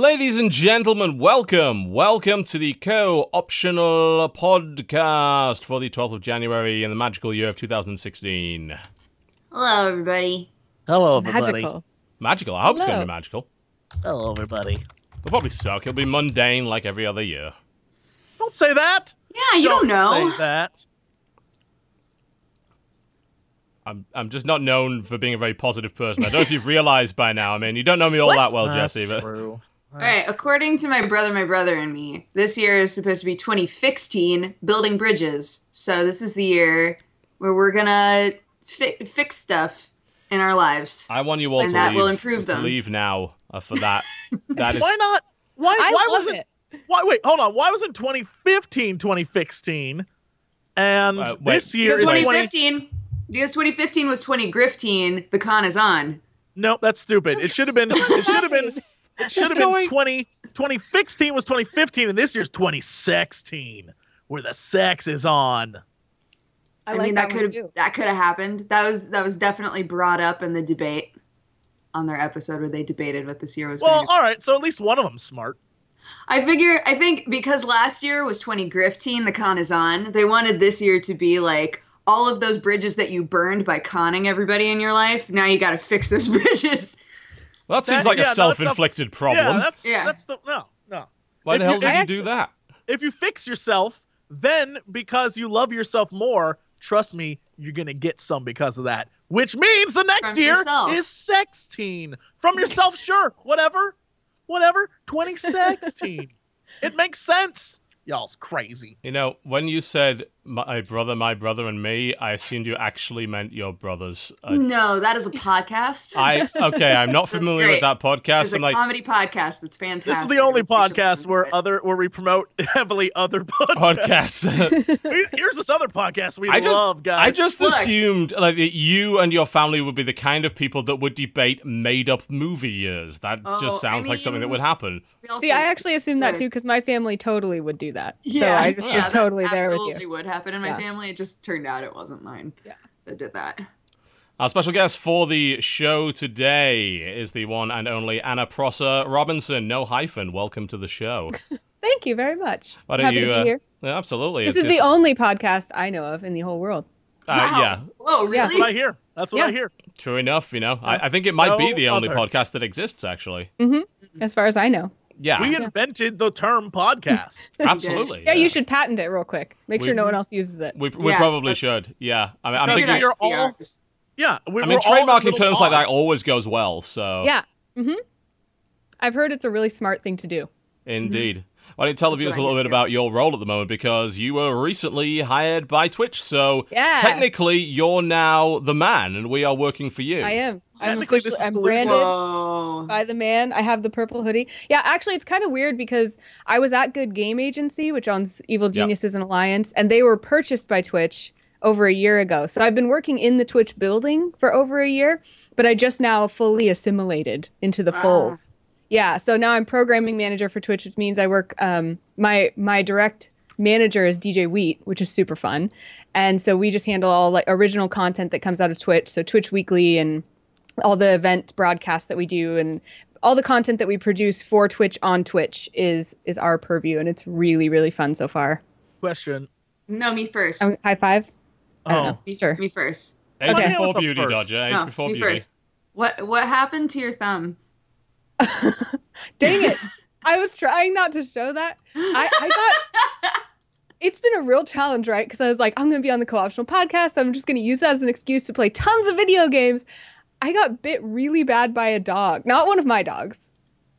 Ladies and gentlemen, welcome. Welcome to the co optional podcast for the 12th of January in the magical year of 2016. Hello, everybody. Hello, everybody. Magical. Magical. I hope it's going to be magical. Hello, everybody. It'll probably suck. It'll be mundane like every other year. Don't say that. Yeah, you don't, know. Say that. I'm, I'm just not known for being a very positive person. I don't know if you've realized by now. I mean, you don't know me all that well, That's Jesse, but true. All right, according to my brother, my brother, and me, this year is supposed to be 2016, building bridges. So this is the year where we're gonna fi- fix stuff in our lives. I want you all And to that leave, will improve to them. leave now uh, for that. that is Why not? Why? I why love wasn't? it. Why? Wait, hold on. Why wasn't 2015 2016? And Uh, wait. this year Because is 20. 2015, because 2015 was 20 Grifteen, the con is on. Nope, that's stupid. It should have been. It should have been. It should have going- been 20. 2016 was 2015, and this year's 2016, where the sex is on. I, I, like mean, that that, could have that could have happened. That was that was definitely brought up in the debate on their episode where they debated what this year was. Well, going all right. So at least one of them's smart. I figure I think because last year was 20 Grifteen, the con is on. They wanted this year to be like all of those bridges that you burned by conning everybody in your life. Now you got to fix those bridges. Well, that seems like yeah, a no, it's self inflicted problem. Yeah, that's Yeah. that's the no no. Why the hell you- did I you do that? if you fix yourself, then because you love yourself more, trust me, you're gonna get some because of that. Which means the next From year yourself. is sexteen. From yourself, sure, whatever, whatever. 2016. it makes sense. Y'all's crazy. You know, when you said my brother, my brother, and me, I assumed you actually meant your brothers. Uh, No, that is a podcast. I okay, I'm not familiar with that podcast. It's a I'm like comedy podcast that's fantastic. This is the only podcast where other where we promote heavily other podcasts. podcasts. Here's this other podcast we I just, love, guys. I just Look. assumed like that you and your family would be the kind of people that would debate made-up movie years. That Oh, just sounds I like something that would happen. See, I actually assumed that too because my family totally would do that. Yeah, so I just yeah, was totally there with absolutely you. would happen in my Yeah. family. It just turned out it wasn't mine. Yeah. that did that. Our special guest for the show today is the one and only Anna Prosser Robinson. No hyphen. Welcome to the show. Thank you very much. Why don't Happy you? to be uh, here. yeah, absolutely. This It's- is the only podcast I know of in the whole world. uh, wow. Yeah, Oh, Yeah. really? That's what I hear. That's what I hear. True enough, you know. I, I think it might be the only others. podcast that exists, actually. As far as I know. Yeah, We invented the term podcast. absolutely. Yeah, you should patent it real quick. Make We- sure no one else uses it. We, we Yeah, probably should. Yeah. I mean, I'm thinking. you're all- Yeah, we, I mean, we're trademarking little terms like that always goes well. So Yeah. Mm-hmm. I've heard it's a really smart thing to do. indeed. Why don't you tell the viewers a little bit too. about your role at the moment because you were recently hired by Twitch. So Yeah. technically, you're now the man, and we are working for you. I am. I'm Technically, this officially- is I'm branded Whoa. by the man. I have the purple hoodie. Yeah, actually, it's kind of weird because I was at Good Game Agency, which owns Evil Geniuses and Alliance, and they were purchased by Twitch over a year ago. So I've been working in the Twitch building for over a year, but I just now fully assimilated into the ah. fold. Ah. Yeah, so now I'm programming manager for Twitch, which means I work. Um, my my direct manager is DJ Wheat, which is super fun, and so we just handle all like original content that comes out of Twitch. So Twitch Weekly and all the event broadcasts that we do and all the content that we produce for Twitch on Twitch is is our purview, and it's really really fun so far. Question. No, me first. Um, high five. I don't Oh. know. me, Sure. me first. Age Okay. before beauty, first? Dodger. Age No, before me beauty. first. What what happened to your thumb? Dang it! I was trying not to show that. I, I got. It's been a real challenge, right? Because I was like, I'm going to be on the co-optional podcast. I'm just going to use that as an excuse to play tons of video games. I got bit really bad by a dog, not one of my dogs,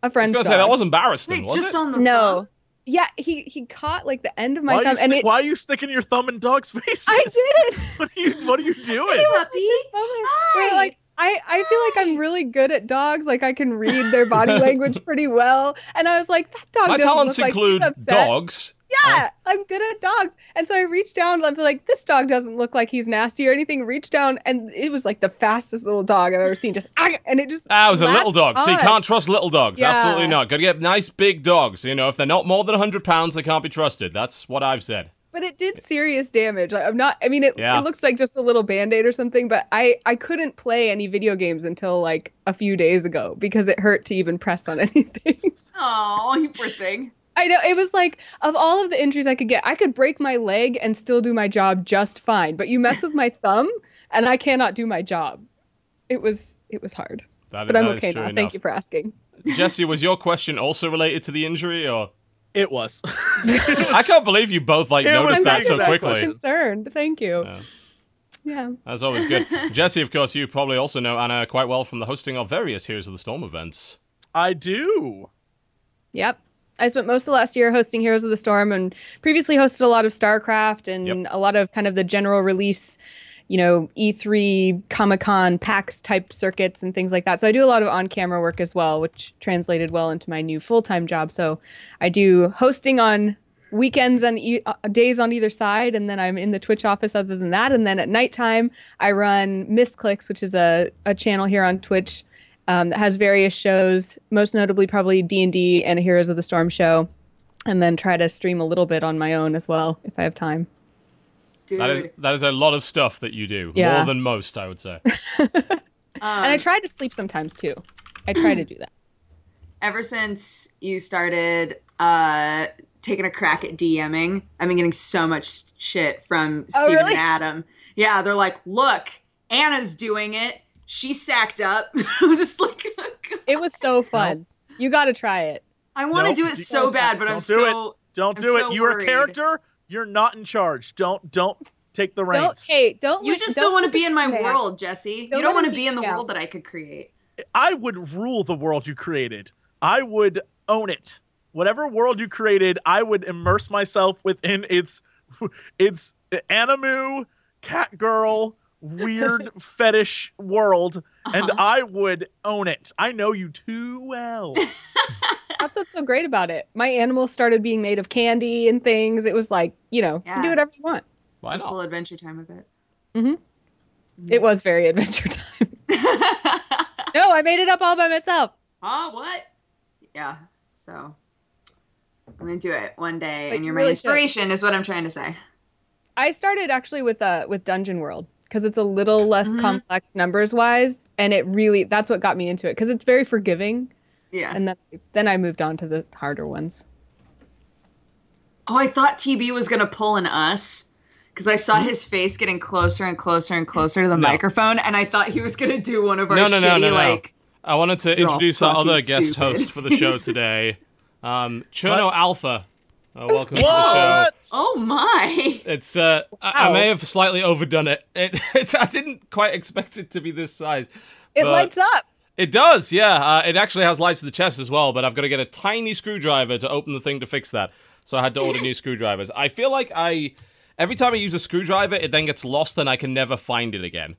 a I was friend's gonna dog. say that was embarrassing, Wait, was just it? on the no. thumb? Yeah, he he caught like the end of my Why are, you thumb, and it. why are you sticking your thumb in dogs' face? I did it. What are you What are you doing? Puppy. moment where Hi. like I, I feel like I'm really good at dogs. Like I can read their body language pretty well. And I was like, that dog My doesn't talents look like he's include upset. dogs. Yeah, I'm good at dogs. And so I reached down and I'm like, this dog doesn't look like he's nasty or anything. Reached down and it was like the fastest little dog I've ever seen. Just ah, and it just Ah, it was a little latched dog. So you can't trust little dogs. Yeah. Absolutely not. Got to get nice big dogs. You know, if they're not more than 100 pounds, they can't be trusted. That's what I've said. But it did serious damage. Like, I'm not. I mean, it, Yeah. it looks like just a little band aid or something. But I I couldn't play any video games until like a few days ago because it hurt to even press on anything. Oh, you poor thing. I know it was like of all of the injuries I could get, I could break my leg and still do my job just fine. But you mess with my thumb, and I cannot do my job. It was it was hard, That- but I'm okay now. enough. Thank you for asking. Jesse, was your question also related to the injury, or It was. I can't believe you both like It was noticed I'm that not so exact quickly. question. concerned. Thank you. Yeah. Yeah. That's always good. Jesse, of course, you probably also know Anna quite well from the hosting of various Heroes of the Storm events. I do. Yep. I spent most of last year hosting Heroes of the Storm and previously hosted a lot of StarCraft and Yep. a lot of kind of the general release, you know, E3, Comic Con, PAX type circuits and things like that. So I do a lot of on camera work as well, which translated well into my new full time job. So I do hosting on weekends and e- uh, days on either side and then i'm in the twitch office other than that and then at nighttime i run misclicks which is a, a channel here on twitch um, that has various shows most notably probably d&d and heroes of the storm show and then try to stream a little bit on my own as well if i have time Dude. That is that is a lot of stuff that you do, Yeah. more than most, I would say. um, and i try to sleep sometimes too i try to do that ever since you started uh taking a crack at DMing, I've been getting so much shit from Oh, Steven really? and Adam. Yeah, they're like, look, Anna's doing it. She's sacked up. I was just like, it was so fun you got to try it I want to Nope. do it so bad, but Don't I'm do so. it. Don't I'm do so it. You're worried. a character. You're not in charge. Don't don't take the don't reins. hey don't You li- just don't want to be in my me. world, Jesse. Don't you don't want to be in the you world that I could create. I would rule the world you created. I would own it. Whatever world you created, I would immerse myself within its its animu, cat girl, weird fetish world, and Uh-huh. I would own it. I know you too well. That's what's so great about it. My animals started being made of candy and things. It was like, you know, you Yeah. can do whatever you want. Why not? Full adventure time with it. It was very adventure time. no, I made it up all by myself. Huh? What? Yeah. So I'm gonna do it one day, But and you you're my really should. inspiration, is what I'm trying to say. I started actually with uh with Dungeon World because it's a little less Mhm. complex numbers wise, and it really that's what got me into it because it's very forgiving. Yeah. And then then I moved on to the harder ones. Oh, I thought TB was gonna pull an us because I saw his face getting closer and closer and closer to the No. microphone, and I thought he was gonna do one of our No, no, no, shitty no, no. like. I wanted to introduce our fucking other guest host for the show today, um, Cherno What? Alpha. Uh, welcome to the show. what? Oh my! It's uh, I, I Wow. may have slightly overdone it. it it's, I didn't quite expect it to be this size. It But- lights up. It does, yeah. Uh, it actually has lights in the chest as well, but I've got to get a tiny screwdriver to open the thing to fix that. So I had to order new screwdrivers. I feel like I every time I use a screwdriver, it then gets lost and I can never find it again.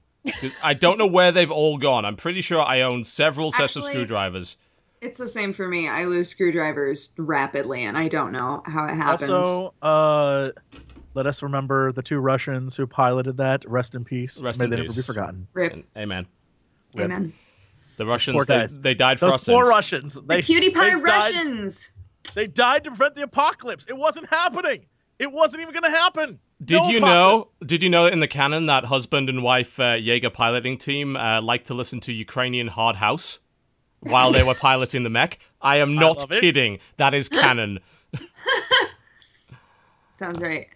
I don't know where they've all gone. I'm pretty sure I own several sets of Actually- screwdrivers. It's the same for me. I lose screwdrivers rapidly, and I don't know how it happens. Also, uh, let us remember the two Russians who piloted that. Rest in peace. Rest May in they peace. never be forgotten. Rip. And, amen. Amen. The Russians, Poor they, guys. they died for Those us. poor sins. Russians. They, The cutie they pie died- Russians. They died to prevent the apocalypse. It wasn't happening. It wasn't even going to happen. Did No you know? Did you know in the canon that husband and wife uh, Jaeger piloting team uh, like to listen to Ukrainian hard house while they were piloting the mech? I am not love it. kidding. That is canon. Sounds right.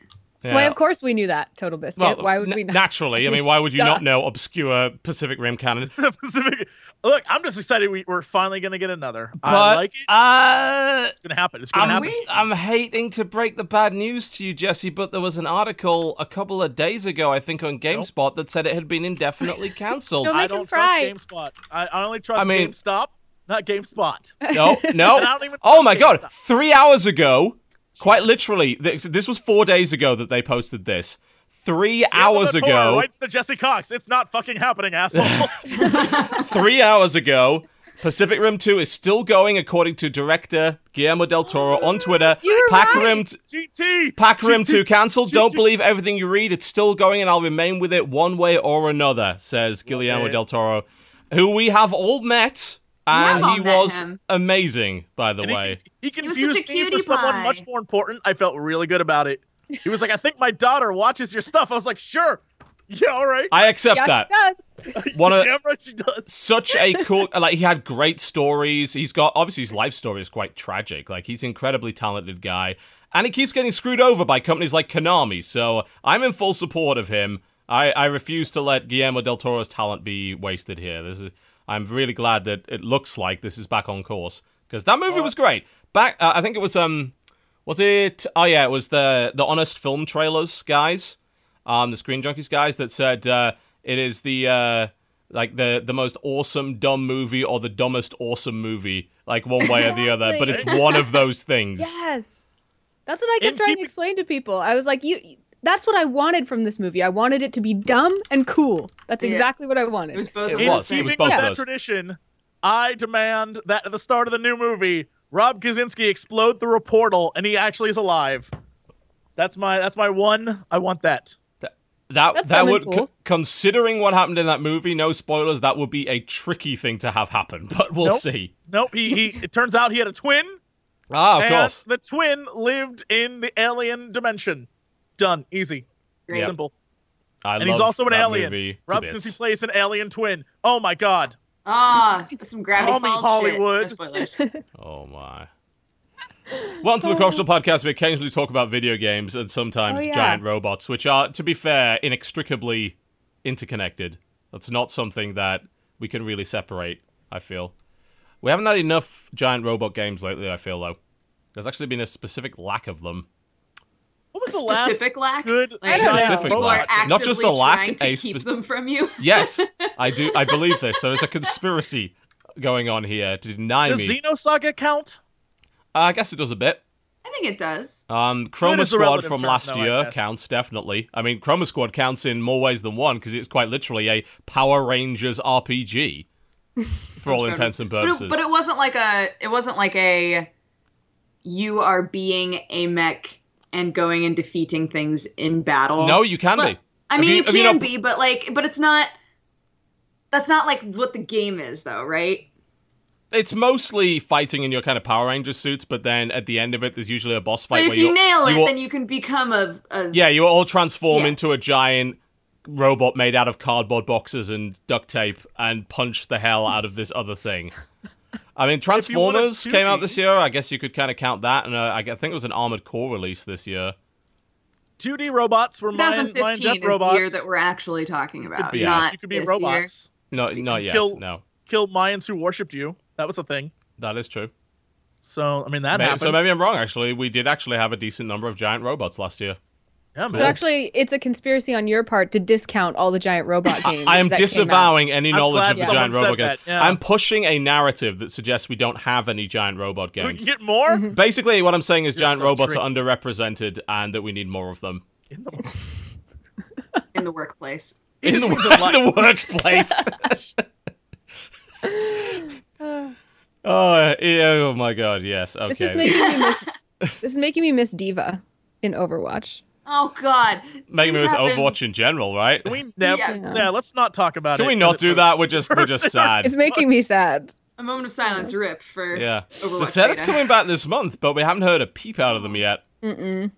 Yeah. Why, of course we knew that. Total biscuit. Well, Why would na- we not? Naturally, I mean, why would you Duh. not know obscure Pacific Rim canon? Pacific. Look, I'm just excited. We, we're finally going to get another. But I like it. uh, It's going to happen. It's going to I'm, happen. we? I'm hating to break the bad news to you, Jesse, but there was an article a couple of days ago, I think, on GameSpot that said it had been indefinitely cancelled. Don't I make him don't cry. trust GameSpot. I, I only trust I mean- GameStop, not GameSpot. No, no. I don't even Oh my god! Three hours ago, quite literally, this, this was four days ago that they posted this. Three hours Guillermo del Toro ago, writes to Jesse Cox. It's not fucking happening, asshole. three hours ago, Pacific Rim 2 is still going according to director Guillermo del Toro on Twitter. You were Pack right. Rim, t- GT. Pack Rim GT. 2 cancelled. Don't believe everything you read. It's still going, and I'll remain with it one way or another, says Guillermo Okay. del Toro, who we have all met. And he was him. amazing, by the And he, way. he was confused such a me for cutie someone pie. much more important. I felt really good about it. He was like, I think my daughter watches your stuff. I was like, sure. Yeah, all right. I accept yeah, that. she does. One of Damn right she does. such a cool like he had great stories. He's got obviously his life story is quite tragic. Like he's an incredibly talented guy. And he keeps getting screwed over by companies like Konami, so I'm in full support of him. I, I refuse to let Guillermo del Toro's talent be wasted here. This is I'm really glad that it looks like this is back on course because that movie was great. Back, uh, I think it was um, was it? Oh yeah, it was the the Honest Film Trailers guys, um, the Screen Junkies guys that said uh, it is the uh, like the the most awesome dumb movie or the dumbest awesome movie, like one way or the other. But it's one of those things. Yes. That's what I kept In trying keeping- to explain to people. I was like, you that's what I wanted from this movie. I wanted it to be dumb and cool. That's Yeah. exactly what I wanted. It was both It of In was. keeping was things. both with that tradition, I demand that at the start of the new movie, Rob Kaczynski explode through a portal and he actually is alive. That's my that's my one. I want that. That That's that would, cool. c- considering what happened in that movie, no spoilers. That would be a tricky thing to have happen, but we'll Nope. see. Nope. He, he it turns out he had a twin, Ah, of and course. the twin lived in the alien dimension. Done. Easy. Great. Simple. I And he's also an alien. movie to Rob, bits. since he plays an alien twin. Oh my god. Ah, that's some Gravity Call me Falls Hollywood. shit. No spoilers. Oh my. Welcome to the Corruptional Podcast. We occasionally talk about video games and sometimes Oh, yeah. giant robots, which are, to be fair, inextricably interconnected. That's not something that we can really separate, I feel. We haven't had enough giant robot games lately, I feel, though. There's actually been a specific lack of them. What was the last Specific lack. good Like, don't Specific people robot? are lack. Not just a lack, trying to a keep spe- them from you. Yes, I do. I believe this. There is a conspiracy going on here to deny me. Does. Xenosaga count? Uh, I guess it does a bit. I think it does. Um, Chroma Squad from term, last though, year counts definitely. I mean, Chroma Squad counts in more ways than one because it's quite literally a Power Rangers RPG for all intents and But purposes. it, but it wasn't like a. It wasn't like a. You are being a mech and going and defeating things in battle. no, you can Well, be. I mean, you- you, you can not- be, but like, but it's not. That's not like what the game is, though, right? It's mostly fighting in your kind of Power Ranger suits, but then at the end of it, there's usually a boss fight. But if where you nail it, all- then you can become a. a yeah, you all transform Yeah. into a giant robot made out of cardboard boxes and duct tape and punch the hell out of this other thing. I mean, Transformers came out this year. I guess you could kind of count that, and uh, I g- I think it was an Armored Core release this year. 2D robots were mine, mine 2015 Jeff is robots. the year that we're actually talking about. Could be, yes. not you could be this robots. No, Speaking not yet. kill- No, Kill Mayans who worshipped you. That was a thing. that is true. So I mean that Maybe, happened. so maybe I'm wrong. Actually, we did actually have a decent number of giant robots last year. Yeah, man. So actually, it's a conspiracy on your part to discount all the giant robot games. I am that came out. disavowing any I'm knowledge of the giant said robot games. yeah. I'm pushing a narrative that suggests we don't have any giant robot games. so we games. can get more. Mm-hmm. Basically, what I'm saying is You're giant so robots tricky. are underrepresented and that we need more of them In the- in the workplace. In the, in in the workplace. oh, eh, yeah, oh my god, yes. Okay. This is making me miss. this is making me miss D.Va in Overwatch. Oh God, Making me happen. Overwatch in general, right? Can we never? Yeah. Yeah. let's not talk about it. Can we not do that? We're just we're just sad. It's making me sad. A moment of silence, rip for Yeah. Overwatch. The set is coming back this month, but we haven't heard a peep out of them yet. Mm-mm.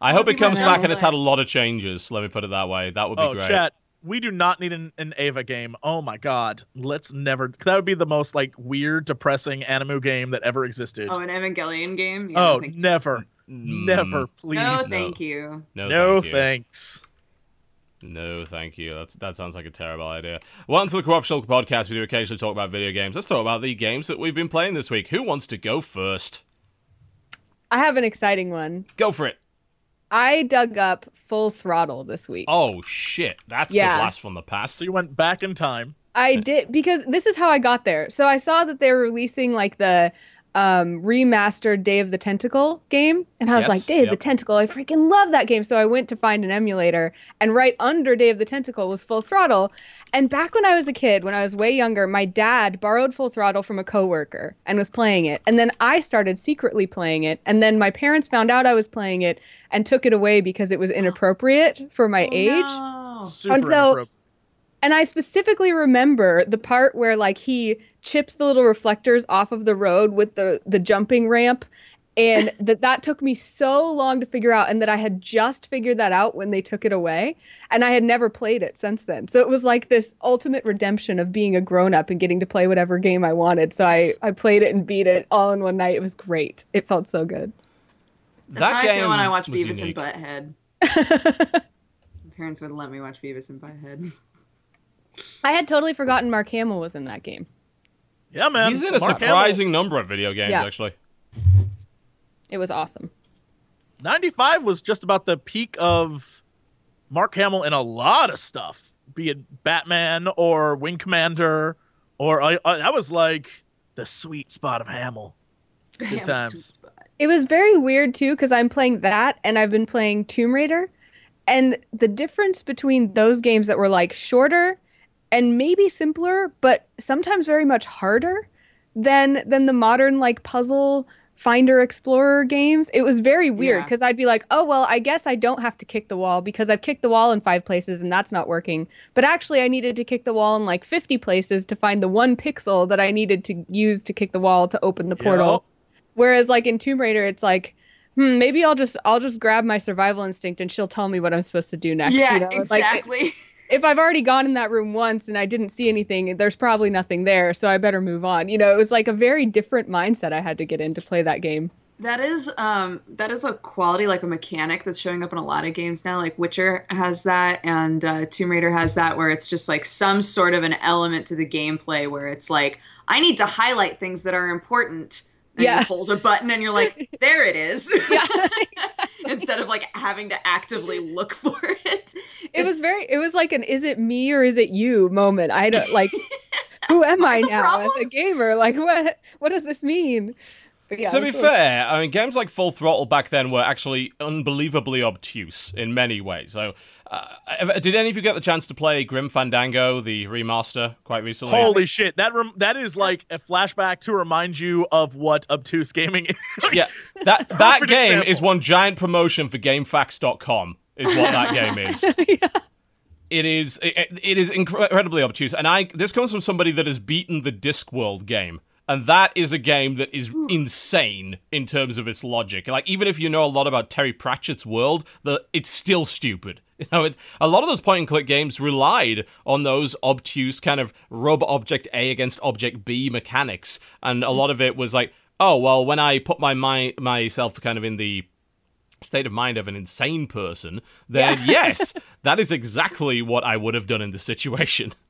I hope it comes back and it's had a lot of changes. Let me put it that way. That would be Oh, great. chat. We do not need an, an Eva game. Oh my god. Let's never. That would be the most like weird, depressing anime game that ever existed. Oh, an Evangelion game. Yeah, oh, thank you. never, never, mm. please. No, thank you. No, No thank you. thanks. No, thank you. That's, that sounds like a terrible idea. Welcome to the Corruptional Podcast. We do occasionally talk about video games. Let's talk about the games that we've been playing this week. Who wants to go first? I have an exciting one. Go for it. I dug up Full Throttle this week. Oh, shit. That's Yeah. a blast from the past. So you went back in time. I did because this is how I got there. So I saw that they were releasing like the um remastered Day of the Tentacle game and I was Yes, like Day of yep. the Tentacle I freaking love that game so I went to find an emulator and right under Day of the Tentacle was Full Throttle and back when I was a kid when I was way younger my dad borrowed Full Throttle from a coworker and was playing it and then I started secretly playing it and then my parents found out I was playing it and took it away because it was inappropriate for my Oh, age no. Super And so- inappropriate. And I specifically remember the part where like he chips the little reflectors off of the road with the the jumping ramp and that that took me so long to figure out and that I had just figured that out when they took it away and I had never played it since then. So it was like this ultimate redemption of being a grown up and getting to play whatever game I wanted. So I I played it and beat it all in one night. It was great. It felt so good. That's that how game I feel when I watch Beavis unique. and Butthead. My parents would let me watch Beavis and Butthead. I had totally forgotten Mark Hamill was in that game. Yeah, man. He's in a Mark surprising number of video games, Yeah. actually. It was awesome. 95 was just about the peak of Mark Hamill in a lot of stuff, be it Batman or Wing Commander, or uh, uh, that was like the sweet spot of Hamill. Good times. It was very weird too because I'm playing that and I've been playing Tomb Raider, and the difference between those games that were like shorter and maybe simpler, but sometimes very much harder than than the modern like puzzle finder explorer games. It was very weird Yeah. because I'd be like, oh well, I guess I don't have to kick the wall because I've kicked the wall in five places and that's not working. But actually, I needed to kick the wall in like 50 places to find the one pixel that I needed to use to kick the wall to open the portal. Whereas like in Tomb Raider, it's like, hmm, maybe I'll just I'll just grab my survival instinct and she'll tell me what I'm supposed to do next. Yeah, you know? It's like, exactly. if I've already gone in that room once and I didn't see anything, there's probably nothing there, so I better move on. You know, it was like a very different mindset I had to get in to play that game. That is um that is a quality like a mechanic that's showing up in a lot of games now. Like Witcher has that, and uh, Tomb Raider has that, where it's just like some sort of an element to the gameplay where it's like I need to highlight things that are important. And Yeah. you hold a button and you're like, there it is. Yeah. Instead of like having to actively look for it. it was very it was like an is it me or is it you moment. I don't like who am I now problem? as a gamer? Like what what does this mean? But yeah, to be was fair, I mean, games like Full Throttle back then were actually unbelievably obtuse in many ways. So, uh, did any of you get the chance to play Grim Fandango, the remaster, quite recently? Holy shit! That rem- that is like a flashback to remind you of what obtuse gaming is. yeah, that that game example. is one giant promotion for GameFAQs.com. Is what that game is. yeah It is it, it is incredibly obtuse, and I this comes from somebody that has beaten the Discworld game, and that is a game that is insane in terms of its logic. Like even if you know a lot about Terry Pratchett's world, the it's still stupid. You know, it, a lot of those point and click games relied on those obtuse kind of rub object A against object B mechanics, and a lot of it was like, oh well, when I put my mind myself kind of in the state of mind of an insane person, then yes, that is exactly what I would have done in this situation.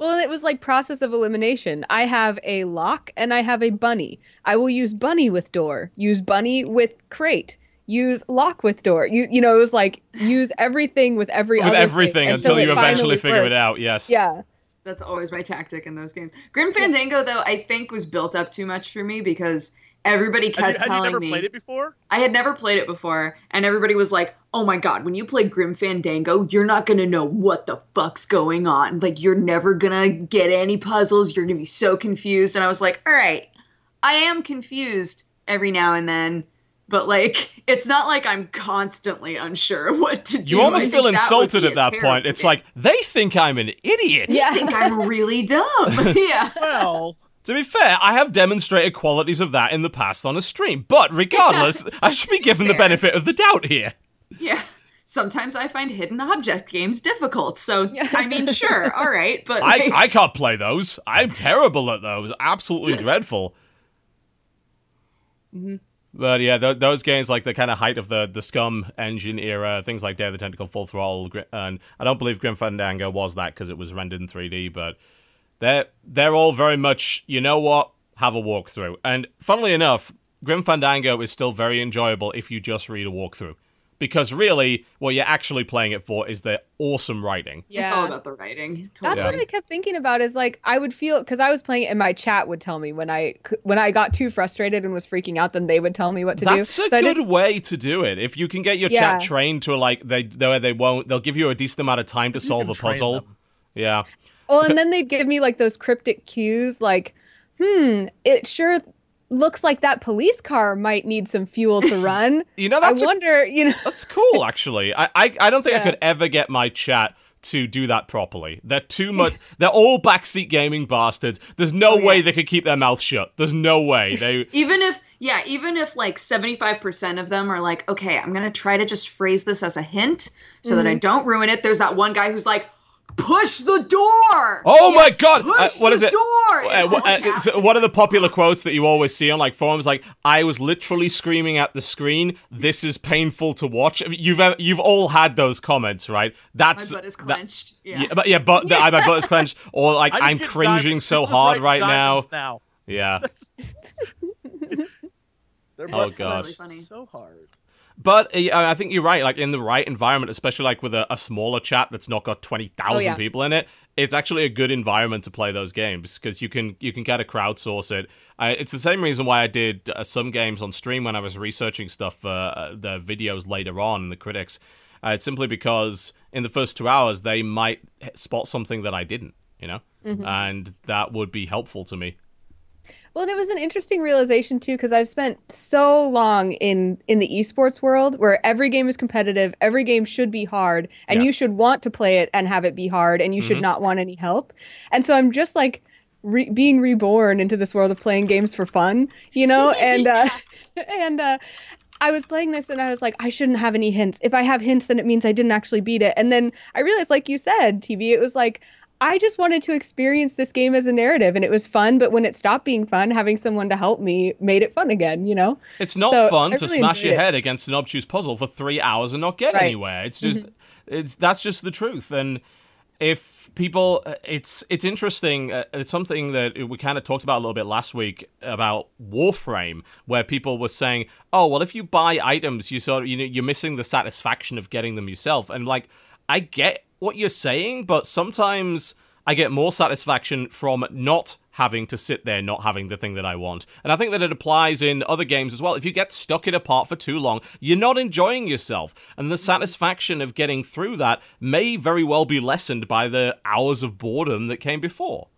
Well, it was like process of elimination. I have a lock and I have a bunny. I will use bunny with door, use bunny with crate, use lock with door. You you know, it was like use everything with every With other thing everything until it you eventually finally figure it out, yes. Yeah. That's always my tactic in those games. Grim Fandango, though, I think was built up too much for me because everybody Had you, kept had you telling never me played it before? I had never played it before, and everybody was like, "Oh my god, when you play Grim Fandango, you're not gonna know what the fuck's going on. Like, you're never gonna get any puzzles. You're gonna be so confused." And I was like, "All right, I am confused every now and then." But like, it's not like I'm constantly unsure of what to do. You almost feel insulted be at that terrible point. It's game. like, they think I'm an idiot. Yeah. I think I'm really dumb. yeah. Well, To be fair, I have demonstrated qualities of that in the past on a stream, but regardless, I should be given the benefit of the doubt here. Yeah. Sometimes I find hidden object games difficult. So, I mean, sure, all right, but I, like, I can't play those. I'm terrible at those. Absolutely dreadful. Mm-hmm. But yeah, th- those games like the kind of height of the the SCUMM engine era, things like Day of the Tentacle, Full Throttle, Gri- and I don't believe Grim Fandango was that because it was rendered in 3D. But they're they're all very much, you know what? Have a walkthrough. And funnily enough, Grim Fandango is still very enjoyable if you just read a walkthrough. Because really, what you're actually playing it for is the awesome writing. Yeah. it's all about the writing. That's Totally. what I kept thinking about. Is like I would feel because I was playing it, and my chat would tell me when I c- when I got too frustrated and was freaking out. Then they would tell me what to That's do. That's a So good way to do it. If you can get your Yeah. chat trained to like they they they won't they'll give you a decent amount of time to solve a puzzle. them. Yeah. Well, and then they'd give me like those cryptic cues, like, hmm, it sure looks like that police car might need some fuel to run. You know that's a- wonder, you know. that's cool actually. I I, I don't think I could ever get my chat to do that properly. They're too much they're all backseat gaming bastards. There's no Oh, yeah. way they could keep their mouth shut. There's no way. They even if Yeah, even if like 75% of them are like, okay, I'm going to try to just phrase this as a hint so that I don't ruin it. There's that one guy who's like, push the door. Oh my god! Push Uh, what the is it? door. Uh, in uh, so one of the popular quotes that you always see on like forums, like I was literally screaming at the screen. This is painful to watch. You've ev- you've all had those comments, right? That's My That's butt is that- clenched. yeah. yeah, but yeah, but the, I- my butt is clenched, or like I just I'm cringing diamonds. so hard write right now. now. Yeah, Their Oh, butts God. are Really funny. so hard. But uh, I think you're right. Like in the right environment, especially like with a, a smaller chat that's not got twenty thousand Oh, yeah. people in it, it's actually a good environment to play those games because you can you can kind of crowdsource it. I, it's the same reason why I did uh, some games on stream when I was researching stuff for uh, the videos later on the critics. Uh, it's simply because in the first two hours they might spot something that I didn't, you know, Mm-hmm. and that would be helpful to me. Well, it was an interesting realization too, because I've spent so long in in the esports world where every game is competitive, every game should be hard, and Yes. you should want to play it and have it be hard, and you should not want any help. And so I'm just like re- being reborn into this world of playing games for fun, you know, and uh, and uh, I was playing this and I was like, I shouldn't have any hints. If I have hints, then it means I didn't actually beat it. And then I realized, like you said, TB, it was like, I just wanted to experience this game as a narrative and it was fun. But when it stopped being fun, having someone to help me made it fun again, you know? It's not So, fun I to really smash your it. head against an obtuse puzzle for three hours and not get Right. Mm-hmm. anywhere. It's just, it's that's just the truth. And if people, uh, it's it's interesting. Uh, it's something that we kind of talked about a little bit last week about Warframe, where people were saying, "Oh, well, if you buy items, you sort of you know you're missing the satisfaction of getting them yourself." And like, I get what you're saying, but sometimes. I get more satisfaction from not having to sit there, not having the thing that I want. And I think that it applies in other games as well. If you get stuck in a part for too long, you're not enjoying yourself. And the satisfaction of getting through that may very well be lessened by the hours of boredom that came before.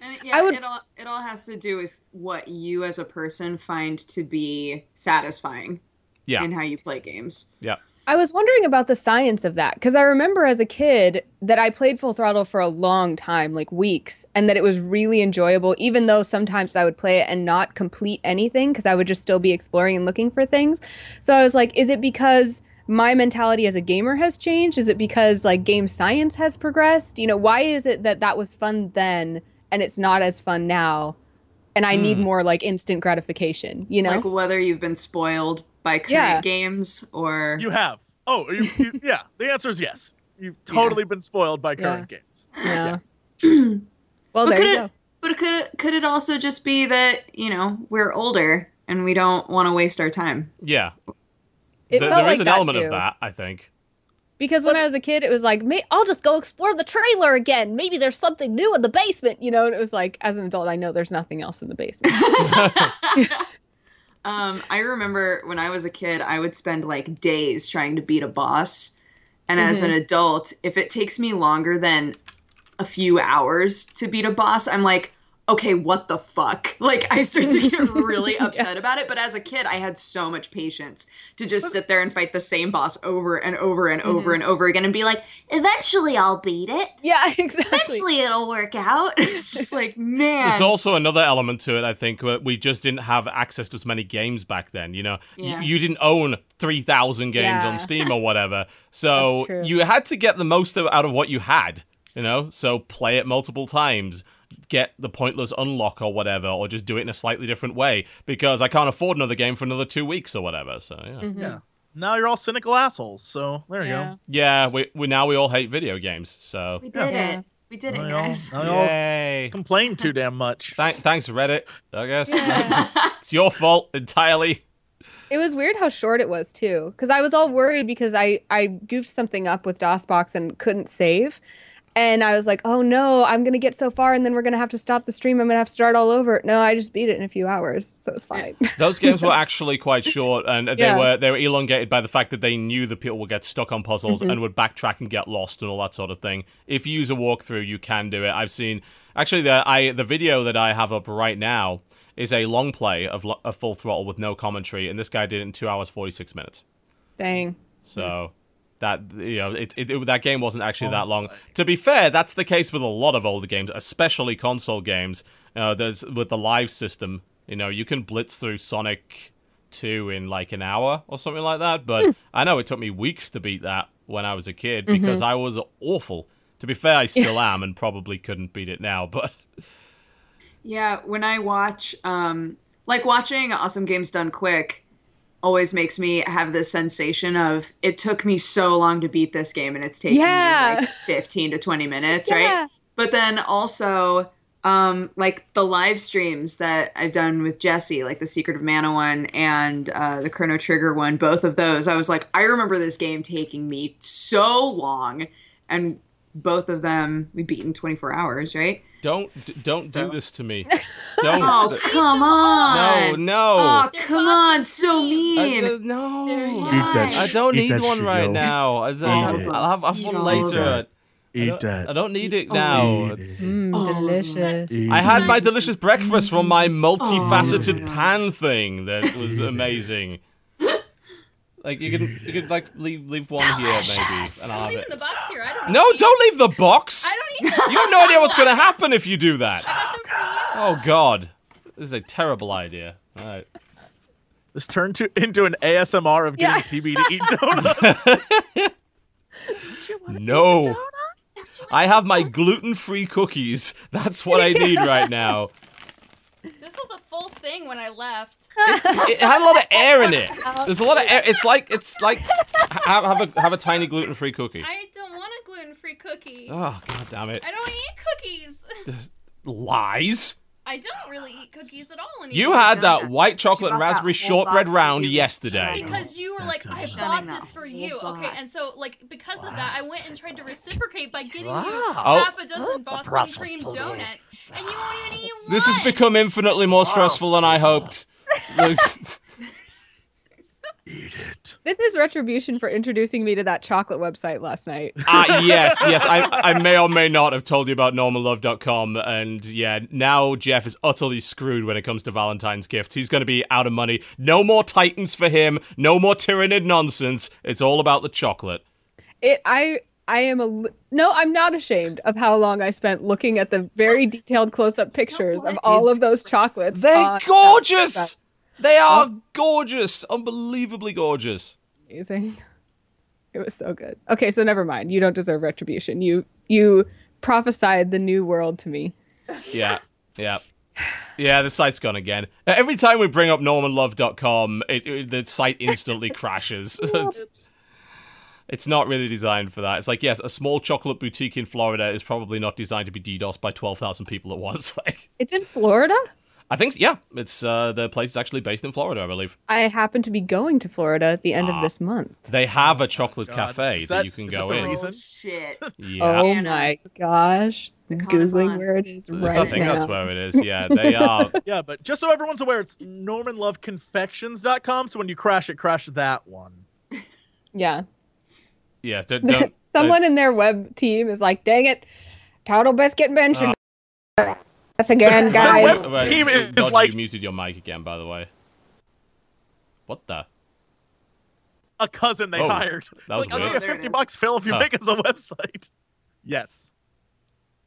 And it, yeah, I would- it all it all has to do with what you as a person find to be satisfying Yeah. in how you play games. Yeah. I was wondering about the science of that because I remember as a kid that I played Full Throttle for a long time, like weeks, and that it was really enjoyable, even though sometimes I would play it and not complete anything because I would just still be exploring and looking for things. So I was like, is it because my mentality as a gamer has changed? Is it because like game science has progressed? You know, why is it that that was fun then and it's not as fun now? And I need Hmm. more like instant gratification, you know? Like whether you've been spoiled by current Yeah. games or You have. Oh, you, you, yeah. The answer is yes. You've totally been spoiled by current games. Yeah. Yes. well, But there could you it, go. But could it, could it also just be that you know we're older and we don't want to waste our time? Yeah. It There- felt there is like an that element too. of that, I think. Because when I was a kid, it was like, May- I'll just go explore the trailer again. Maybe there's something new in the basement, you know. And it was like, as an adult, I know there's nothing else in the basement. Um, I remember when I was a kid, I would spend like days trying to beat a boss. And as an adult, if it takes me longer than a few hours to beat a boss, I'm like, okay, what the fuck? Like, I start to get really upset about it. But as a kid, I had so much patience to just sit there and fight the same boss over and over and over and over again and be like, eventually I'll beat it. yeah, exactly. Eventually it'll work out. It's just like, man. There's also another element to it, I think, where we just didn't have access to as many games back then. You know, Y- you didn't own 3,000 games Yeah. on Steam or whatever. So you had to get the most of, out of what you had, you know? So play it multiple times, get the pointless unlock or whatever, or just do it in a slightly different way because I can't afford another game for another two weeks or whatever. So, yeah. Mhm. Yeah. Now you're all cynical assholes. So there you Yeah. go. Yeah, we, we now we all hate video games. So, we did Yeah. it. We did it, Now y'all- guys. y'all yay. complain too damn much. Thank, thanks, Reddit, I guess. it's your fault entirely. It was weird how short it was too, because I was all worried because I I goofed something up with DOSBox and couldn't save, and I was like, oh no, I'm gonna get so far and then we're gonna have to stop the stream. I'm gonna have to start all over. No, I just beat it in a few hours, so it's fine. Those games were actually quite short, and they Yeah. were they were elongated by the fact that they knew that people would get stuck on puzzles Mm-hmm. and would backtrack and get lost and all that sort of thing. If you use a walkthrough, you can do it. I've seen actually the I the video that I have up right now is a long play of a full throttle with no commentary, and this guy did it in two hours forty six minutes. Dang. So. That you know, it, it, it- that game wasn't actually Oh that long. To be fair, that's the case with a lot of older games, especially console games. Uh, there's with the live system. You know, you can blitz through Sonic 2 in like an hour or something like that, but I know it took me weeks to beat that when I was a kid because I was awful. To be fair, I still am and probably couldn't beat it now, but Yeah, when I watch, um, like watching Awesome Games Done Quick, always makes me have this sensation of it took me so long to beat this game, and it's taking Yeah. me like fifteen to twenty minutes, Yeah. right? But then also, um, like the live streams that I've done with Jesse, like the Secret of Mana one and uh, the Chrono Trigger one, both of those, I was like, I remember this game taking me so long, and both of them we beat in twenty four hours, right? Don't don't do this to me. Don't. Oh come on! no. No. Oh, come on, so mean. I, uh, no. Eat that I don't eat need that one shit, right yo. now. I, Eat it. will have, I'll have Eat one all later. of it. I Eat don't, that. I don't need it Oh, now. eat It's- it. Mm, Oh. delicious. Eat I had it. my delicious breakfast from my multifaceted Oh pan thing that was Eat it. amazing. Like you can you could like leave leave one here maybe and I'll have Leave it. in the box here. I don't. No, need don't leave the box. I don't need them. You have no idea what's going to happen if you do that. I got them for you. Oh God, this is a terrible idea. All right. This turned to into an ASMR of getting Yeah. TB to eat donuts. No. I have my gluten-free cookies. That's what I need right now. This was a full thing when I left. It had a lot of air in it. There's a lot of air. It's like it's like have, have a have a tiny gluten-free cookie. I don't want a gluten-free cookie. Oh God damn it! I don't eat cookies. Lies. I don't really eat cookies at all anymore. You had that that. white chocolate and raspberry shortbread round yesterday. because you were like, I bought this for you, okay? And so, like, because of that, I went and tried to reciprocate by getting you Oh. half a oh. dozen Boston cream donuts, and you won't even eat one. This has become infinitely more stressful than I hoped. Like, Eat it. This is retribution for introducing me to that chocolate website last night. Ah, yes, yes. I, I may or may not have told you about normanlove.com, and yeah, now Jeff is utterly screwed when it comes to Valentine's gifts. He's going to be out of money. No more Titans for him. No more Tyranid nonsense. It's all about the chocolate. It I I am a no, I'm not ashamed of how long I spent looking at the very detailed close-up pictures of all of those chocolates. They're on that gorgeous. Website. They are gorgeous, unbelievably gorgeous. Amazing. It was so good. Okay, so never mind. You don't deserve retribution. You you prophesied the new world to me. Yeah, yeah. Yeah, the site's gone again. Every time we bring up normanlove.com, it, it, the site instantly crashes. it's, it's not really designed for that. It's like, yes, a small chocolate boutique in Florida is probably not designed to be DDoSed by 12,000 people at once. Like, It's in Florida? I think, yeah, it's uh, the place is actually based in Florida, I believe. I happen to be going to Florida at the end of this month. They have a chocolate God, cafe that, that- you can is that go the in. Oh shit! Yeah. Oh my gosh. I'm The con is Googling where it is right I think now. that's where it is. Yeah, they are. Yeah, but just so everyone's aware, it's normanloveconfections.com. So when you crash it, crash that one. Yeah. Yeah, don't. don't Someone in their web team is like, dang it, Total Biscuit mentioned Uh. Us again, guys. web- team is Dodgy, like- You muted your mic again, by the way. What the? A cousin they Oh, hired. that was like, I'll give Oh, you 50 bucks, Phil, if you Huh. make us a website. Yes.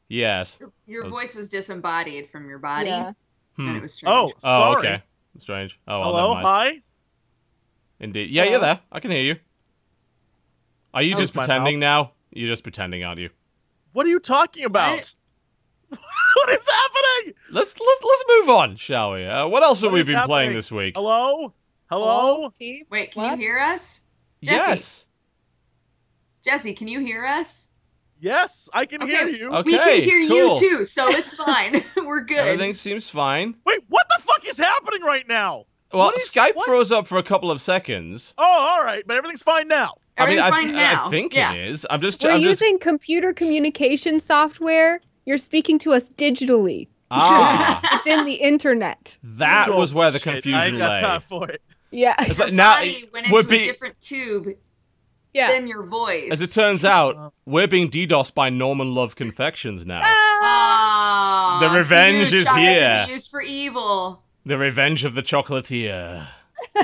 Yes. Your Oh. voice was disembodied from your body, Yeah. Hmm. and it was strange. Oh, Oh, okay. Strange. Oh, well, Hello, hi. Indeed. Yeah, you're there. I can hear you. Are you That just pretending now? You're just pretending, aren't you? What are you talking about? what is happening? Let's let's let's move on, shall we? Uh, what else have we is been playing this week? Hello? Hello? team? Wait, can What? you hear us, Jesse? Yes. Jesse, can you hear us? Yes, I can Okay. hear you. Okay. we can hear cool. you too, so it's fine. We're good. Everything seems fine. Wait, what the fuck is happening right now? Well, What is- Skype what? froze up for a couple of seconds. Oh, all right, but everything's fine now. Everything's I mean, I, fine now. I think yeah. it is. I'm just. We're I'm just. using computer communication software. You're speaking to us digitally. Ah, It's in the internet. that Oh, was where the shit, I confusion ain't got lay. time for it. Yeah. It's like now body went we're into being. a different tube Yeah. than your voice. As it turns out, we're being DDoSed by Norman Love Confections now. Ah, The revenge is here. used for evil. The Revenge of the Chocolatier.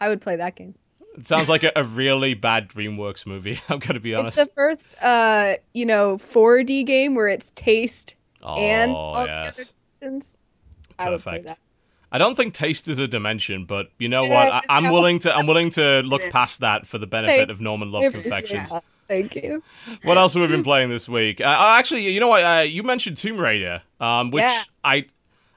I would play that game. It sounds like a, a really bad DreamWorks movie. I'm gonna be honest. It's the first, uh, you know, 4D game where it's taste and oh all the other yes. I would play perfect. that. I don't think taste is a dimension, but you know Yeah, what? I, I'm willing to I'm willing to look past that for the benefit Thanks. of Norman Love Confections. that. Thank you. What else have we been playing this week? Uh, uh, actually, you know what? Uh, you mentioned Tomb Raider, um, which Yeah. I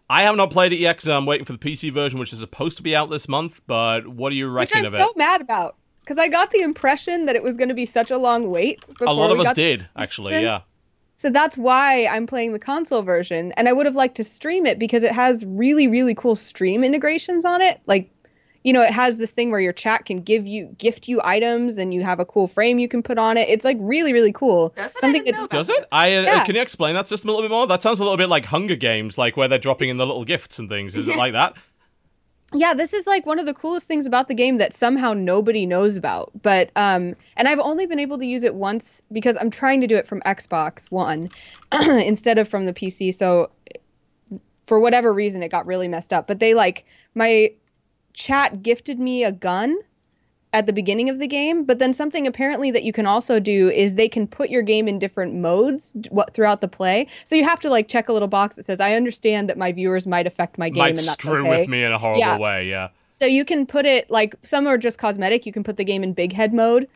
I have not played it yet because I'm waiting for the PC version, which is supposed to be out this month. But what do you Which reckon I'm so mad about because I got the impression that it was going to be such a long wait. A lot of us did, actually. Yeah. So that's why I'm playing the console version. And I would have liked to stream it because it has really, really cool stream integrations on it. Like, you know, it has this thing where your chat can give you gift you items and you have a cool frame you can put on it. It's like really, really cool. Does it? I Something didn't that know Does it? I uh, Yeah. can you explain that system a little bit more? That sounds a little bit like Hunger Games, like where they're dropping in the little gifts and things. Is it like that? yeah this is like one of the coolest things about the game that somehow nobody knows about but um and i've only been able to use it once because i'm trying to do it from xbox one instead of from the pc so for whatever reason it got really messed up but they like my chat gifted me a gun at the beginning of the game but then something apparently that you can also do is they can put your game in different modes what throughout the play so you have to like check a little box that says i understand that my viewers might affect my game Might and that's screw okay. with me in a horrible Yeah. way. Yeah. So you can put it like some are just cosmetic. You can put the game in big head mode,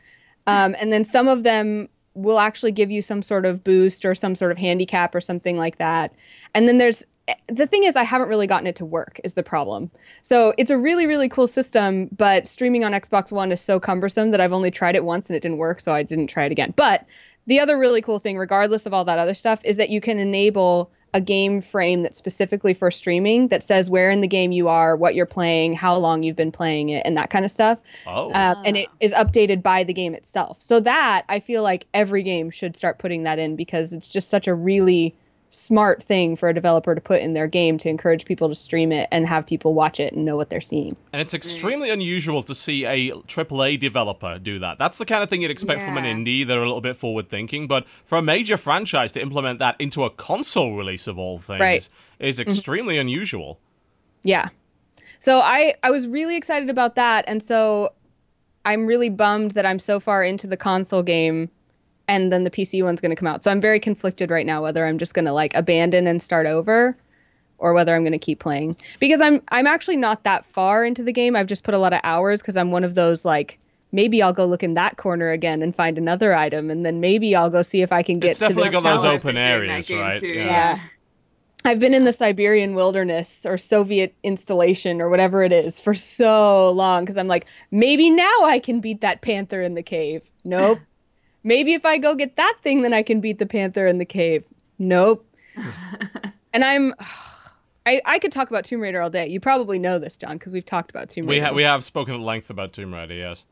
um, and then some of them will actually give you some sort of boost or some sort of handicap or something like that. And then there's the thing is I haven't really gotten it to work is the problem. So it's a really really cool system, but streaming on Xbox One is so cumbersome that I've only tried it once and it didn't work, so I didn't try it again. But the other really cool thing, regardless of all that other stuff, is that you can enable a game frame that's specifically for streaming that says where in the game you are, what you're playing, how long you've been playing it, and that kind of stuff. Oh. Um, and it is updated by the game itself. So that I feel like every game should start putting that in because it's just such a really smart thing for a developer to put in their game to encourage people to stream it and have people watch it and know what they're seeing. And it's extremely unusual to see a AAA developer do that. That's the kind of thing you'd expect from an indie. They're a little bit forward thinking, but for a major franchise to implement that into a console release of all things Right. is mm-hmm. extremely unusual. Yeah. So I I was really excited about that and so I'm really bummed that I'm so far into the console game and then the PC one's going to come out. So I'm very conflicted right now whether I'm just going to like abandon and start over or whether I'm going to keep playing. Because I'm I'm actually not that far into the game. I've just put a lot of hours cuz I'm one of those like maybe I'll go look in that corner again and find another item and then maybe I'll go see if I can get It's to definitely this got those open been areas, right? too, Yeah. Yeah. I've been in the Siberian wilderness or Soviet installation or whatever it is for so long because I'm like, maybe now I can beat that panther in the cave. Nope. Maybe if I go get that thing, then I can beat the panther in the cave. Nope. and I'm. I, I could talk about Tomb Raider all day. You probably know this, John, because we've talked about Tomb Raider. We Raider. ha- we have spoken at length about Tomb Raider, yes.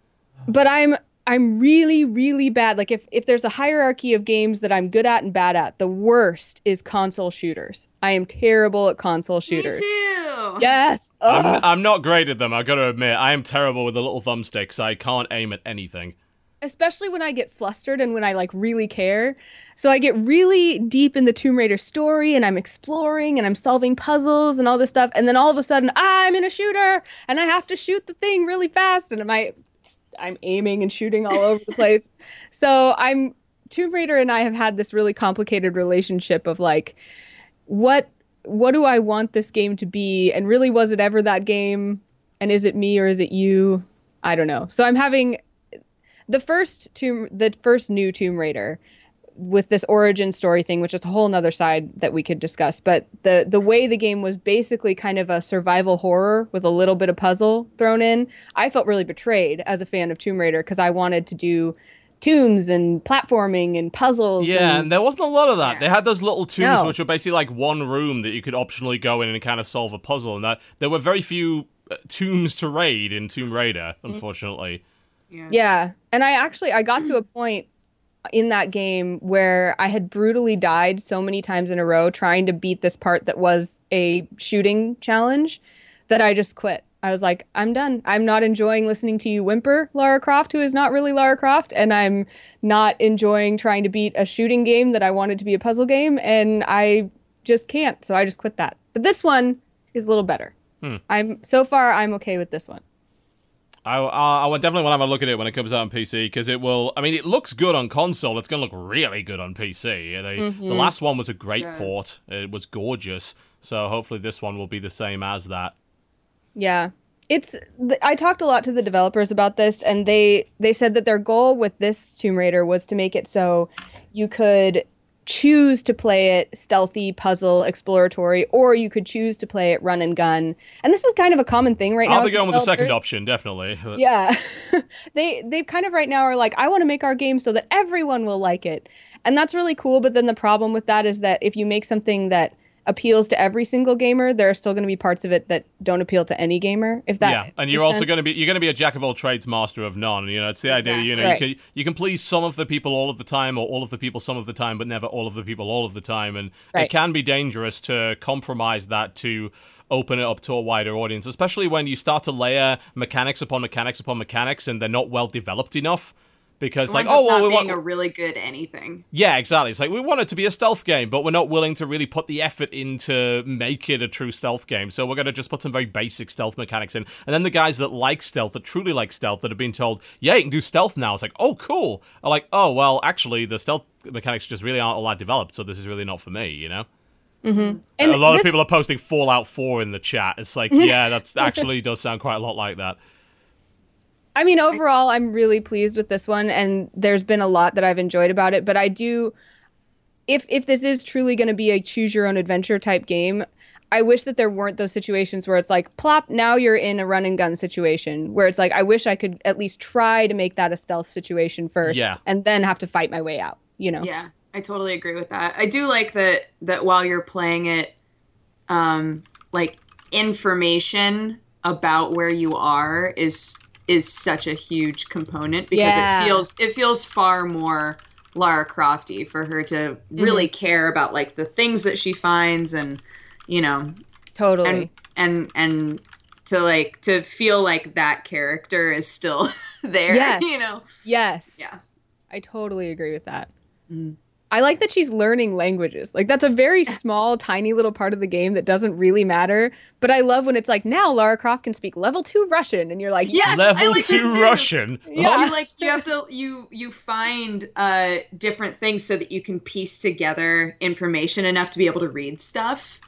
but I'm I'm really really bad. Like if if there's a hierarchy of games that I'm good at and bad at, the worst is console shooters. I am terrible at console shooters. Me shooters. too. Yes. I'm, I'm not great at them, i got to admit. I am terrible with the little thumbsticks. I can't aim at anything. Especially when I get flustered and when I like really care. So I get really deep in the Tomb Raider story and I'm exploring and I'm solving puzzles and all this stuff. And then all of a sudden I'm in a shooter and I have to shoot the thing really fast and I I'm aiming and shooting all over the place. So I'm Tomb Raider and I have had this really complicated relationship of like what what do I want this game to be and really was it ever that game and is it me or is it you? I don't know. So I'm having the first tomb the first new tomb raider with this origin story thing which is a whole nother side that we could discuss but the the way the game was basically kind of a survival horror with a little bit of puzzle thrown in i felt really betrayed as a fan of tomb raider because i wanted to do tombs and platforming and puzzles Yeah, and, and there wasn't a lot of that. Yeah. They had those little tombs, No. which were basically like one room that you could optionally go in and kind of solve a puzzle. And that there were very few uh, tombs to raid in Tomb Raider, Mm. unfortunately. Yeah. Yeah. And I actually I got to a point in that game where I had brutally died so many times in a row trying to beat this part that was a shooting challenge that I just quit. I was like, I'm done. I'm not enjoying listening to you whimper, Lara Croft, who is not really Lara Croft, and I'm not enjoying trying to beat a shooting game that I wanted to be a puzzle game, and I just can't. So I just quit that. But this one is a little better. Hmm. I'm so far I'm okay with this one. I, I, I would definitely want to have a look at it when it comes out on PC because it will. I mean, it looks good on console. It's going to look really good on PC. They, The Mm-hmm. last one was a great Yes. port. It was gorgeous. So hopefully this one will be the same as that. Yeah. It's I talked a lot to the developers about this and they they said that their goal with this Tomb Raider was to make it so you could choose to play it stealthy, puzzle, exploratory, or you could choose to play it run and gun. And this is kind of a common thing right now. I'll be with going with the second option, definitely. But- Yeah. they they kind of right now are like, I want to make our game so that everyone will like it. And that's really cool, but then the problem with that is that if you make something that appeals to every single gamer, there are still going to be parts of it that don't appeal to any gamer. If that yeah, and you're also sense. going to be you're going to be a jack of all trades, master of none. You know, it's the idea. You know, Exactly. you can you can please some of the people all of the time, or all of the people some of the time, but never all of the people all of the time, and it can be dangerous to compromise that to open it up to a wider audience, especially when you start to layer mechanics upon mechanics upon mechanics, and they're not well developed enough. Because like, oh well, not we want being a really good anything. Yeah, exactly. It's like we want it to be a stealth game, but we're not willing to really put the effort in to make it a true stealth game. So we're going to just put some very basic stealth mechanics in. And then the guys that like stealth, that truly like stealth, that have been told, yeah, you can do stealth now. It's like, oh, cool. Are like, oh, well, actually, the stealth mechanics just really aren't all that developed, so this is really not for me, you know? Mm-hmm. And a lot of people are posting Fallout 4 in the chat. It's like, yeah, that's actually does sound quite a lot like that. I mean, overall, I'm really pleased with this one, and there's been a lot that I've enjoyed about it. But I do, if if this is truly going to be a choose your own adventure type game, I wish that there weren't those situations where it's like, plop, now you're in a run and gun situation, where it's like, I wish I could at least try to make that a stealth situation first, Yeah. and then have to fight my way out. You know? Yeah, I totally agree with that. I do like that that while you're playing it, um, like information about where you are is is such a huge component because Yeah. it feels it feels far more Lara Crofty for her to really care about like the things that she finds and you know Totally. and and and to like to feel like that character is still there Yes. you know yes. yeah I totally agree with that. Mm. I like that she's learning languages. Like that's a very small, tiny little part of the game that doesn't really matter. But I love when it's like now Lara Croft can speak level two Russian, and you're like, Yes, I Level like that 2 too. Russian. Yeah. you like you have to you you find uh different things so that you can piece together information enough to be able to read stuff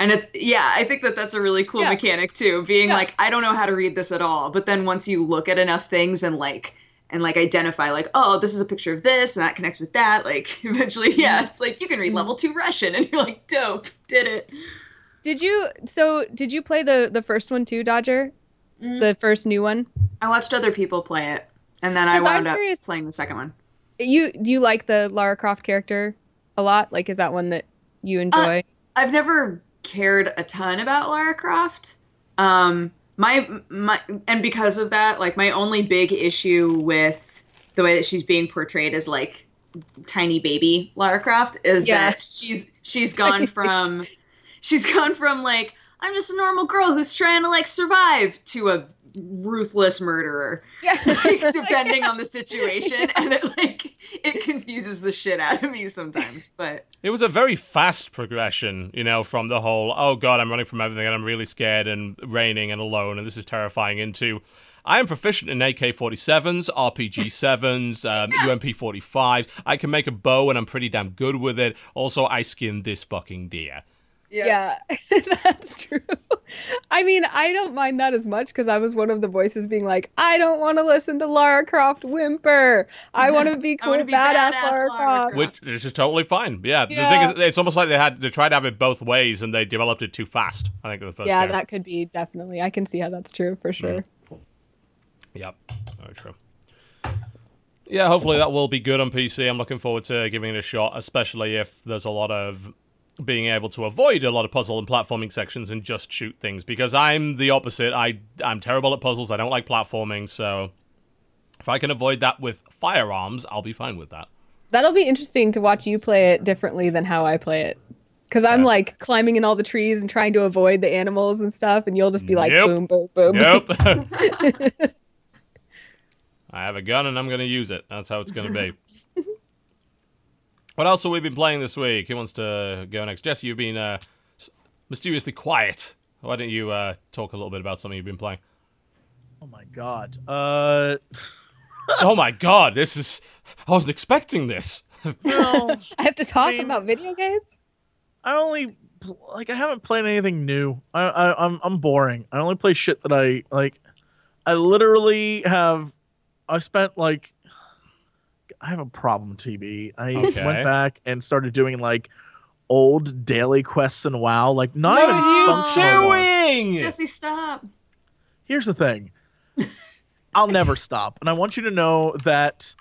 and it's yeah i think that that's a really cool Yeah. mechanic too being Yeah. like i don't know how to read this at all but then once you look at enough things and like and like identify like oh this is a picture of this and that connects with that like eventually yeah mm-hmm. it's like you can read mm-hmm. level two russian and you're like dope did it Did you? So did you play the the first one too, Dodger? Mm-hmm. The first new one. i watched other people play it and then I'm wound up playing the second one You do you like the Lara Croft character a lot? Like, is that one that you uh, enjoy? I've never cared a ton about Lara Croft. Um, my my and because of that, like my only big issue with the way that she's being portrayed as like tiny baby Lara Croft is Yeah. that she's she's gone from she's gone from like I'm just a normal girl who's trying to like survive to a ruthless murderer yeah. like depending on the situation and it like it confuses the shit out of me sometimes but It was a very fast progression, you know, from the whole, oh god, I'm running from everything and I'm really scared and raining and alone and this is terrifying into I am proficient in AK 47s, RPG 7s, um, UMP 45s. I can make a bow and I'm pretty damn good with it. Also, I skinned this fucking deer. Yeah, that's true. I mean, I don't mind that as much because I was one of the voices being like, I don't want to listen to Lara Croft whimper. I want to be cool, be badass, badass Lara Lara Croft. Croft. Which is just totally fine. Yeah, the thing is, it's almost like they had they tried to have it both ways and they developed it too fast. I think in the first Yeah, game. that could be definitely. I can see how that's true for sure. Mm. Yep, very true. Yeah, hopefully that will be good on PC. I'm looking forward to giving it a shot, especially if there's a lot of being able to avoid a lot of puzzle and platforming sections and just shoot things. Because I'm the opposite. I I'm terrible at puzzles. I don't like platforming. So if I can avoid that with firearms, I'll be fine with that. That'll be interesting to watch you play it differently than how I play it. Because I'm Yeah. like climbing in all the trees and trying to avoid the animals and stuff, and you'll just be like, Yep. boom, boom, boom. Nope. I have a gun and I'm going to use it. That's how it's going to be. what else have we been playing this week? Who wants to go next? Jesse, you've been uh, mysteriously quiet. Why don't you uh, talk a little bit about something you've been playing? Oh my god. Uh, oh my god, this is. I wasn't expecting this. well, I have to talk mean- about video games? I only like I haven't played anything new. I, I I'm I'm boring. I only play shit that I like. I literally have. I spent like. I have a problem, TB. I Okay. went back and started doing like old daily quests in WoW. Like not What even are you functional ones. doing? Jesse, stop. Here's the thing. I'll never stop, and I want you to know that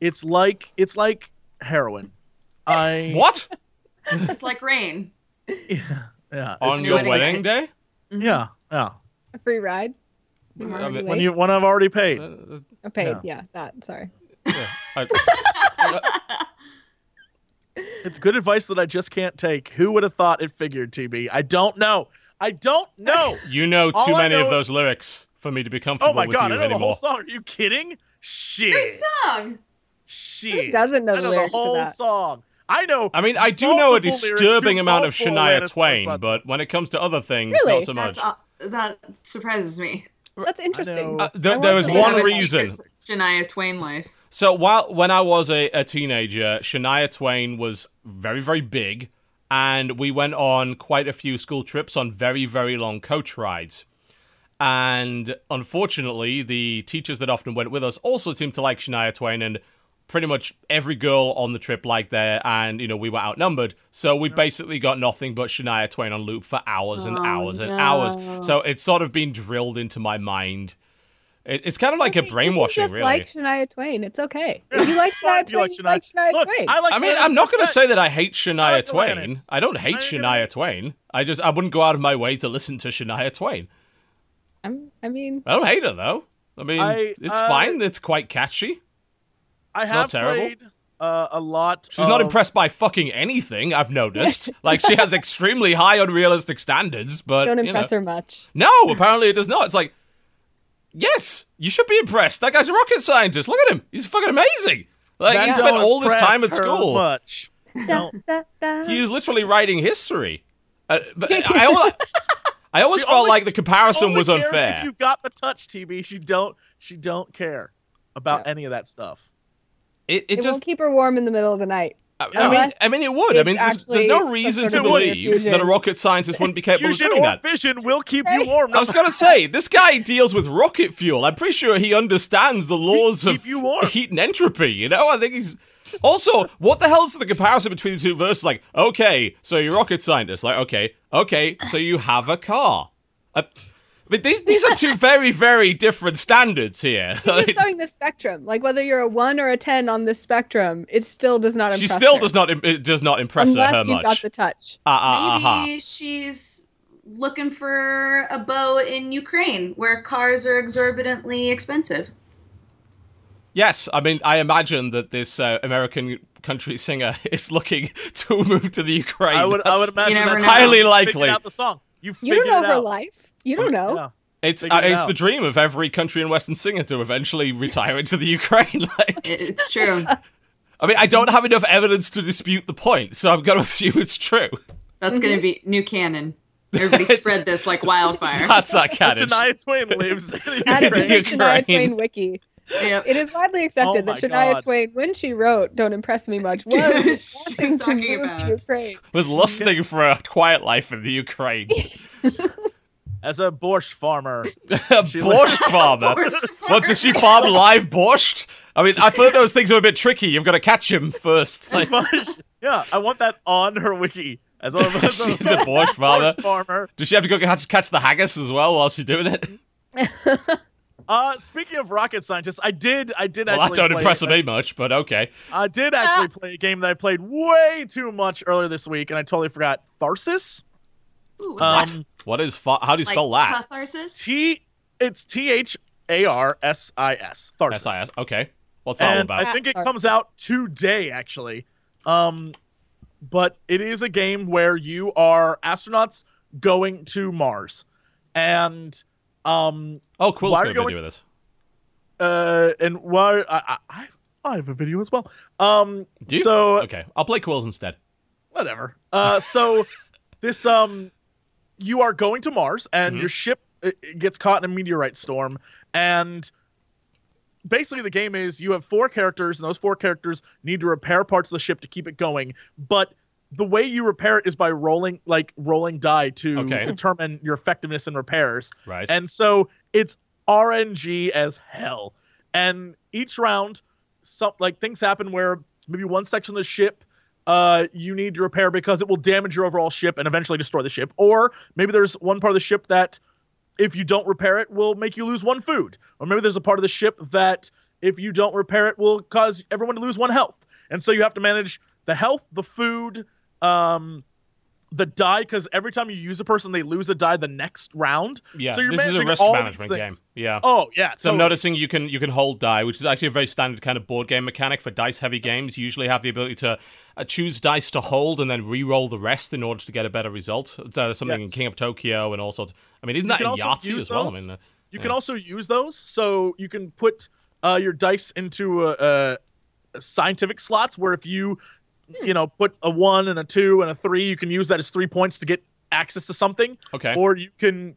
it's like it's like heroin. I What? It's like rain. Yeah, yeah. On just your like- wedding day? yeah, yeah. A free ride. I mean- When you when I've already paid. Uh, Oh, paid. Yeah. Yeah. that. Sorry. yeah. I- It's good advice that I just can't take. Who would have thought it figured, TB? I don't know. I don't know. you know too I many of know- those lyrics for me to be comfortable oh my with god, I you know the anymore. whole song. Are you kidding? Shit. Great song. Shit. Who doesn't know I the know lyrics the to whole that? song. I know. I mean, I do know a disturbing amount of Shania Alanis Twain, but when it comes to other things, Really? not so much. That's uh, that surprises me. That's interesting. Uh, there- there was one reason. Shania Twain life. So while when I was a, a teenager, Shania Twain was very very big, and we went on quite a few school trips on very very long coach rides. And unfortunately, the teachers that often went with us also seemed to like Shania Twain, and pretty much every girl on the trip liked there. And you know, we were outnumbered, so we basically got nothing but Shania Twain on loop for hours and Oh, hours and no. hours. So it's sort of been drilled into my mind. It, it's kind of like a You can brainwashing, just really. like Shania Twain. It's okay. If you like Shania Do you Twain, you like Shania Look, Twain. I like. I mean, I'm not going to say that I hate Shania I like Twain. Alanis. I don't hate I ain't gonna- Shania Twain. I just I wouldn't go out of my way to listen to Shania Twain. I'm, I mean, I don't hate her though. I mean, I, it's uh, fine. It's quite catchy. I It's not have terrible. played uh, a lot. She's not impressed by fucking anything. I've noticed. like she has extremely high unrealistic standards, but don't you know. impress her much. No, apparently it does not. It's like, yes, you should be impressed. That guy's a rocket scientist. Look at him. He's fucking amazing. Like That he spent all this time at school. Much. No. Da, da. He is literally writing history. Uh, but I, always, I always She felt only- like the comparison only was cares unfair. If you got the touch, TB, she don't. She don't care about Yeah. any of that stuff. It, it It, just, won't keep her warm in the middle of the night. I, I mean, unless I mean, it would. I mean, there's, there's no reason to believe fusion. that a rocket scientist wouldn't be capable Fusion of doing or that. fission will keep you warm. I was gonna say this guy deals with rocket fuel. I'm pretty sure he understands the laws keep of you warm. heat and entropy. You know, I think he's. Also, what the hell's the comparison between the two verses? Like, okay, so you're a rocket scientist. Like, okay, okay, so you have a car. Uh, but these these are two very very different standards here. She's Like, just showing the spectrum. Like whether you're a one or a ten on the spectrum, it still does not impress she still her. does not it does not impress unless her you've much. got the touch. Ah, ah, ah, Maybe she's looking for a beau in Ukraine where cars are exorbitantly expensive. Yes, I mean, I imagine that this uh, American country singer is looking to move to the Ukraine. I would. I would imagine never that's you Highly figured likely. out the song. You You don't know it her life. You don't know. Yeah. It's uh, it's out. the dream of every country and Western singer to eventually retire into the Ukraine. Like, It's true. I mean, I don't have enough evidence to dispute the point, so I'm going to assume it's true. That's Mm-hmm. gonna be new canon. Everybody spread this like wildfire. That's that canon. Shania Twain lives in Add it to Ukraine. the Ukraine. Shania Twain wiki. Yep. It is widely accepted Oh that Shania God. Twain, when she wrote "Don't Impress Me Much," was She's wanting to talking to about- Ukraine. Was lusting for a quiet life in the Ukraine. As a borscht farmer, a borscht farmer. Borscht What does she farm live borscht? I mean, I thought those things were a bit tricky. You've got to catch him first. Like, yeah, I want that on her wiki. As a, as she's a borscht farmer. borscht farmer. Does she have to go catch, catch the haggis as well while she's doing it? Uh, speaking of rocket scientists, I did. I did Well, that don't play, impress me much, but okay. I did Ah. actually play a game that I played way too much earlier this week, and I totally forgot. Tharsis. Ooh, Um, What is fa- how do you that? spell that? catharsis? T. It's T H A R S I S. Tharsis. S-I-S. Okay. What's that all about? I think it comes out today, actually. Um, but it is a game where you are astronauts going to Mars, and um, oh, Quill's why are got a going- video with us. uh, and why I, I I have a video as well. Um, Do you? so Okay, I'll play Quills instead. whatever. Uh, so this um, you are going to Mars, and Mhm. your ship uh, gets caught in a meteorite storm, and basically the game is you have four characters, and those four characters need to repair parts of the ship to keep it going, but the way you repair it is by rolling like rolling die to Okay. determine your effectiveness in repairs. Right. And so it's RNG as hell. And each round, some like things happen where maybe one section of the ship uh, you need to repair because it will damage your overall ship and eventually destroy the ship. Or maybe there's one part of the ship that if you don't repair it will make you lose one food. Or maybe there's a part of the ship that if you don't repair it will cause everyone to lose one health. And so you have to manage the health, the food, um, the die because every time you use a person, they lose a die the next round. yeah, so you're this is a managing risk all these management game. things. Yeah. Oh yeah. So I'm noticing you can you can hold die, which is actually a very standard kind of board game mechanic for dice heavy games. You usually have the ability to uh, choose dice to hold and then re-roll the rest in order to get a better result. It's uh, something in King of Tokyo and all sorts. I mean, isn't You that can in also Yahtzee as well? I mean, uh, You Yeah. can also use those, so you can put uh, your dice into a, a scientific slots where if you, you know, put a one and a two and a three, you can use that as three points to get access to something. okay. Or you can,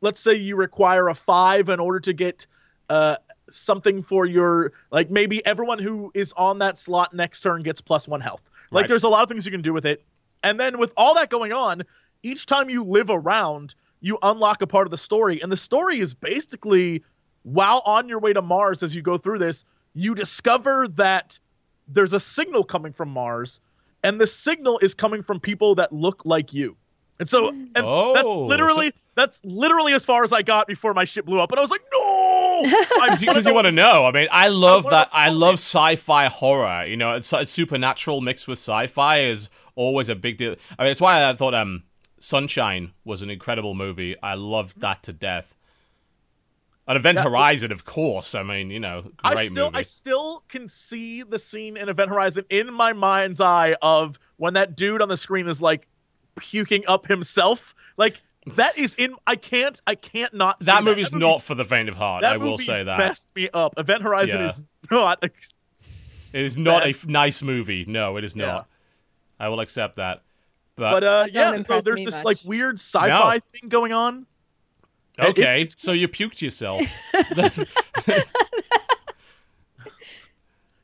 let's say you require a five in order to get uh, something for your, like maybe everyone who is on that slot next turn gets plus one health. Like Right. there's a lot of things you can do with it. And then with all that going on, each time you live around, you unlock a part of the story. And the story is basically while on your way to Mars as you go through this, you discover that there's a signal coming from Mars, and the signal is coming from people that look like you. And so and that's Oh, literally that's literally as far as I got before my ship blew up. And I was like, no! So because you want to know. I mean, I love wanna that. I something. love sci-fi horror. You know, it's, it's supernatural mixed with sci-fi is always a big deal. I mean, it's why I thought um, Sunshine was an incredible movie. I loved that to death. And Event Yeah, Horizon, of course. I mean, you know, great I still movie. I still can see the scene in Event Horizon in my mind's eye of when that dude on the screen is like puking up himself. Like that is in I can't I can't not see that movie's movie- not for the faint of heart. that I will say that messed me up. Event Horizon Yeah. is not a, it is not bad. a f- nice movie. No, it is Yeah. not. I will accept that. But, but uh yeah, so there's this much. like weird sci-fi thing going on. It- okay, it's- it's- so you puked yourself.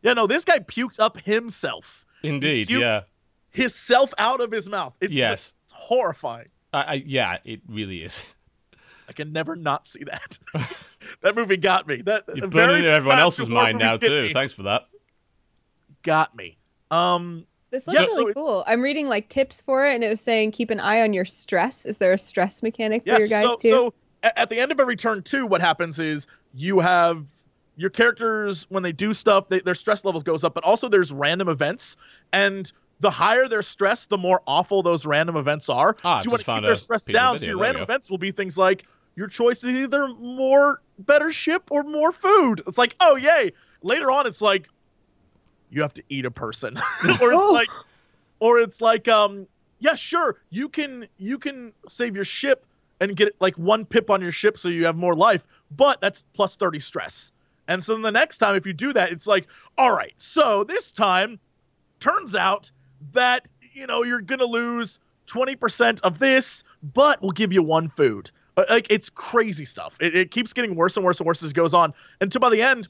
Yeah, no, this guy puked up himself. Indeed, You- yeah. His self out of his mouth. It's, Yes. it's horrifying. I, I, yeah, it really is. I can never not see that. that movie got me. That You're very burning it in everyone else's mind now too. me. Thanks for that. Got me. Um, This looks Yeah, really it's- cool. I'm reading like tips for it, and it was saying keep an eye on your stress. Is there a stress mechanic for yes. your guys so, too? so a- at the end of every turn two, what happens is you have your characters when they do stuff, they, their stress level goes up, but also there's random events, and the higher their stress, the more awful those random events are. Ah, so you want to keep found their stress piece of down. So your There random go. events will be things like your choice is either more better ship or more food. It's like, oh yay! Later on, it's like you have to eat a person, or it's like, or it's like, um, yeah, sure, you can you can save your ship and get like one pip on your ship so you have more life, but that's plus thirty stress. And so the next time, if you do that, it's like, all right, so this time, turns out that you know you're gonna lose twenty percent of this, but we'll give you one food. Uh, Like it's crazy stuff. It, it keeps getting worse and worse and worse as it goes on, until by the end,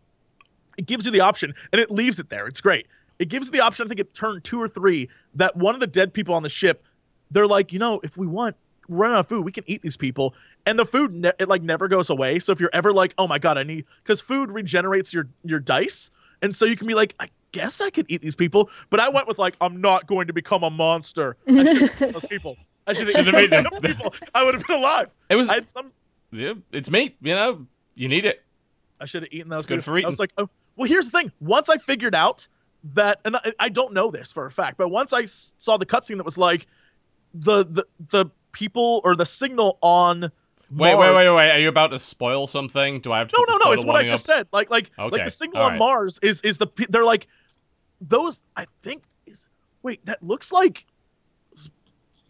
it gives you the option and it leaves it there. It's great. It gives you the option, I think at turn two or three, that one of the dead people on the ship, they're like, you know, if we want, run out of food, we can eat these people. And the food, ne- it like never goes away. So if you're ever like, oh my God, I need, because food regenerates your, your dice. And so you can be like, I guess I could eat these people. But I went with like, I'm not going to become a monster. I should have eaten those people. I should have Should've eaten eaten those them. people. I would have been alive. It was. I had some yeah, it's meat. You know, you need it. I should have eaten those. It's good for eating. I was like, oh, well, here's the thing. Once I figured out that, and I, I don't know this for a fact, but once I s- saw the cutscene that was like the the the people or the signal on. Wait, Mars- wait, wait, wait. Are you about to spoil something? Do I have to? No, put no, no. It's what I just up? said. Like, like, like the signal all on. Mars is is the pe- they're like those. I think is wait that looks like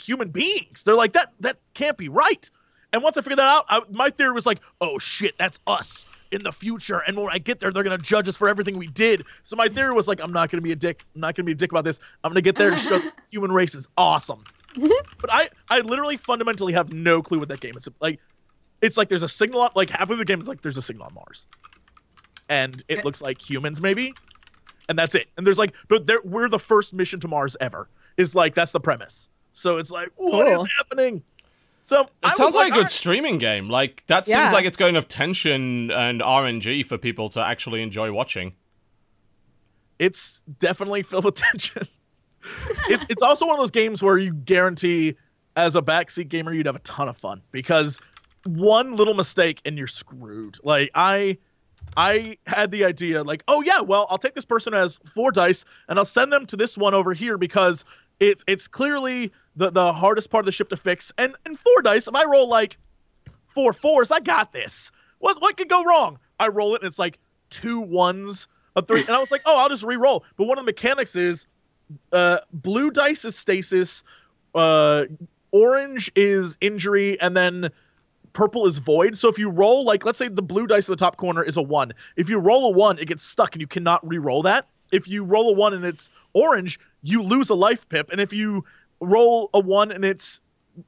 human beings. They're like that. That can't be right. And once I figured that out, I, my theory was like, oh shit, that's us in the future. And when I get there, they're gonna judge us for everything we did. So my theory was like, I'm not gonna be a dick. I'm not gonna be a dick about this. I'm gonna get there and show the human race is awesome. Mm-hmm. but I, I literally fundamentally have no clue what that game is. Like, it's like there's a signal on, like half of the game is like there's a signal on Mars, and it looks like humans maybe, and that's it. And there's like, but there, we're the first mission to Mars ever, is like that's the premise. So it's like, what is Cool. happening? So It was sounds like, a good "Alright." streaming game. Like that Yeah. seems like it's got enough tension and RNG for people to actually enjoy watching. it's definitely filled with tension. It's it's also one of those games where you guarantee as a backseat gamer you'd have a ton of fun because one little mistake and you're screwed. Like I I had the idea like, oh yeah, well, I'll take this person who has four dice and I'll send them to this one over here because it's it's clearly the the hardest part of the ship to fix. And and four dice, if I roll like four fours, I got this. What what could go wrong? I roll it and it's like two ones, a three, and I was like, oh, I'll just re-roll. But one of the mechanics is uh blue dice is stasis, uh orange is injury, and then purple is void. So if you roll like let's say the blue dice in the top corner is a one. If you roll a one, it gets stuck and you cannot re-roll that. If you roll a one and it's orange, you lose a life pip. And if you roll a one and it's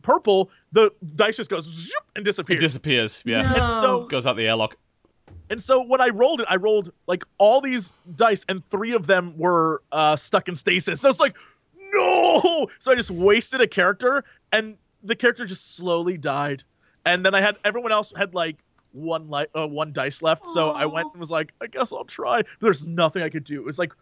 purple, the dice just goes zoop and disappears. It disappears. disappears. Yeah, No. and so goes out the airlock. And so when I rolled it, I rolled like all these dice, and three of them were uh, stuck in stasis. So it's like, no! So I just wasted a character, and the character just slowly died. And then I had everyone else had like one li- uh, one dice left. So I went and was like, I guess I'll try. But there's nothing I could do. It was like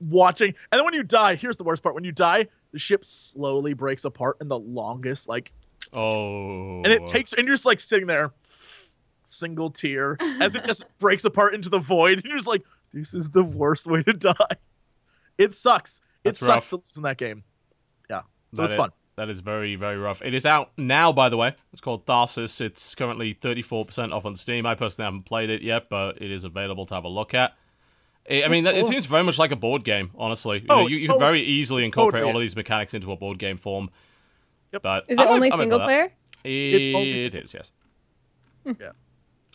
watching. And then when you die, here's the worst part: when you die, the ship slowly breaks apart in the longest like Oh, and it takes and you're just like sitting there single tear as it just breaks apart into the void and you're just like this is the worst way to die it sucks it sucks rough. to lose in that game yeah so That it's i- fun That is very, very rough. It is out now, by the way. It's called Tharsis. It's currently 34% off on Steam. I personally haven't played it yet, but it is available to have a look at. I I mean, That's it seems very much like a board game, honestly. You, Oh, know, you, you tot- can very easily incorporate totally all of these mechanics into a board game form. Yep. But Is I'm it only I'm single for that. player? It's only It single- is, yes. Hmm. yeah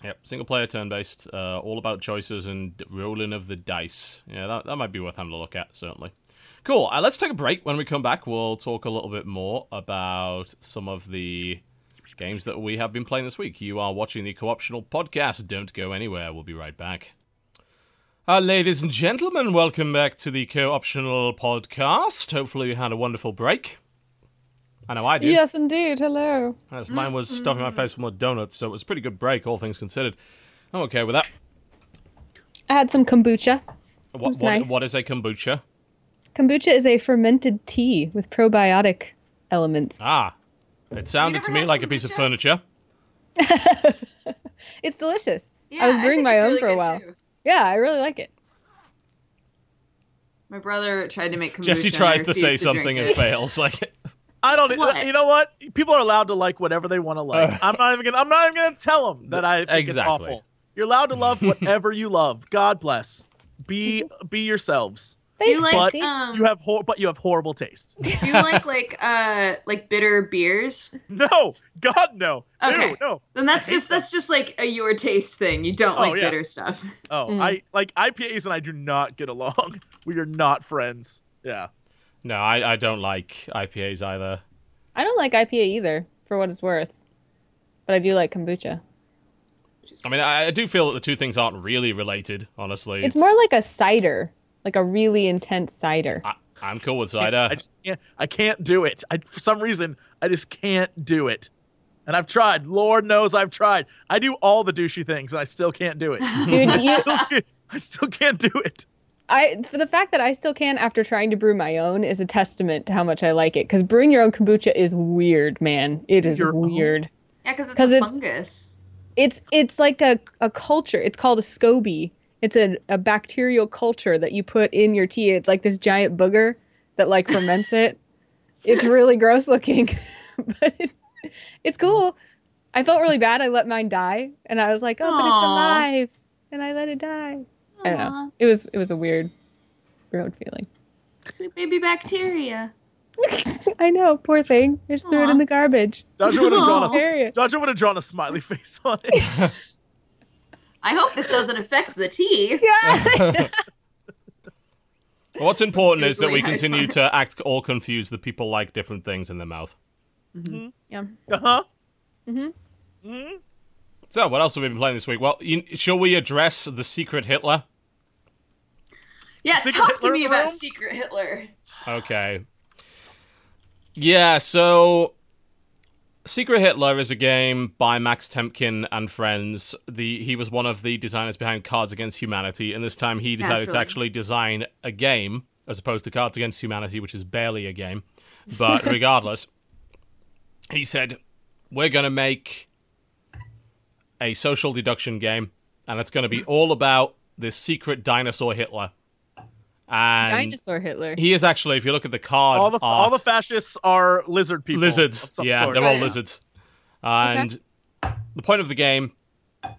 Yep, single player, turn based, uh, all about choices and rolling of the dice. Yeah, that, that might be worth having a look at, certainly. Cool. Uh, let's take a break. When we come back, we'll talk a little bit more about some of the games that we have been playing this week. You are watching the Co-optional podcast. Don't go anywhere. We'll be right back. Uh, ladies and gentlemen, welcome back to the Co-optional podcast. Hopefully you had a wonderful break. I know I did. Yes, indeed. Hello. As mine was stuffing my face with more donuts, so it was a pretty good break, all things considered. I'm okay with that. I had some kombucha. What, what- nice. what is a kombucha? Kombucha is a fermented tea with probiotic elements. Ah, it sounded to me had like a piece of furniture. It's delicious. Yeah, I was brewing think my own really for a while. too. Yeah, I really like it. My brother tried to make kombucha. Jesse tries to say drink something and fails. Like, i don't What? you know what people are allowed to like whatever they want to like Uh. i'm not even gonna i'm not even gonna tell them that i think Exactly. it's awful you're allowed to love whatever you love god bless be be yourselves Do you like Jesse. um? you have hor- but you have horrible taste do you like like uh like bitter beers? no god no Okay. Ew, no Then that's hate just that's just like a your taste thing. You don't Oh, like yeah. bitter stuff. Oh, Mm. I like IPAs and I do not get along. We are not friends. Yeah. No, I, I don't like IPAs either. I don't like IPA either, for what it's worth. But I do like kombucha. I mean, I, I do feel that the two things aren't really related, honestly. It's more like a cider, like a really intense cider. I, I'm cool with cider. I cider. just can't I can't do it. I for some reason I just can't do it. And I've tried. Lord knows I've tried. I do all the douchey things and I still can't do it. Dude, you, I still can't do it. I for the fact that I still can after trying to brew my own is a testament to how much I like it. Because brewing your own kombucha is weird, man. It is Your own? weird. Yeah, because it's 'Cause a it's- fungus. It's it's like a, a culture. It's called a SCOBY. It's a, a bacterial culture that you put in your tea. It's like this giant booger that like ferments it. It's really gross looking, but it, it's cool. I felt really bad. I let mine die, and I was like, "Oh, but it's alive," and I let it die. I don't know. It was it was a weird, weird feeling. sweet baby bacteria. I know, poor thing. I just threw it in the garbage. Dodger would have drawn a Dodger would have drawn a smiley face on it. I hope this doesn't affect the tea. Yeah. What's important is that we continue to act all confused that people like different things in their mouth. yeah. Uh-huh. Mm-hmm. So, what else have we been playing this week? Well, you, shall we address the secret Hitler? Yeah, Secret talk Hitler to me about? Secret Hitler. Okay. Yeah, so Secret Hitler is a game by Max Temkin and friends. The he was one of the designers behind Cards Against Humanity, and this time he decided to actually design a game as opposed to Cards Against Humanity, which is barely a game. But regardless, he said, "We're gonna make a social deduction game, and it's gonna be all about this secret dinosaur Hitler." And Dinosaur Hitler. he is actually, if you look at the card, all the all the fascists are lizard people. lizards. Yeah, sort. they're all Yeah. lizards. And the point of the game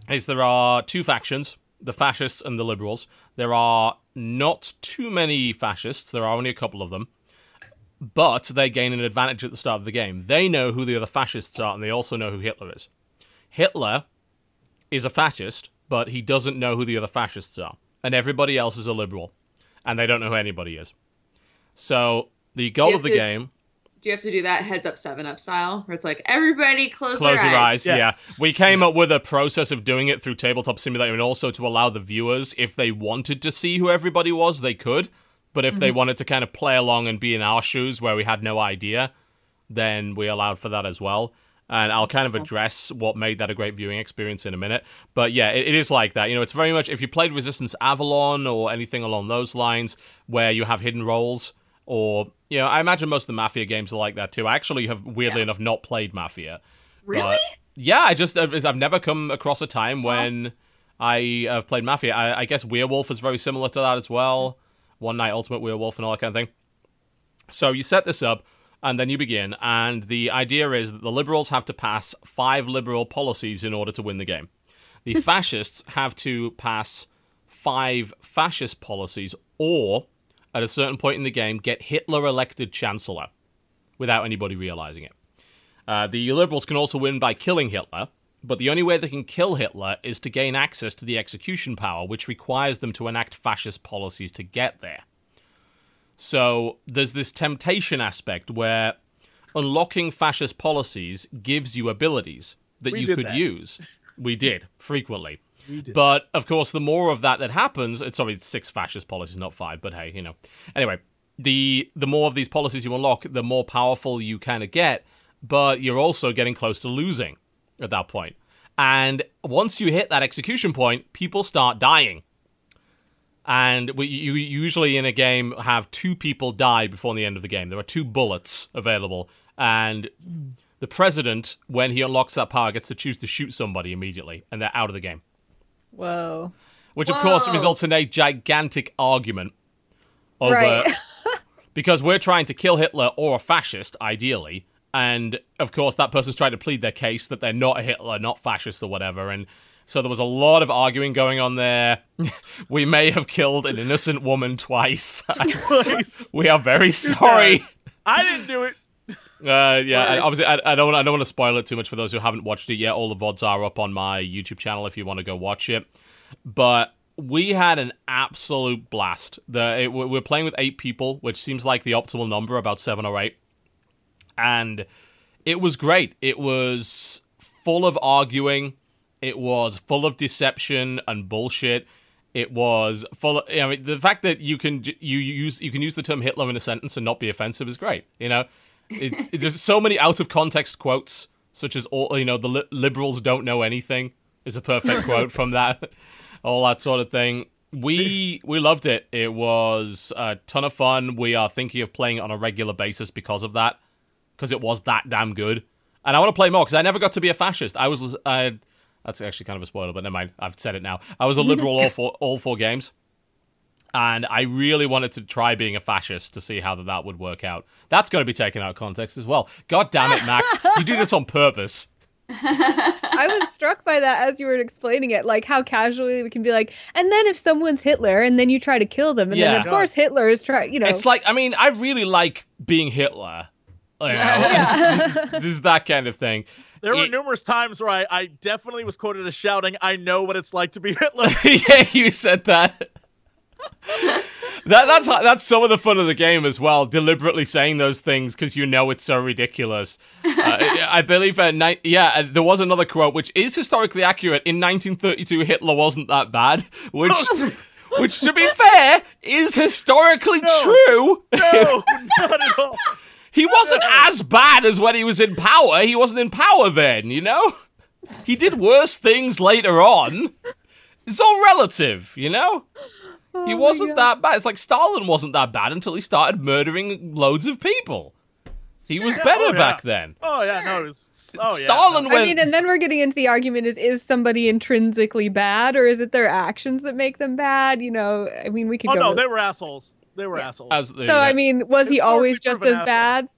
is there are two factions, the fascists and the liberals. There are not too many fascists, there are only a couple of them. But they gain an advantage at the start of the game. They know who the other fascists are, and they also know who Hitler is. Hitler is a fascist, but he doesn't know who the other fascists are. And everybody else is a liberal. And they don't know who anybody is. So the goal of the to- game Do you have to do that heads up seven up style where it's like everybody close, Close their your eyes? eyes. Yes. Yeah, we came up with a process of doing it through Tabletop Simulator, and also to allow the viewers, if they wanted to see who everybody was, they could. But if they mm-hmm. wanted to kind of play along and be in our shoes where we had no idea, then we allowed for that as well. And I'll kind of address what made that a great viewing experience in a minute. But yeah, it, it is like that. You know, it's very much if you played Resistance Avalon or anything along those lines, where you have hidden roles, or you know, I imagine most of the Mafia games are like that too. I actually have weirdly Yeah. enough not played Mafia. Really? But- yeah, I just I've never come across a time when I have played Mafia. I, I guess Werewolf is very similar to that as well. Hmm. One Night Ultimate Werewolf and all that kind of thing. So you set this up, and then you begin, and the idea is that the liberals have to pass five liberal policies in order to win the game. The fascists have to pass five fascist policies, or at a certain point in the game, get Hitler elected chancellor without anybody realizing it. Uh, the liberals can also win by killing Hitler, but the only way they can kill Hitler is to gain access to the execution power, which requires them to enact fascist policies to get there. So there's this temptation aspect where unlocking fascist policies gives you abilities that We you could that. use. We did frequently. But of course, the more of that that happens, it's sorry, six fascist policies, not five. But hey, you know. Anyway, the the more of these policies you unlock, the more powerful you kind of get. But you're also getting close to losing at that point. And once you hit that execution point, people start dying. And we, you usually in a game have two people die before the end of the game. There are two bullets available, and the president, when he unlocks that power, gets to choose to shoot somebody immediately, and they're out of the game. Whoa. Which, of course, results in a gigantic argument over Right. because we're trying to kill Hitler or a fascist, ideally. And of course, that person's trying to plead their case that they're not a Hitler, not fascist or whatever. And so there was a lot of arguing going on there. we may have killed an innocent woman twice. We are very sorry. I didn't do it. Uh, yeah, Worse. obviously, I, I don't. I don't want to spoil it too much for those who haven't watched it yet. All the vods are up on my YouTube channel if you want to go watch it. But we had an absolute blast. The it, we- we're playing with eight people, which seems like the optimal number, about seven or eight, and it was great. It was full of arguing. It was full of deception and bullshit. It was full. Of, I mean, the fact that you can you use you can use the term Hitler in a sentence and not be offensive is great. You know, it, it- there's so many out of context quotes, such as all you know, the li- liberals don't know anything is a perfect quote from that. All that sort of thing. We we loved it. It was a ton of fun. We are thinking of playing it on a regular basis because of that, because it was that damn good. And I want to play more because I never got to be a fascist. I was I. That's actually kind of a spoiler, but never mind. I've said it now. I was a liberal all four all four games, and I really wanted to try being a fascist to see how that, that would work out. That's going to be taken out of context as well. God damn it, Max! you do this on purpose. I was struck by that as you were explaining it, like how casually we can be like, and then if someone's Hitler, and then you try to kill them, and Yeah. then of course Hitler is trying, you know. It's like I mean, I really like being Hitler. You know, it's- this is that kind of thing. There were It- numerous times where I, I definitely was quoted as shouting, I know what it's like to be Hitler. yeah, you said that. that that's that's some of the fun of the game as well. Deliberately saying those things because you know it's so ridiculous. Uh, I believe, uh, ni- yeah, uh, there was another quote which is historically accurate. In 1932, Hitler wasn't that bad, which, which to be fair, is historically true. no, not at all. He wasn't as bad as when he was in power. He wasn't in power then, you know? He did worse things later on. It's all relative, you know? Oh he wasn't that bad. It's like Stalin wasn't that bad until he started murdering loads of people. He was oh, better Oh, yeah. back then. Oh yeah, no, it was. Oh yeah. Stalin no. went. I mean, and then we're getting into the argument: is is somebody intrinsically bad, or is it their actions that make them bad? You know, I mean, we could Oh no, with- they were assholes. They were assholes. as the- so I mean, was he always just proven as bad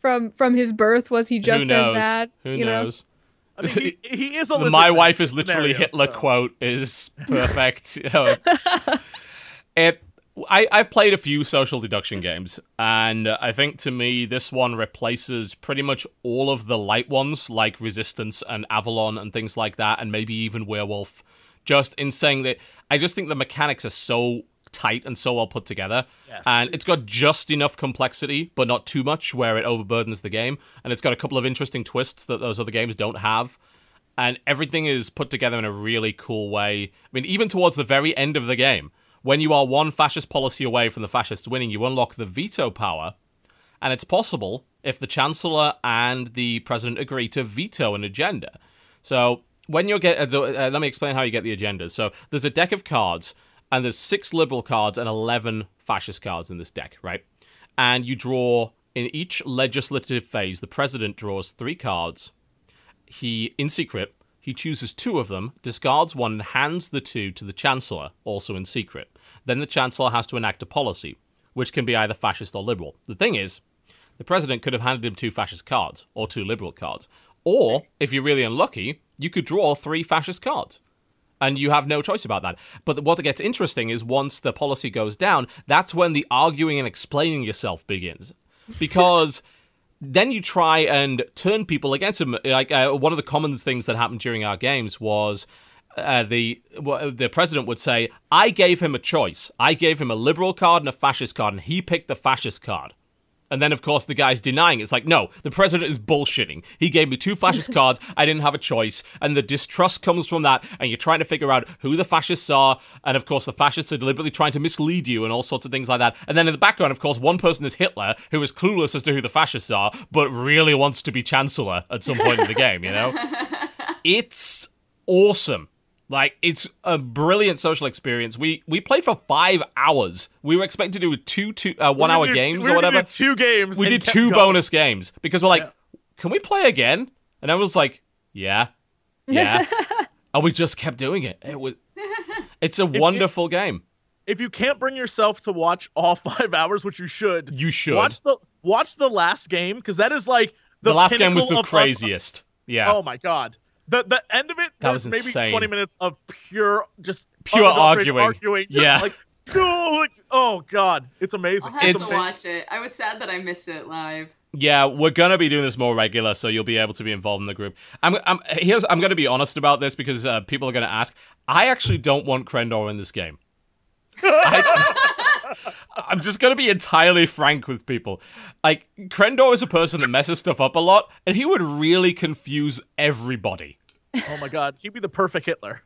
from from his birth? Was he just as bad? Who you know? knows? I mean, he, he is a The my wife is literally scenario, Hitler so- quote is perfect. You know. it. I, I've played a few social deduction games, and I think to me this one replaces pretty much all of the light ones like Resistance and Avalon and things like that, and maybe even Werewolf. Just in saying that, I just think the mechanics are so tight and so well put together, Yes. and it's got just enough complexity, but not too much where it overburdens the game, and it's got a couple of interesting twists that those other games don't have and everything is put together in a really cool way. I mean, even towards the very end of the game, when you are one fascist policy away from the fascists winning, you unlock the veto power, and it's possible if the chancellor and the president agree to veto an agenda. So when you get, uh, the, uh, let me explain how you get the agendas. So there's a deck of cards, and there's six liberal cards and eleven fascist cards in this deck, right? And you draw in each legislative phase. The president draws three cards he, in secret, he chooses two of them, discards one, and hands the two to the Chancellor, also in secret. Then the Chancellor has to enact a policy, which can be either fascist or liberal. The thing is, the President could have handed him two fascist cards, or two liberal cards. Or, if you're really unlucky, you could draw three fascist cards. And you have no choice about that. But what gets interesting is once the policy goes down, that's when the arguing and explaining yourself begins. Because then you try and turn people against him. Like uh, one of the common things that happened during our games was uh, the the president would say, "I gave him a choice. I gave him a liberal card and a fascist card, and he picked the fascist card." And then, of course, the guy's denying. It's like, no, the president is bullshitting. He gave me two fascist cards. I didn't have a choice. And the distrust comes from that. And you're trying to figure out who the fascists are. And, of course, the fascists are deliberately trying to mislead you and all sorts of things like that. And then in the background, of course, one person is Hitler, who is clueless as to who the fascists are, but really wants to be chancellor at some point in the game, you know? It's awesome. Like it's a brilliant social experience. We we played for five hours. We were expected to do two two uh, one hour games or whatever. Two games. We did two going. bonus games because we're like, Yeah. can we play again? And I was like, yeah, yeah. and we just kept doing it. It was. It's a wonderful game. If you can't bring yourself to watch all five hours, which you should, You should. watch the watch the last game because that is like the, The, last game was the of us- craziest. Yeah. Oh my god. The the end of it That there's was maybe insane. 20 minutes of pure just Pure arguing. arguing. Just Yeah. like no, like, oh god, it's amazing. I'll have It's- to watch it. I was sad that I missed it live. Yeah, we're gonna be doing this more regular, so you'll be able to be involved in the group. I'm, I'm here's I'm gonna be honest about this because uh, people are gonna ask. I actually don't want Krendor in this game. I, I'm just gonna be entirely frank with people. Like Krendor is a person that messes stuff up a lot, and he would really confuse everybody. oh my god, he'd be the perfect Hitler.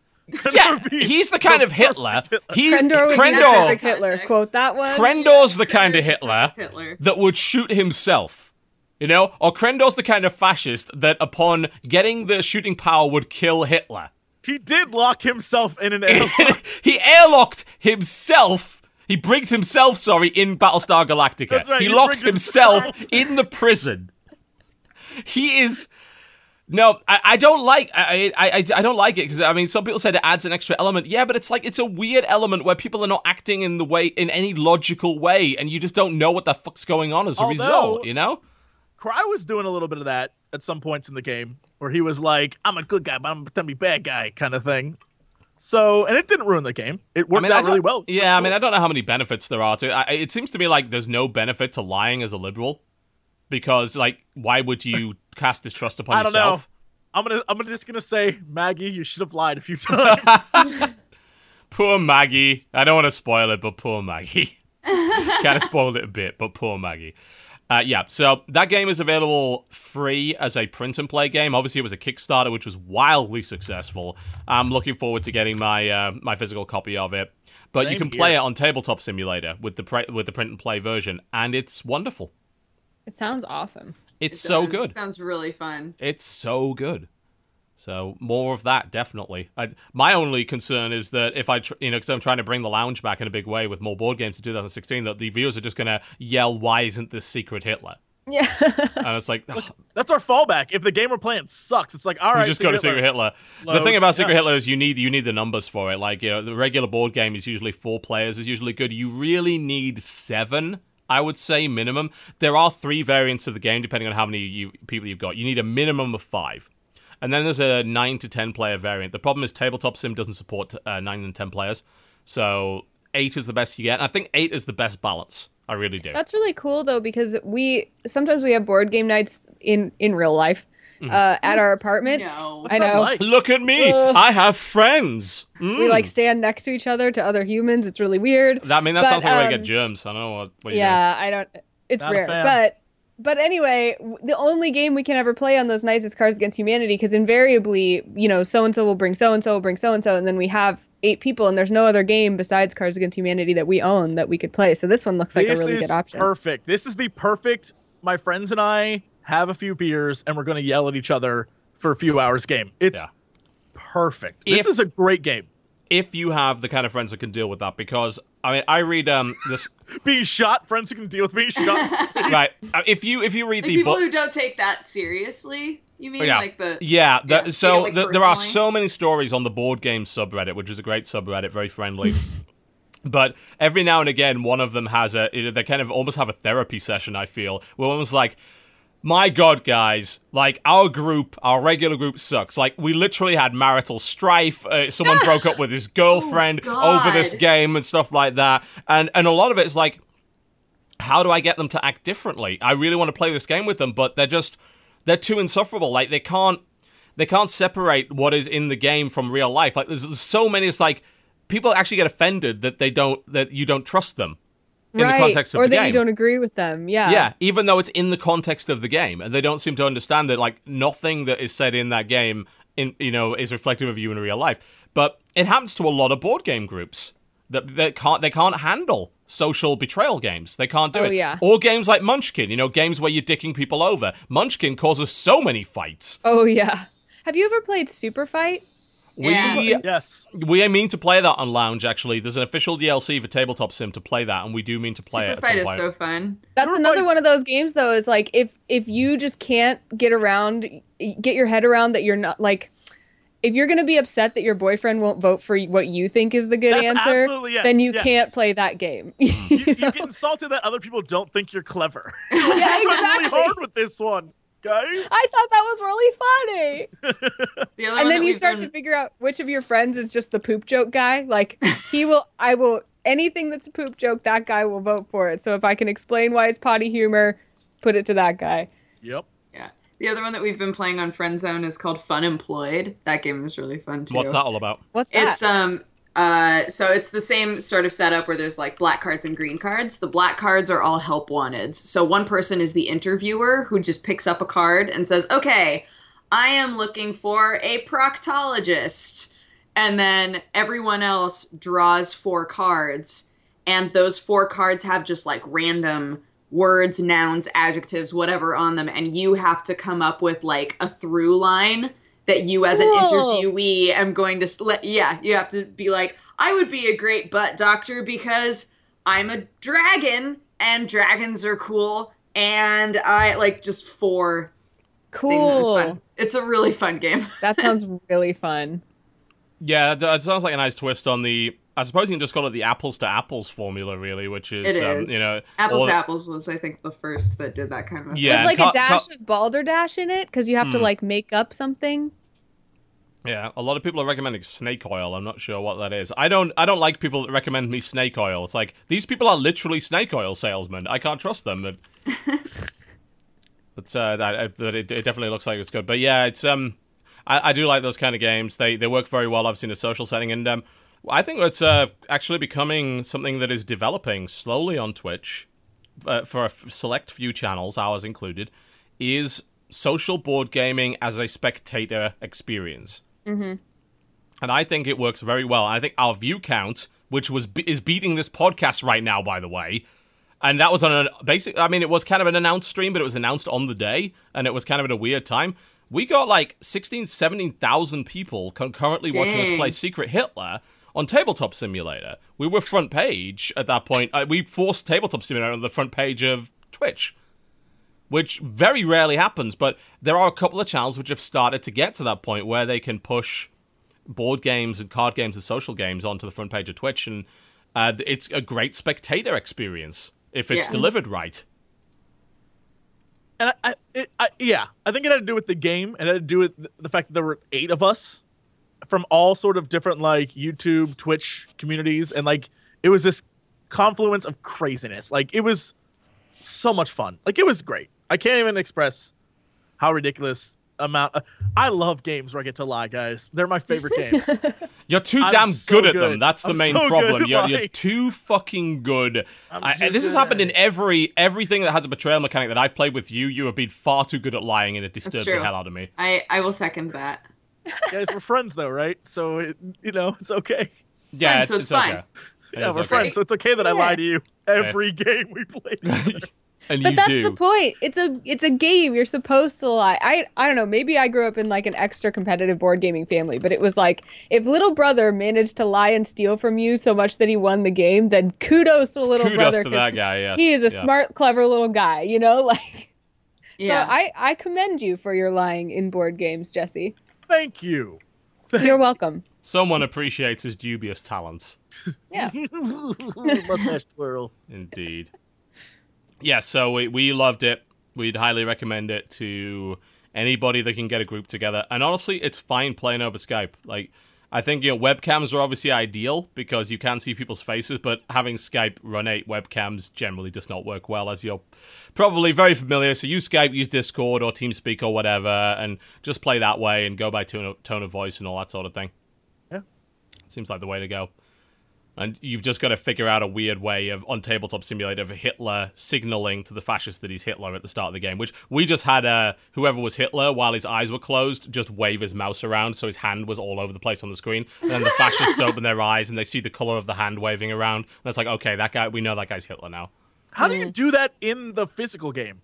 Yeah, he's the kind of Hitler. He Krendor would be the Krendor, perfect Hitler. Quote that one. Krendor's the kind of Hitler Hitler. that would shoot himself. You know? Or Krendor's the kind of fascist that upon getting the shooting power would kill Hitler. He did lock himself in an airlock. he airlocked himself. He brigged himself, sorry, in Battlestar Galactica. Right, he locked himself in the prison. He is. No, I, I don't like I, I I don't like it because I mean some people said it adds an extra element. Yeah, but it's like it's a weird element where people are not acting in the way in any logical way, and you just don't know what the fuck's going on as a Although- result. You know? Cry was doing a little bit of that at some points in the game, where he was like, "I'm a good guy, but I'm pretend to be bad guy," kind of thing. So, and it didn't ruin the game. It worked I mean, out really well. Yeah, I mean, I don't know how many benefits there are to. I, it seems to me like there's no benefit to lying as a liberal, because like, why would you cast distrust upon I don't know. I'm gonna, I'm just gonna say, Maggie, you should have lied a few times. Poor Maggie. I don't want to spoil it, but poor Maggie. kind of spoiled it a bit, but poor Maggie. Uh, yeah, so that game is available free as a print and play game. Obviously, it was a Kickstarter, which was wildly successful. I'm looking forward to getting my uh, my physical copy of it. But you Same can play here. it on Tabletop Simulator with the pre- with the print and play version, and it's wonderful. It sounds awesome. It's It so does. good. Sounds really fun. It's so good. So more of that, definitely. I, my only concern is that if I, tr- you know, because I'm trying to bring the lounge back in a big way with more board games to 2016, that the viewers are just gonna yell, "Why isn't this secret Hitler?" Yeah. And it's like, ugh, That's our fallback. If the game we're playing sucks, it's like all right. you just go to Secret Hitler. The thing about Secret Yeah. Hitler is you need you need the numbers for it. Like you know, the regular board game is usually four players is usually good. You really need seven. I would say minimum. There are three variants of the game depending on how many you, people you've got. You need a minimum of five. And then there's a nine to ten player variant. The problem is Tabletop Sim doesn't support uh, nine and ten players, so eight is the best you get. And I think eight is the best balance. I really do. That's really cool though because we sometimes we have board game nights in in real life Mm-hmm. uh, at our apartment. No. I know. like? Look at me! Ugh. I have friends. Mm. We like stand next to each other to other humans. It's really weird. That I mean that But, sounds like a way to um, get germs. I don't know what. what you're yeah, I don't. It's Not rare, but but anyway, the only game we can ever play on those nights is Cards Against Humanity because invariably, you know, so and so will bring so and so will bring so and so, and then we have eight people, and there's no other game besides Cards Against Humanity that we own that we could play. So this one looks like this a really is good option. perfect. This is the perfect. My friends and I have a few beers, and we're going to yell at each other for a few hours game. It's Yeah. perfect. This is a great game. If you have the kind of friends that can deal with that because i mean i read um this Being shot, friends who can deal with being shot. right uh, if you if you read Like the people book who don't take that seriously. You mean yeah like the yeah, the- Yeah, so it, like, the, there are so many stories on the board game subreddit which is a great subreddit very friendly but every now and again one of them has a they kind of almost have a therapy session i feel where one was like my god guys like our group our regular group sucks. Like we literally had marital strife. Uh, someone broke up with his girlfriend Oh, over this game and stuff like that. And and a lot of it is like how do i get them to act differently? I really want to play this game with them but they're just they're too insufferable. Like they can't they can't separate what is in the game from real life. Like there's, there's so many it's like people actually get offended that they don't that you don't trust them in right. the context of or the that game you don't agree with them. Yeah. yeah, even though it's in the context of the game, and they don't seem to understand that like nothing that is said in that game, in you know, is reflective of you in real life. But it happens to a lot of board game groups that that can't they can't handle social betrayal games. They can't do Oh, it. yeah. Or games like Munchkin, you know, games where you're dicking people over. Munchkin causes so many fights. Oh yeah. Have you ever played Super Fight? Yeah. We yes. we mean to play that on Lounge. Actually, there's an official DLC for Tabletop Sim to play that, and we do mean to play Super it. At Fight is so fun. That's Super another Fight's- one of those games though is like if if you just can't get around get your head around that you're not like if you're going to be upset that your boyfriend won't vote for what you think is the good That's answer yes, then you yes. can't play that game. You, you get insulted that other people don't think you're clever. yeah, I'm really exactly. hard with this one, guys. I thought that was really funny. The other and then you start done- to figure out which of your friends is just the poop joke guy. Like he will I will anything that's a poop joke that guy will vote for it. So if I can explain why it's potty humor, put it to that guy. Yep. Yeah. The other one that we've been playing on Friend Zone is called Fun Employed. That game is really fun too. What's that all about? What's that? It's um uh so it's the same sort of setup where there's like black cards and green cards. The black cards are all help wanted. So one person is the interviewer who just picks up a card and says, "Okay, I am looking for a proctologist." And then everyone else draws four cards and those four cards have just like random words, nouns, adjectives, whatever on them and you have to come up with like a through line that you as an Cool. interviewee am going to s- let yeah you have to be like i would be a great butt doctor because i'm a dragon and dragons are cool and i like just four things it's cool. fun it's a really fun game That sounds really fun. Yeah, that- that sounds like a nice twist on the. I suppose you can just call it the apples to apples formula, really, which is, it um, you know, apples to apples was i think the first that did that kind of Yeah, With like Ca- a dash Ca- of balderdash in it because you have to Hmm. like make up something. Yeah, a lot of people are recommending snake oil. I'm not sure what that is. I don't. I don't like people that recommend me snake oil. It's like these people are literally snake oil salesmen. I can't trust them. But, but, uh, that, but it, it definitely looks like it's good. But yeah, it's um, I, I do like those kind of games. They they work very well, obviously in a social setting, and um, I think it's uh actually becoming something that is developing slowly on Twitch uh, for a f- select few channels, ours included, is social board gaming as a spectator experience. And I think it works very well. I think our view count, which was is beating this podcast right now, by the way, and that was on a basic. I mean, it was kind of an announced stream, but it was announced on the day, and it was kind of at a weird time. We got like 16, 17,000 people concurrently watching us play Secret Hitler on Tabletop Simulator. We were front page at that point. Uh, we forced Tabletop Simulator on the front page of Twitch, which very rarely happens. But there are a couple of channels which have started to get to that point where they can push board games and card games and social games onto the front page of Twitch, and uh, it's a great spectator experience if it's Yeah. delivered right. And I, I, it, I, yeah, I think it had to do with the game, and it had to do with the fact that there were eight of us from all sort of different like YouTube, Twitch communities, and like it was this confluence of craziness. Like it was so much fun. Like it was great. I can't even express how ridiculous amount. I love games where I get to lie, guys. They're my favorite games. You're too I'm damn so good at them. That's the I'm main so problem. You're, you're too fucking good. I'm I, too this has happened in every everything that has a betrayal mechanic that I've played with you. You have been far too good at lying, and it disturbs the hell out of me. I, I will second that. guys, we're friends though, right? So it, you know it's okay. Yeah, Fine, it's, so it's it's fine. okay. It Yeah, is we're okay. friends, so it's okay that I Yeah. lie to you every game we play. and But you that's do. the point. It's a it's a game. You're supposed to lie. I I don't know. Maybe I grew up in like an extra competitive board gaming family, but it was like if little brother managed to lie and steal from you so much that he won the game, then kudos to little Kudos brother. to 'cause that guy. Yes, He is a Yeah. smart, clever little guy. You know, like. Yeah. So I I commend you for your lying in board games, Jesse. Thank you. You're welcome. Someone appreciates his dubious talents. Yeah. Mustache twirl. Indeed. Yeah, so we, we loved it. We'd highly recommend it to anybody that can get a group together. And honestly, it's fine playing over Skype. Like, I think you know webcams are obviously ideal because you can see people's faces, but having Skype run eight webcams generally does not work well, as you're probably very familiar. So use Skype, use Discord or TeamSpeak or whatever, and just play that way and go by tone of, tone of voice and all that sort of thing. Yeah. Seems like the way to go. And you've just got to figure out a weird way of on tabletop simulator of Hitler signaling to the fascists that he's Hitler at the start of the game. Which we just had uh, whoever was Hitler while his eyes were closed just wave his mouse around so his hand was all over the place on the screen. And then the fascists open their eyes and they see the color of the hand waving around. And it's like, okay, that guy, we know that guy's Hitler now. How do you do that in the physical game?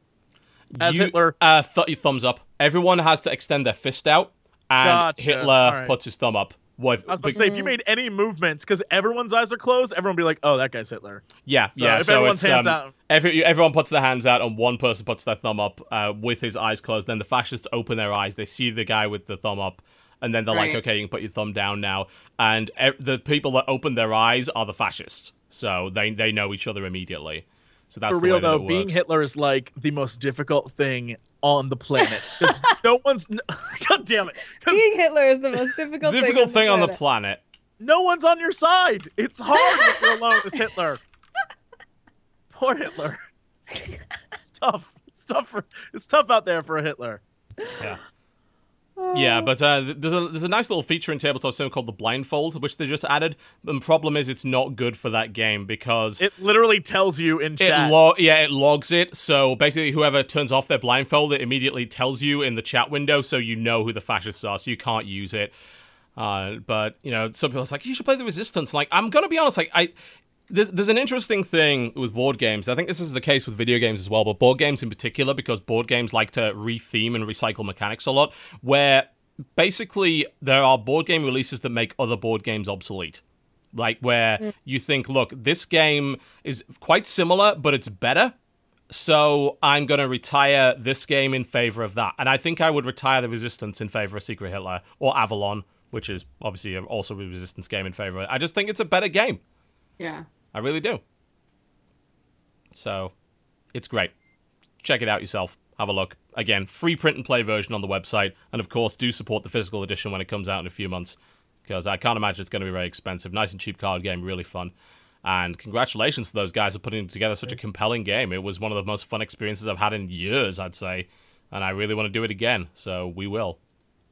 As You- Hitler. uh, th- thumbs up. Everyone has to extend their fist out, and Gotcha. Hitler All right. puts his thumb up. What? I was about to say, if you made any movements, because everyone's eyes are closed, everyone would be like, "Oh, that guy's Hitler." Yeah, So yeah. if so everyone's it's, hands um, out- Every, everyone puts their hands out, and one person puts their thumb up uh, with his eyes closed. Then the fascists open their eyes. They see the guy with the thumb up, and then they're like, "Okay, you can put your thumb down now." And e- the people that open their eyes are the fascists, so they they know each other immediately. So that's For real way though, it being. Hitler is like the most difficult thing on the planet because no one's. God damn it. Being Hitler is the most difficult difficult thing on the planet. planet. no one's on your side. It's hard when you're alone as Hitler. Poor Hitler. It's tough. It's tough for. It's tough out there for a Hitler. Yeah. Yeah, but uh, there's a there's a nice little feature in tabletop sim called the blindfold, which they just added. The problem is it's not good for that game because It literally tells you in It chat. lo- yeah, it logs it. So basically, whoever turns off their blindfold, it immediately tells you in the chat window, so you know who the fascists are. So you can't use it. Uh, but you know, some people are like, you should play the Resistance. Like, I'm gonna be honest, like I. There's, there's an interesting thing with board games. I think this is the case with video games as well, but board games in particular, because board games like to re-theme and recycle mechanics a lot, where basically there are board game releases that make other board games obsolete like where mm. you think, look, this game is quite similar, but it's better. So I'm going to retire this game in favor of that. And I think I would retire the Resistance in favor of Secret Hitler or Avalon, which is obviously also a Resistance game in favor. I just think it's a better game. Yeah. I really do. So it's great. Check it out yourself. Have a look. Again, free print and play version on the website. And of course, do support the physical edition when it comes out in a few months. Because I can't imagine it's going to be very expensive. Nice and cheap card game, really fun. And congratulations to those guys for putting together such a compelling game. It was one of the most fun experiences I've had in years, I'd say. And I really want to do it again. So we will.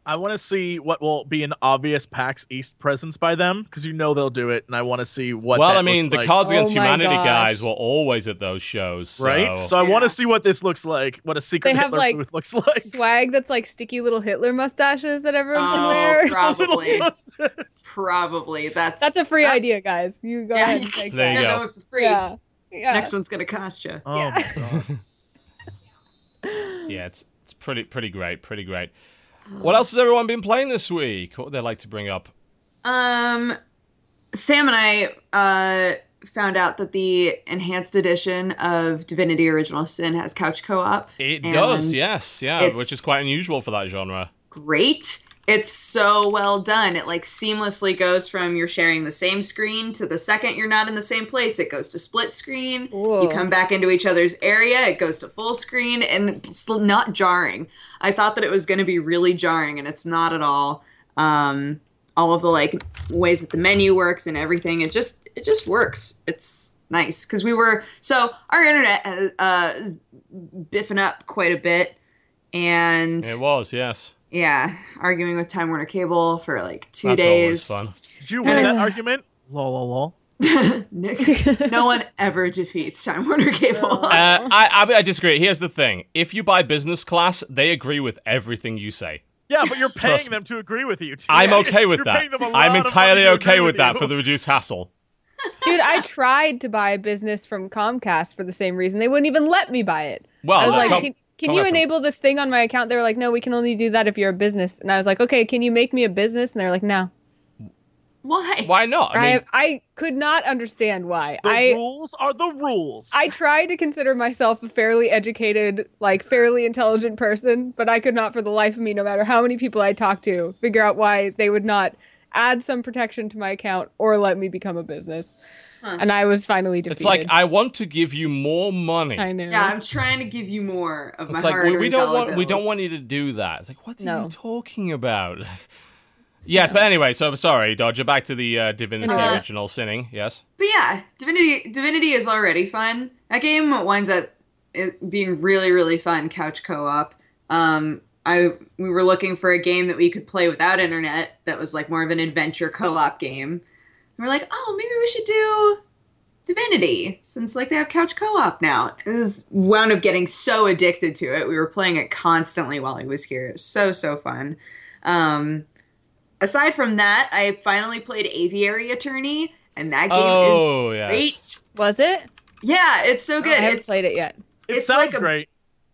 I want to see what will be an obvious PAX East presence by them because you know they'll do it, and I want to see what. well, that I mean, looks the like, Cards Oh Against my Humanity gosh. guys were always at those shows. So. right. So I want to see what this looks like. What a secret They have, Hitler like, booth looks like. Swag that's like sticky little Hitler mustaches that everyone can Oh, wear. Probably. Probably. That's That's a free that- idea, guys. You go Yeah. ahead and take There you go. Yeah, that one for free. Yeah. Yeah. Next one's gonna cost you. Oh my god. Yeah, it's it's pretty pretty great, pretty great. What else has everyone been playing this week? What would they like to bring up? Um, Sam and I uh, found out that the enhanced edition of Divinity Original Sin has couch co-op. It does, yes, yeah, which is quite unusual for that genre. Great. It's so well done. It like seamlessly goes from you're sharing the same screen to the second you're not in the same place, it goes to split screen. Ooh. You come back into each other's area, it goes to full screen, and it's not jarring. I thought that it was going to be really jarring, and it's not at all. Um, all of the like ways that the menu works and everything, it just it just works. It's nice because we were so our internet uh, uh, is biffing up quite a bit, and It was, yes. Yeah, arguing with Time Warner Cable for like two That's days. always fun. Did you win that argument? Lol, lol, lol. Nick, no one ever defeats Time Warner Cable. Uh, I, I I disagree. Here's the thing: if you buy business class, they agree with everything you say. Yeah, but you're paying Trust them to agree with you. Too. I'm okay with You're that. them a lot I'm of money entirely okay agree with that for the reduced hassle. Dude, I tried to buy a business from Comcast for the same reason. They wouldn't even let me buy it. Well, I was like, Com- can, can you from- enable this thing on my account? They were like, no, we can only do that if you're a business. And I was like, okay, can you make me a business? And they're like, no. Why? Why not? I I, mean, I, could not understand why. The I rules are the rules. I try to consider myself a fairly educated, like fairly intelligent person, but I could not for the life of me, no matter how many people I talked to, figure out why they would not add some protection to my account or let me become a business. And I was finally defeated. it's like I want to give you more money. I know. Yeah, I'm trying to give you more of my It's like we, hard-earned we don't dollar want we don't want you to do that. It's like what are No. you talking about? yes, but anyway, so sorry, Dodger. Back to the uh, Divinity Uh, original sinning. Yes. But yeah, Divinity Divinity is already fun. That game winds up being really really fun couch co-op. Um, I we were looking for a game that we could play without internet that was like more of an adventure co-op game. And we're like, oh, maybe we should do Divinity since like they have couch co-op now. It was wound up getting so addicted to it. We were playing it constantly while he was here. It was so so fun. Um, aside from that, I finally played Aviary Attorney, and that game is Oh yes. great. Was it? Yeah, it's so good. I haven't it's played it yet. it it's sounds like a- great.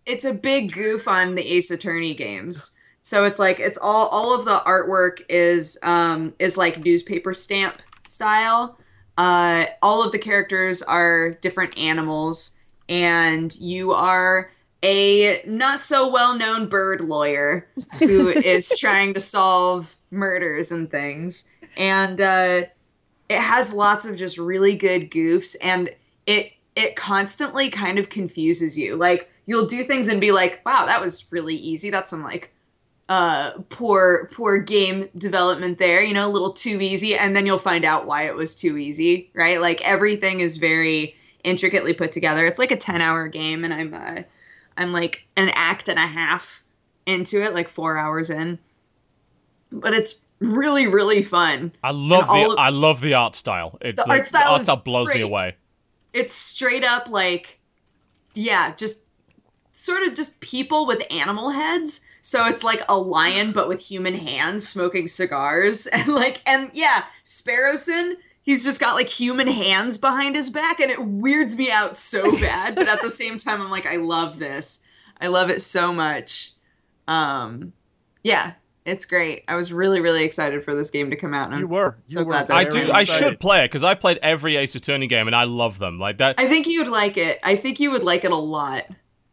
it's a big goof on the Ace Attorney games. So it's like it's all all of the artwork is um is like newspaper stamp style. Uh, all of the characters are different animals, and you are a not so well known bird lawyer who is trying to solve murders and things. And uh, it has lots of just really good goofs, and it it constantly kind of confuses you. Like you'll do things and be like, "Wow, that was really easy. That's some like uh poor poor game development there you know a little too easy. And then you'll find out why it was too easy right? Like everything is very intricately put together. It's like a 10 hour game and i'm uh i'm like an act and a half into it like four hours in. But it's really really fun. I love the of- I love the art style. It, The like, art style art is style blows me away. it's straight up like yeah just sort of just people with animal heads so it's like a lion but with human hands smoking cigars and like and yeah sparrowson he's just got like human hands behind his back and it weirds me out so bad but at the same time i'm like i love this i love it so much um yeah it's great i was really really excited for this game to come out and You I'm were. so You were glad that I it very do. I excited. should play it because I've played every Ace Attorney game and I love them. Like that. I think you would like it. I think you would like it a lot.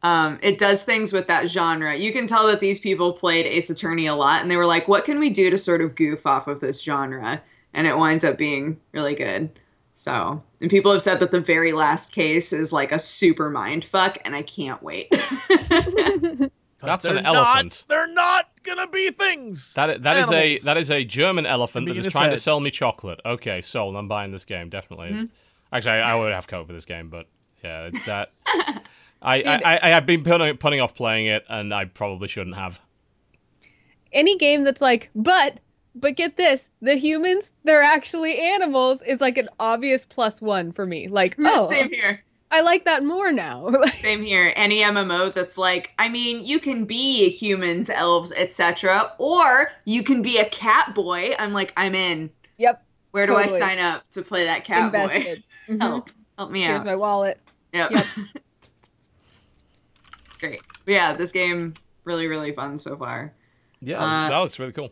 Um, it does things with that genre. You can tell that these people played Ace Attorney a lot, and they were like, "What can we do to sort of goof off of this genre?" And it winds up being really good. So, and people have said that the very last case is like a super mind fuck, and I can't wait. That's They're an not- elephant. they're not gonna be things. That that is a that is a German elephant that is be that in is his trying to sell me chocolate. Okay, sold. I'm buying this game definitely. Mm-hmm. Actually, I, I would have code for this game, but yeah, that I, I I I have been putting putting off playing it, and I probably shouldn't have. Any game that's like, but, but get this, the humans, they're actually animals is like an obvious plus one for me. Like, oh, Same here. I like that more now. Same here. Any MMO that's like, I mean, you can be humans, elves, etc., or you can be a cat boy. I'm like, I'm in. yep. Where do I sign up to play that cat boy? Invested. Mhm. Help. Help me Here's out. Here's my wallet. Yep. Yep. It's great. But yeah, this game really really fun so far. Yeah, Uh, that looks really cool.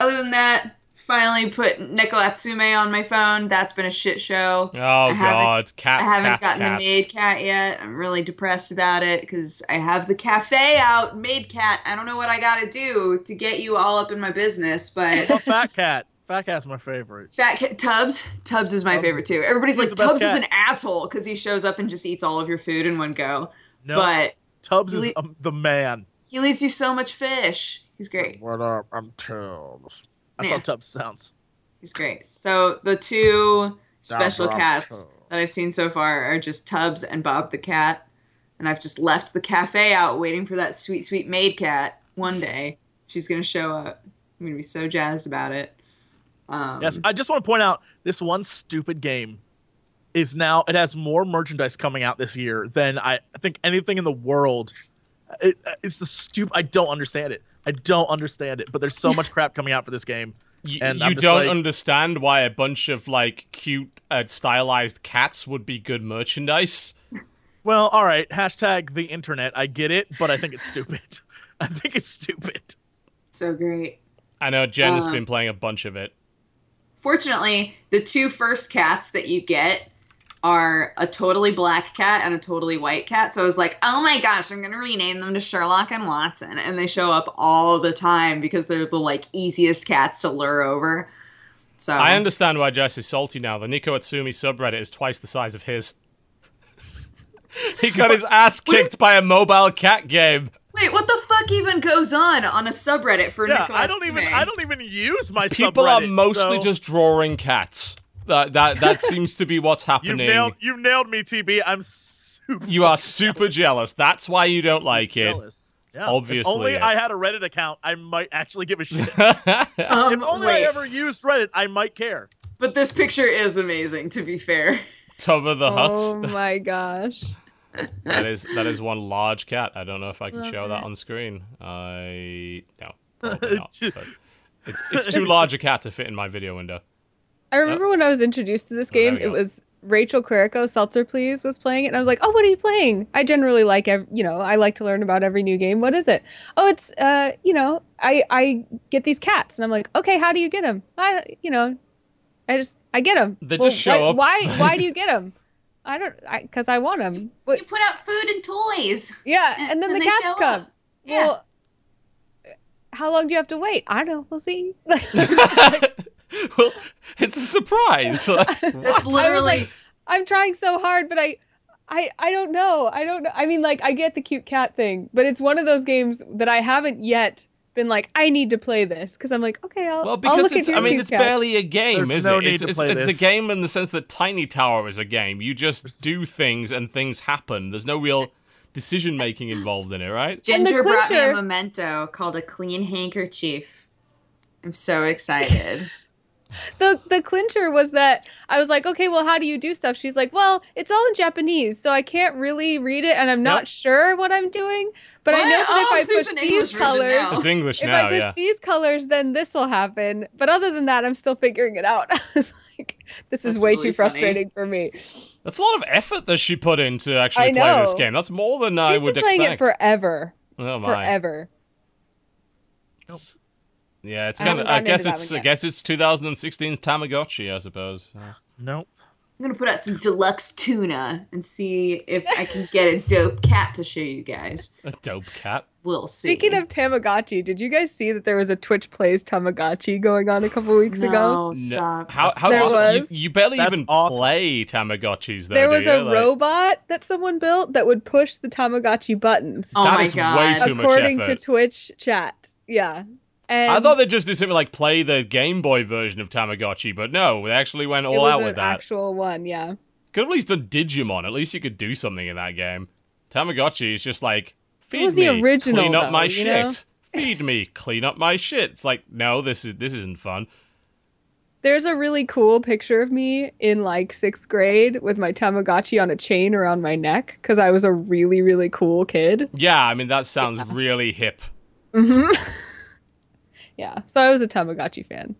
Other than that, finally put Neko Atsume on my phone. That's been a shit show. Oh haven't- god, cats, I haven't cats, gotten cats. a maid cat yet. I'm really depressed about it because I have the cafe out, maid cat. I don't know what I gotta do to get you all up in my business, but Fat Cat. Fat Cat's my favorite. Fat Cat Tubbs, Tubbs is my Tubbs- favorite too. Everybody's He's like the best Tubbs is an asshole because he shows up and just eats all of your food in one go. No, But Tubbs is um, the man. he leaves you so much fish. He's great. What up? I'm Tubbs. That's Yeah. how Tubbs sounds. He's great. So the two special cats that I've seen so far are just Tubbs and Bob the cat. And I've just left the cafe out waiting for that sweet, sweet maid cat. One day she's gonna show up. I'm gonna be so jazzed about it. Um, Yes, I just want to point out this one stupid game is now it has more merchandise coming out this year than I think anything in the world. It, it's the stupid. I don't understand it. I don't understand it. But there's so much crap coming out for this game. Y- And you I'm don't like- understand why a bunch of like cute, uh, stylized cats would be good merchandise. Well, all right. Hashtag the internet. I get it, but I think it's stupid. I think it's stupid. so great. I know Jen has Um, been playing a bunch of it. Fortunately, the two first cats that you get are a totally black cat and a totally white cat. So I was like, oh my gosh, I'm gonna rename them to Sherlock and Watson. And they show up all the time because they're the like easiest cats to lure over. So I understand why Jess is salty now. The Neko Atsume subreddit is twice the size of his. he got his ass kicked by a mobile cat game. Wait, what the fuck even goes on on a subreddit for Yeah, Nico I don't even. I don't even use my People are mostly so just drawing cats. That that that seems to be what's You happening. nailed. You nailed me, TB. I'm super. You are super jealous. That's why you don't like it. jealous. Yeah. obviously If only it. I had a Reddit account, I might actually give a shit. if Um, only wait, I ever used Reddit, I might care. but this picture is amazing. To be fair, Tubba the hut. Oh my gosh. That is that is one large cat. I don't know if I can show that on screen. I no, not. but it's it's too large a cat to fit in my video window. I remember when I was introduced to this Oh, game, we it was Rachel Quirico, Seltzer Please, was playing it. And I was like, oh, what are you playing? I generally like, ev- you know, I like to learn about every new game. What is it? Oh, it's, uh, you know, I, I get these cats. And I'm like, okay, how do you get them? I, you know, I just, I get them. They just show why, up. Why, why do you get them? I don't, I, cause I want them. But, you put out food and toys. yeah. And- And then and the they cats come. up. Yeah. Well, how long do you have to wait? I don't know. We'll see. well, it's a surprise. That's I was literally. like, I'm trying so hard, but I, I, I don't know. I don't know. I mean, like, I get the cute cat thing, but it's one of those games that I haven't yet been like, I need to play this because I'm like, okay, I'll. well, I'll because look it's at I mean it's cats. barely a game, There's is no it? need It's, to it's, play it's a game in the sense that Tiny Tower is a game. You just do things and things happen. There's no real decision making involved in it, right? Ginger brought me a memento called a clean handkerchief. I'm so excited. The the clincher was that I was like, okay, well, how do you do stuff? She's like, well, it's all in Japanese, so I can't really read it, and I'm not Yep. sure what I'm doing. But I know that Oh, if I there's push an these colors. It's English if now, I push yeah. these colors, then this will happen. But other than that, I'm still figuring it out. Like, this is way really too funny. frustrating for me. That's a lot of effort that she put in to actually I play this game. That's more than I would been playing expect. it forever, oh my. forever. Yeah, it's kind of. haven't I guess it's. I guess it's 2016 Tamagotchi, I suppose. Uh, nope. I'm gonna put out some deluxe tuna and see if I can get a dope cat to show you guys. A dope cat. We'll see. Speaking of Tamagotchi, did you guys see that there was a Twitch Plays Tamagotchi going on a couple weeks ago? no, ago? stop. How? How? There does- was. You, you barely That's even awesome. play Tamagotchis, though. There do was you? a Like, robot that someone built that would push the Tamagotchi buttons, oh That my is way god. too much according to. Twitch chat. Yeah, and I thought they'd just do something like play the Game Boy version of Tamagotchi, but no, they actually went all out with that. actual one. Yeah, Could have at least done Digimon. At least you could do something in that game. Tamagotchi is just like feed was the me, original, clean up though, my shit. know? Feed me, clean up my shit. It's like no, this is this isn't fun. there's a really cool picture of me in like sixth grade with my Tamagotchi on a chain around my neck because I was a really really cool kid. Yeah, I mean that sounds really hip. hmm yeah, so I was a Tamagotchi fan.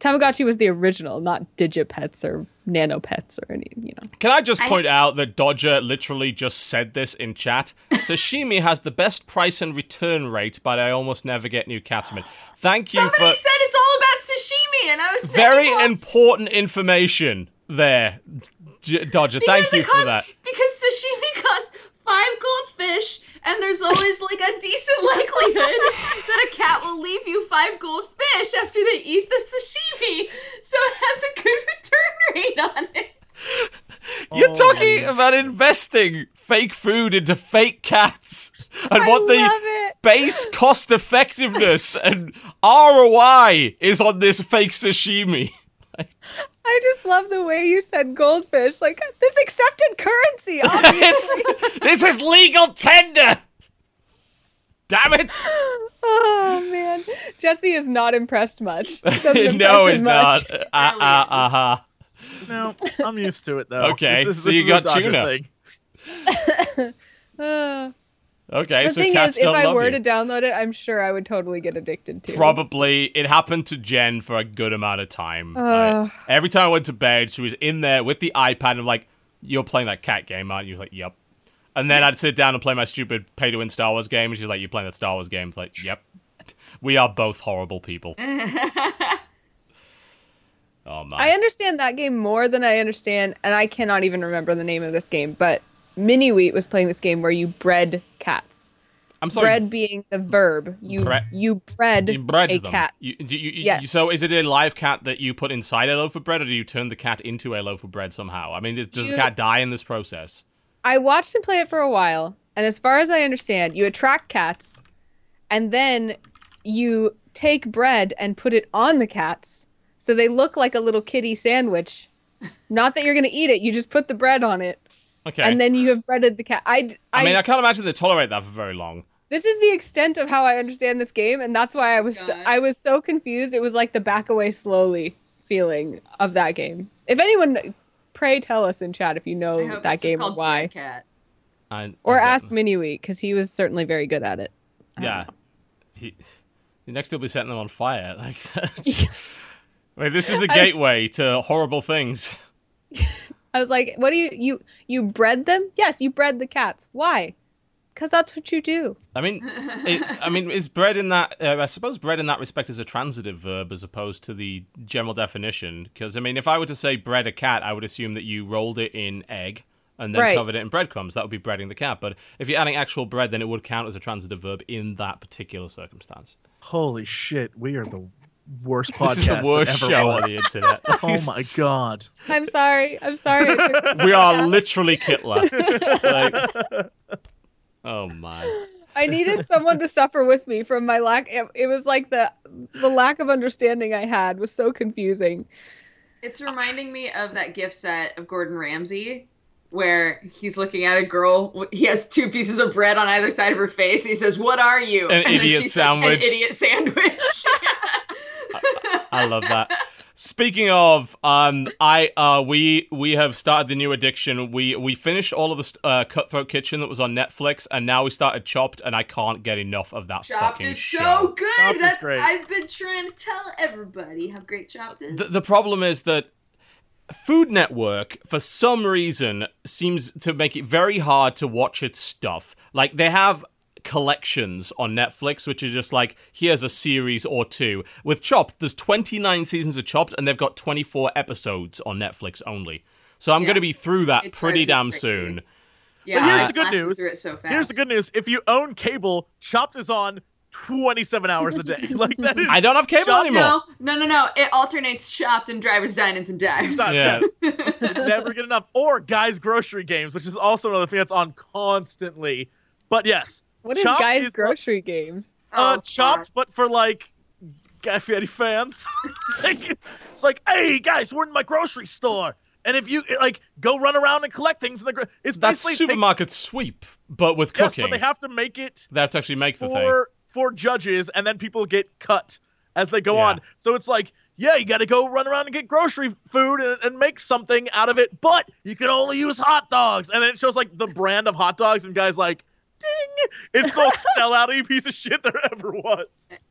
Tamagotchi was the original, not Digipets or Nanopets or any, you know. Can I just I- point out that Dodger literally just said this in chat? Sashimi has the best price and return rate, but I almost never get new Catman. Thank you Somebody for said it's all about sashimi, and I was saying, very well, important information there, J- Dodger. Thank you it for that. Because sashimi costs five gold fish, and there's always like a decent likelihood that a cat will leave you five goldfish after they eat the sashimi. So it has a good return rate on it. You're Oh, talking man. about investing fake food into fake cats and I what the it. base cost effectiveness and ROI is on this fake sashimi. I just love the way you said goldfish. Like, this accepted currency, obviously. this, this is legal tender. Damn it! oh, man. Jesse is not impressed much. Impress no, him it's much. not. Uh, uh, Really is. uh-huh. No, I'm used to it though. Okay, This is- so you is got Dodger tuna. thing. Uh, Okay, the so thing is, if I were you. to download it, I'm sure I would totally get addicted to it. Probably. It happened to Jen for a good amount of time. Right? Every time I went to bed, she was in there with the iPad. And I'm like, "You're playing that cat game, aren't you?" Like, "Yep." And then I'd sit down and play my stupid pay-to-win Star Wars game, and she's like, "You playing that Star Wars game?" It's like, "Yep." We are both horrible people. oh. I understand that game more than I understand, and I cannot even remember the name of this game, but Mini Wheat was playing this game where you bred. I'm sorry. Bred being the verb. You Bre- you bred, you bred a them. cat. You, you, you- Yes. So is it a live cat that you put inside a loaf of bread, or do you turn the cat into a loaf of bread somehow? I mean, does, does the cat die in this process? I watched him play it for a while, and as far as I understand, you attract cats, and then you take bread and put it on the cats, so they look like a little kitty sandwich. Not that you're gonna eat it; you just put the bread on it, Okay. and then you have breaded the cat. I, I mean, I can't imagine they tolerate that for very long. This is the extent of how I understand this game, and that's why I was God. I was so confused. It was like the back away slowly feeling of that game. If anyone, pray tell us in chat if you know I hope that it's just game or why, Cat. I, or I ask know. Mini because he was certainly very good at it. I Yeah. He, next he'll be setting them on fire. Like, Wait, this is a gateway to horrible things. I was like, "What do you you you bred them? Yes, you bred the cats. Why? Because that's what you do. I mean, it, I mean, is bread in that? Uh, I suppose bread in that respect is a transitive verb as opposed to the general definition. Because I mean, if I were to say bread a cat, I would assume that you rolled it in egg and then Right. covered it in breadcrumbs. That would be breading the cat. But if you're adding actual bread, then it would count as a transitive verb in that particular circumstance. Holy shit, we are the worst podcast. This podcast is the worst ever show was. on the internet. Oh my god. I'm sorry. I'm sorry. We are literally Kittler. Like- oh my. I needed someone to suffer with me from my lack. It, it was like the the lack of understanding I had was so confusing. It's reminding me of that gift set of Gordon Ramsay where he's looking at a girl. He has two pieces of bread on either side of her face. He says, "What are you?" An and then idiot she sandwich. Says, An idiot sandwich. I love that. Speaking of, um, I uh, we we have started the new addiction. We we finished all of the uh, Cutthroat Kitchen that was on Netflix, and now we started Chopped, and I can't get enough of that Chopped fucking is show. so good. Chopped is That's great. I've been trying to tell everybody how great Chopped is. The, the problem is that Food Network, for some reason, seems to make it very hard to watch its stuff. Like, they have collections on Netflix, which are just like, here's a series or two. With Chopped, there's 29 seasons of Chopped, and they've got 24 episodes on Netflix only. So I'm Yeah. going to be through that It pretty damn me crazy. soon. yeah, But here's I the good news. So. Here's the good news. If you own cable, Chopped is on 27 hours a day. Like that is I don't have cable Chopped- anymore. No, no, no, no. It alternates Chopped and Drivers, Dine-ins, and Dives. Yes. Never get enough. Or Guys Grocery Games, which is also another thing that's on constantly. But yes, What is Chopped guys' is- grocery games? uh, Oh, Chopped, but for like Guy Fieri fans. Like, it's like, hey guys, we're in my grocery store, and if you like go run around and collect things in the, gro- it's That's basically they- supermarket sweep, but with yes, cooking. but they have to make it They have to actually make the thing. for for judges, and then people get cut as they go Yeah. on. So it's like, yeah, you got to go run around and get grocery food and, and make something out of it, but you can only use hot dogs. And then it shows like the brand of hot dogs, and guys like, ding. It's the most sellout piece of shit there ever was.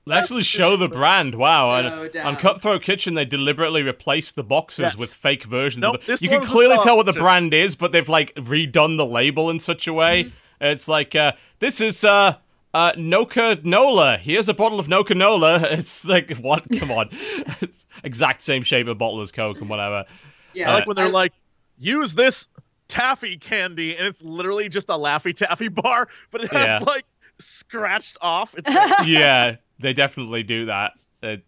They actually show the brand. Wow. so and dumb. on Cutthroat Kitchen, they deliberately replaced the boxes Yes. with fake versions. Nope, of the, this you can clearly tell what the brand is, but they've like redone the label in such a way. It's like uh, this is uh, uh, Noca Nola. Here's a bottle of Noca Nola. It's like what? Come on, it's exact same shape of bottle as Coke and whatever. Yeah, I like when they're I- like, use this taffy candy, and it's literally just a Laffy Taffy bar, but it has Yeah. like scratched off. It's like, yeah, they definitely do that. It,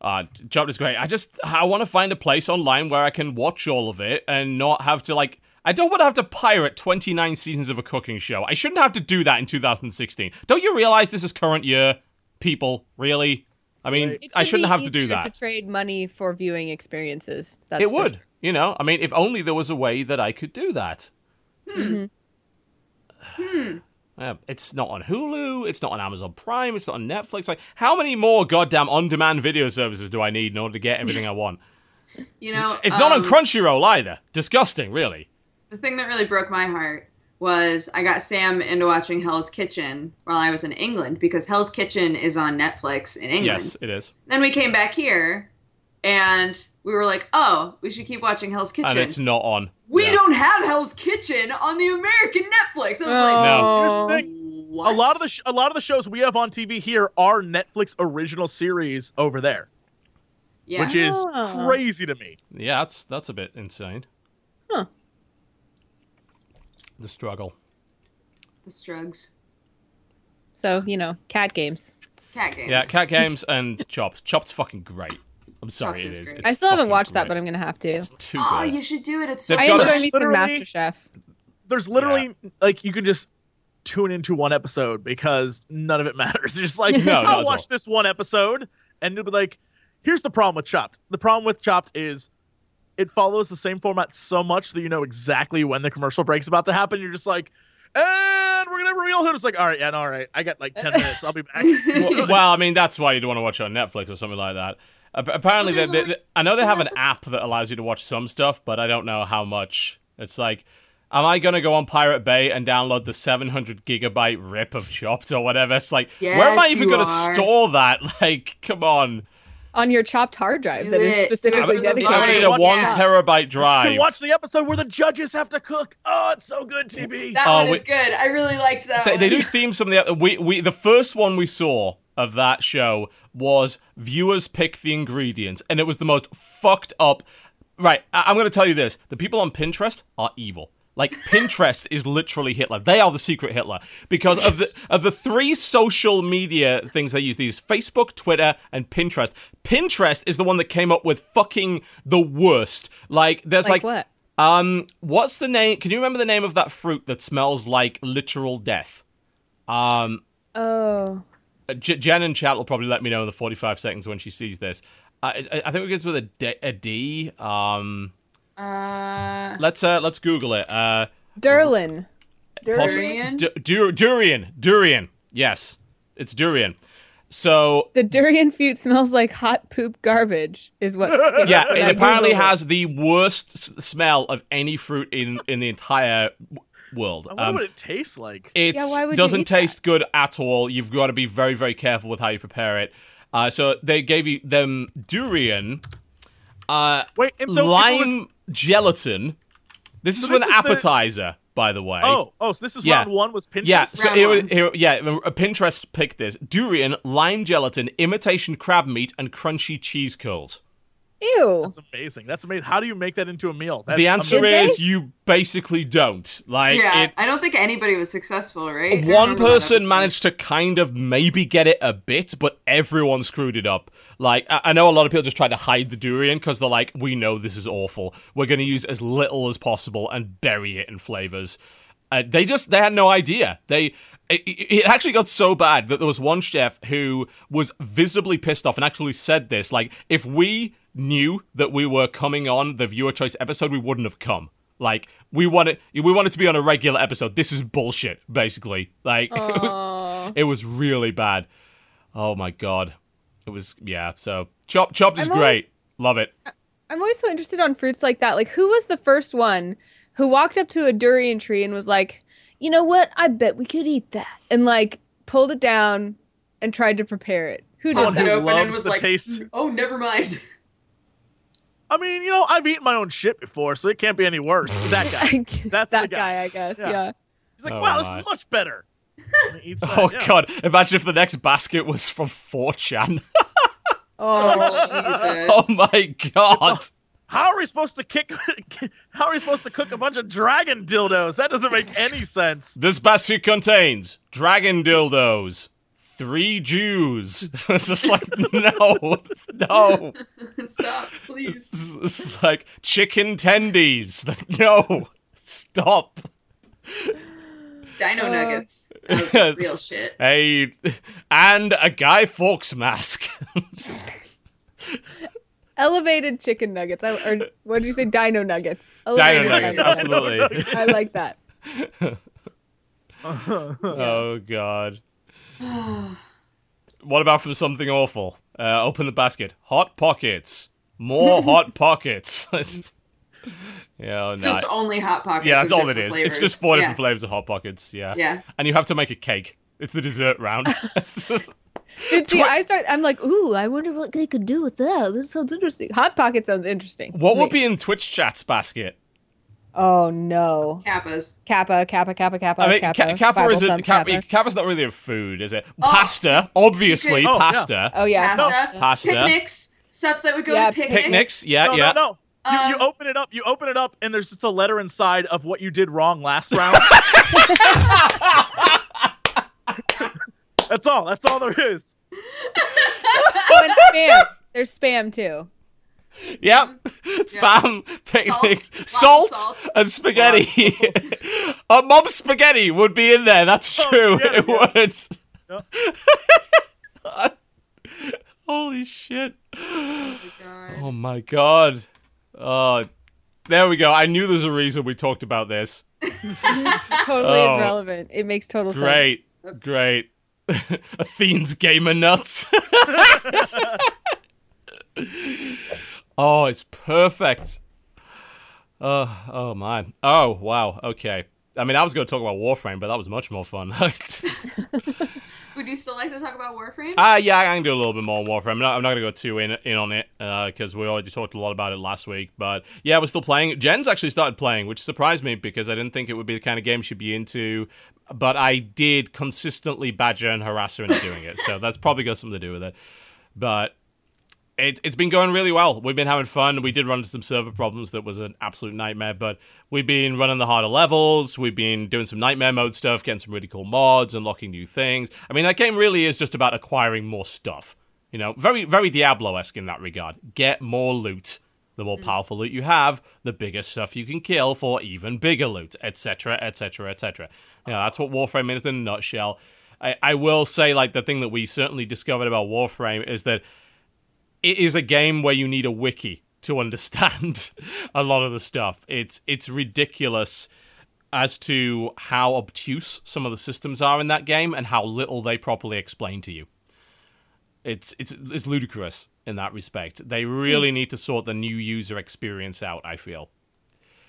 uh, Chopped is great. I just I want to find a place online where I can watch all of it and not have to like. I don't want to have to pirate 29 seasons of a cooking show. I shouldn't have to do that in 2016. Don't you realize this is current year, people? Really? I mean, Right. I should shouldn't be have to do easier that. To trade money for viewing experiences. That's it would. sure. You know, I mean, if only there was a way that I could do that. Hmm. Uh, it's not on Hulu. It's not on Amazon Prime. It's not on Netflix. Like, how many more goddamn on-demand video services do I need in order to get everything I want? you know, It's not on um, Crunchyroll either. Disgusting, really. the thing that really broke my heart was I got Sam into watching Hell's Kitchen while I was in England because Hell's Kitchen is on Netflix in England. Yes, it is. Then we came back here and we were like, oh, we should keep watching Hell's Kitchen. And it's not on. we Yeah. don't have Hell's Kitchen on the American Netflix. I was like, No. here's the Oh. thing. what? A lot of the sh- a lot of the shows we have on TV here are Netflix original series over there, yeah. which is Oh. crazy to me. Yeah, that's that's a bit insane. Huh. The struggle. the Strugs. So you know, cat games. Cat games. Yeah, cat games and Chopped. Chopped's fucking great. I'm sorry, Chopped it is is. great. I still haven't fucking watched that, but I'm gonna have to. It's too Oh, you should do it. It's so They've I got enjoy a- me some literally- MasterChef. There's literally like you can just tune into one episode because none of it matters. You're just like No, I'll at watch all. this one episode and it'll be like, here's the problem with Chopped. The problem with Chopped is it follows the same format so much that you know exactly when the commercial break's about to happen. You're just like, and we're gonna reveal who. It's like, all right, yeah, no, all right. I got like ten minutes. I'll be back. well, well, I mean, that's why you'd want to watch it on Netflix or something like that. Ap- Apparently, Well, they, they, only I know they have an app that allows you to watch some stuff, but I don't know how much. It's like, am I going to go on Pirate Bay and download the 700 gigabyte rip of Chopped or whatever? It's like, where am I even going to are. store that? Like, come on. on your chopped hard drive Do that it. is specifically for the dedicated. I Right. need a Watch one that. terabyte You drive. can watch the episode where the judges have to cook. Oh, it's so good, TB. That Oh, one we- is good. I really liked that they, one. they do theme some of the we we the first one we saw of that show was viewers pick the ingredients and it was the most fucked up. Right I- i'm going to tell you this. The people on pinterest are evil. Like pinterest is literally hitler. They are the secret hitler. Because of the of the three social media things they use these facebook twitter and pinterest. Pinterest is the one that came up with fucking the worst. Like there's Like like, what? um what's the name can you remember the name of that fruit that smells like literal death? Um Oh, Jen and chat will probably let me know in the 45 seconds when she sees this. Uh, I, I think it goes with a D. A D. Um, Uh, let's uh, let's Google it. Uh, Durlin. possi- Durian? D- dur- durian. Durian. Yes, it's durian. So The durian fruit smells like hot poop garbage. Is what? yeah, it I apparently Googled it. has the worst s- smell of any fruit in in the entire w- world. I wonder Um, what it tastes like. It Yeah, why would you doesn't eat that? taste good at all. You've got to be very, very careful with how you prepare it. Uh, so they gave you them durian, uh, Wait, and so lime was- gelatin. This is So for an this is the- appetizer, by the way. Oh, oh, so this is Yeah. round one was Pinterest. Yeah, so it was, one. here, yeah, a Pinterest picked this: durian, lime gelatin, imitation crab meat, and crunchy cheese curls. Ew. That's amazing. That's amazing. How do you make that into a meal? That's the answer Did is you basically don't. Like yeah, it, I don't think anybody was successful, right? One person managed to kind of maybe get it a bit, but everyone screwed it up. Like, I, I know a lot of people just try to hide the durian because they're like, we know this is awful. We're going to use as little as possible and bury it in flavors. Uh, they just, they had no idea. They, it, it actually got so bad that there was one chef who was visibly pissed off and actually said this like, if we knew that we were coming on the viewer choice episode, we wouldn't have come. Like we want it, we want it to be on a regular episode. This is bullshit, basically. Like it was, it was really bad. Oh my god, it was yeah. So chopped, chopped is I'm great. always- Love it. I'm always so interested on fruits like that. Like, who was the first one who walked up to a durian tree and was like, you know what? I bet we could eat that. And like pulled it down and tried to prepare it. Who did Someone Popped it who open and loves was the like, taste. oh, never mind. I mean, you know, I've eaten my own shit before, so it can't be any worse. That guy. That's that the guy. guy. I guess. Yeah. Yeah. He's like, Oh wow, this is much better. And he eats that, Oh yeah. god! Imagine if the next basket was from 4chan. Oh, Oh, Jesus. oh my god! How are we supposed to kick? How are we supposed to cook a bunch of dragon dildos? That doesn't make any sense. This basket contains dragon dildos, three Jews. it's just like no, no. Stop, please. It's, it's like chicken tendies. Like no, stop. Dino Uh, nuggets. Oh, real shit. Hey, and a Guy Fawkes mask. elevated chicken nuggets. I, or what did you say? Dino nuggets. Dino Elevated nuggets, Dino absolutely. I like that. oh god. what about from something awful? Uh, open the basket. Hot pockets. More hot pockets. yeah, oh, It's no. just only hot pockets. yeah, that's all it is. different is. It's just four yeah. different flavors of hot pockets. Yeah. Yeah. And you have to make a cake. It's the dessert round. Dude, see, Twi- I start. I'm like, ooh, I wonder what they could do with that. This sounds interesting. Hot pocket sounds interesting. what would be in Twitch chat's basket? Oh no, Kappas. kappa, kappa, kappa, kappa. I mean, kappa, Ka- Kappa Bible isn't. thumb, Kappa, Kappa's not really a food, is it? Oh, pasta, obviously, Oh, yeah. pasta. Oh yeah, Pasta. Pasta. Picnics. Stuff that would go Yeah, to picnic. Picnics, yeah, no, yeah. no, no. You, you Um, open it up. You open it up, and there's just a letter inside of what you did wrong last round. That's all. That's all there is. Oh, and spam. There's spam too. Yep. Spam, picnics, Salt. salt, salt. and spaghetti. uh, Mom spaghetti would be in there. That's Oh, true. yeah, it yeah. would. Holy shit. God. Oh my god. Uh, there we go. I knew there's a reason we talked about this. Totally Oh. is relevant. It makes total sense. Great. Great. Athene's gamer nuts. Oh, it's perfect. Uh, oh my. Oh wow. Okay. I mean, I was going to talk about Warframe, but that was much more fun. Would you still like to talk about Warframe? Ah, yeah, I can do a little bit more on Warframe. I'm not, I'm not going to go too in in on it because we already talked a lot about it last week. But yeah, we're still playing. Jen's actually started playing, which surprised me because I didn't think it would be the kind of game she'd be into. But I did consistently badger and harass her into doing it, so that's probably got something to do with it. But it, it's been going really well. We've been having fun. We did run into some server problems that was an absolute nightmare, but we've been running the harder levels. We've been doing some nightmare mode stuff, getting some really cool mods, unlocking new things. I mean, that game really is just about acquiring more stuff. You know, very, very Diablo esque in that regard. Get more loot. The more mm-hmm. powerful loot you have, the bigger stuff you can kill for even bigger loot, etc., etc., etc. Know, that's what Warframe is in a nutshell. I, I will say, like, the thing that we certainly discovered about Warframe is that it is a game where you need a wiki to understand a lot of the stuff. It's it's ridiculous as to how obtuse some of the systems are in that game and how little they properly explain to you. It's it's it's ludicrous in that respect. They really hmm. need to sort the new user experience out, I feel.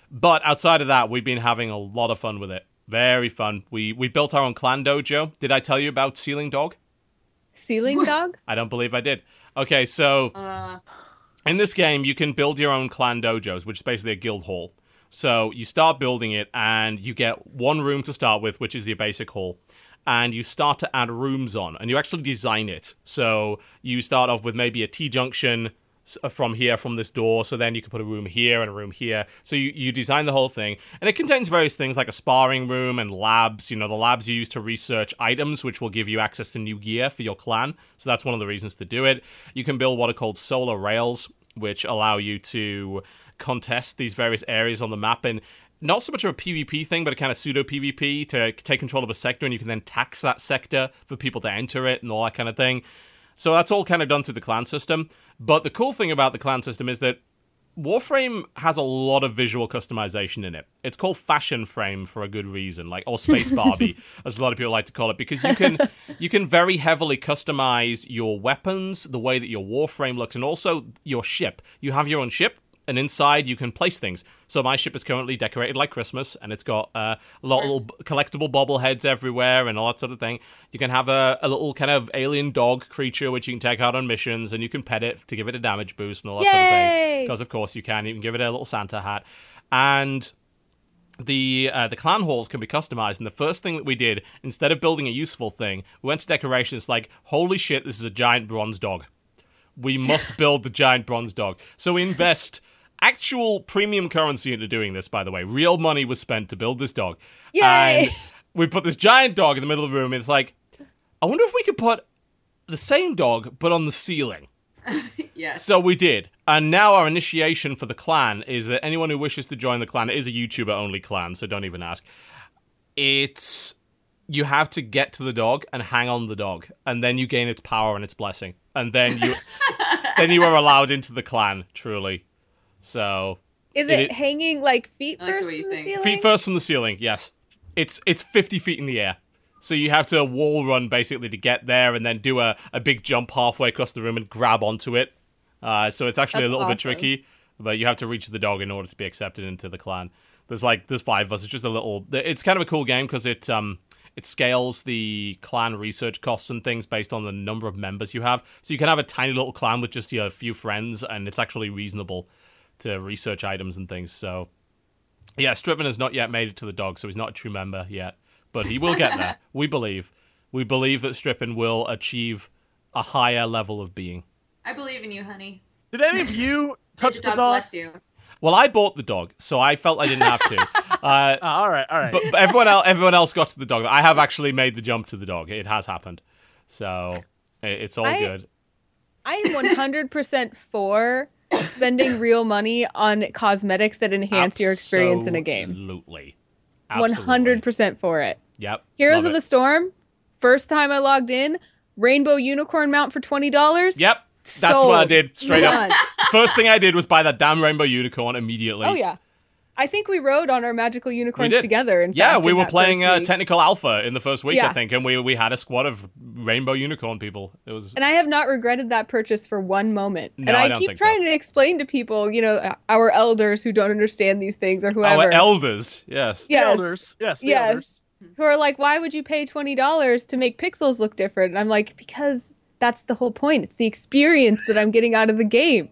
But outside of that, we've been having a lot of fun with it. Very fun. We we built our own clan dojo. Did I tell you about Ceiling Dog? Ceiling dog. I don't believe I did. Okay, so Uh, in this game, you can build your own clan dojos, which is basically a guild hall. So you start building it, and you get one room to start with, which is your basic hall. And you start to add rooms on, and you actually design it. So you start off with maybe a T junction Uh, from here, from this door. So then you can put a room here and a room here. So you, you design the whole thing. And it contains various things like a sparring room and labs. You know, the labs you use to research items, which will give you access to new gear for your clan. So that's one of the reasons to do it. You can build what are called solar rails, which allow you to contest these various areas on the map and not so much of a PvP thing, but a kind of pseudo PvP to take control of a sector, and you can then tax that sector for people to enter it and all that kind of thing. So that's all kind of done through the clan system. But the cool thing about the clan system is that Warframe has a lot of visual customization in it. It's called Fashion Frame for a good reason, like or Space Barbie, as a lot of people like to call it, because you can you can very heavily customize your weapons, the way that your Warframe looks, and also your ship. You have your own ship, and inside you can place things. So my ship is currently decorated like Christmas, and it's got uh, a lot of little collectible bobbleheads everywhere and all that sort of thing. You can have a, a little kind of alien dog creature which you can take out on missions, and you can pet it to give it a damage boost and all that sort of thing. Because of course you can. You can give it a little Santa hat, and the uh, the clan halls can be customized. And the first thing that we did, instead of building a useful thing, we went to decorations like, holy shit, this is a giant bronze dog. We must build the giant bronze dog. So we invest actual premium currency into doing this. By the way, real money was spent to build this dog. Yay! And we put this giant dog in the middle of the room. And it's like, I wonder if we could put the same dog but on the ceiling. Yes. So we did. And now our initiation for the clan is that anyone who wishes to join the clan it is a YouTuber only clan, so don't even ask. It's you have to get to the dog and hang on the dog, and then you gain its power and its blessing. And then you then you are allowed into the clan, truly. So Is It- it, hanging like feet like first way you from the think. ceiling? feet first from the ceiling, yes. It's it's fifty feet in the air. So you have to wall run basically to get there and then do a, a big jump halfway across the room and grab onto it. Uh, so it's actually That's a little bit tricky, but you have to reach the dog in order to be accepted into the clan. There's like there's five of us. It's just a little. It's kind of a cool game because it um it scales the clan research costs and things based on the number of members you have. So you can have a tiny little clan with just your few friends, and it's actually reasonable to research items and things. So yeah, Strippin has not yet made it to the dog, so he's not a true member yet. But he will get there. we believe. We believe that Strippin will achieve a higher level of being. I believe in you, honey. Did any of you touch May the God dog? bless you. Well, I bought the dog, so I felt I didn't have to. Uh, Ah, all right, all right. but, but everyone else, everyone else got to the dog. I have actually made the jump to the dog. It has happened, so i- it's all I- good. I am 100% for spending real money on cosmetics that enhance your experience in a game. Absolutely. 100% for it. Yep. Heroes love of the. Storm, first time I logged in, rainbow unicorn mount for $20. Yep. That's what I did straight up. First thing I did was buy that damn rainbow unicorn immediately. Oh, yeah. I think we rode on our magical unicorns together. In Yeah, fact, we in were playing first uh, technical alpha in the first week, I think, and we we had a squad of rainbow unicorn people. It was And I have not regretted that purchase for one moment. No, and I I, don't keep think so. trying to explain to people, you know, our elders who don't understand these things or whoever. our elders. Yes. The yes. elders. Yes, the Yes. elders. who are like, why would you pay twenty dollars to make pixels look different? And I'm like, because that's the whole point. It's the experience that I'm getting out of the game.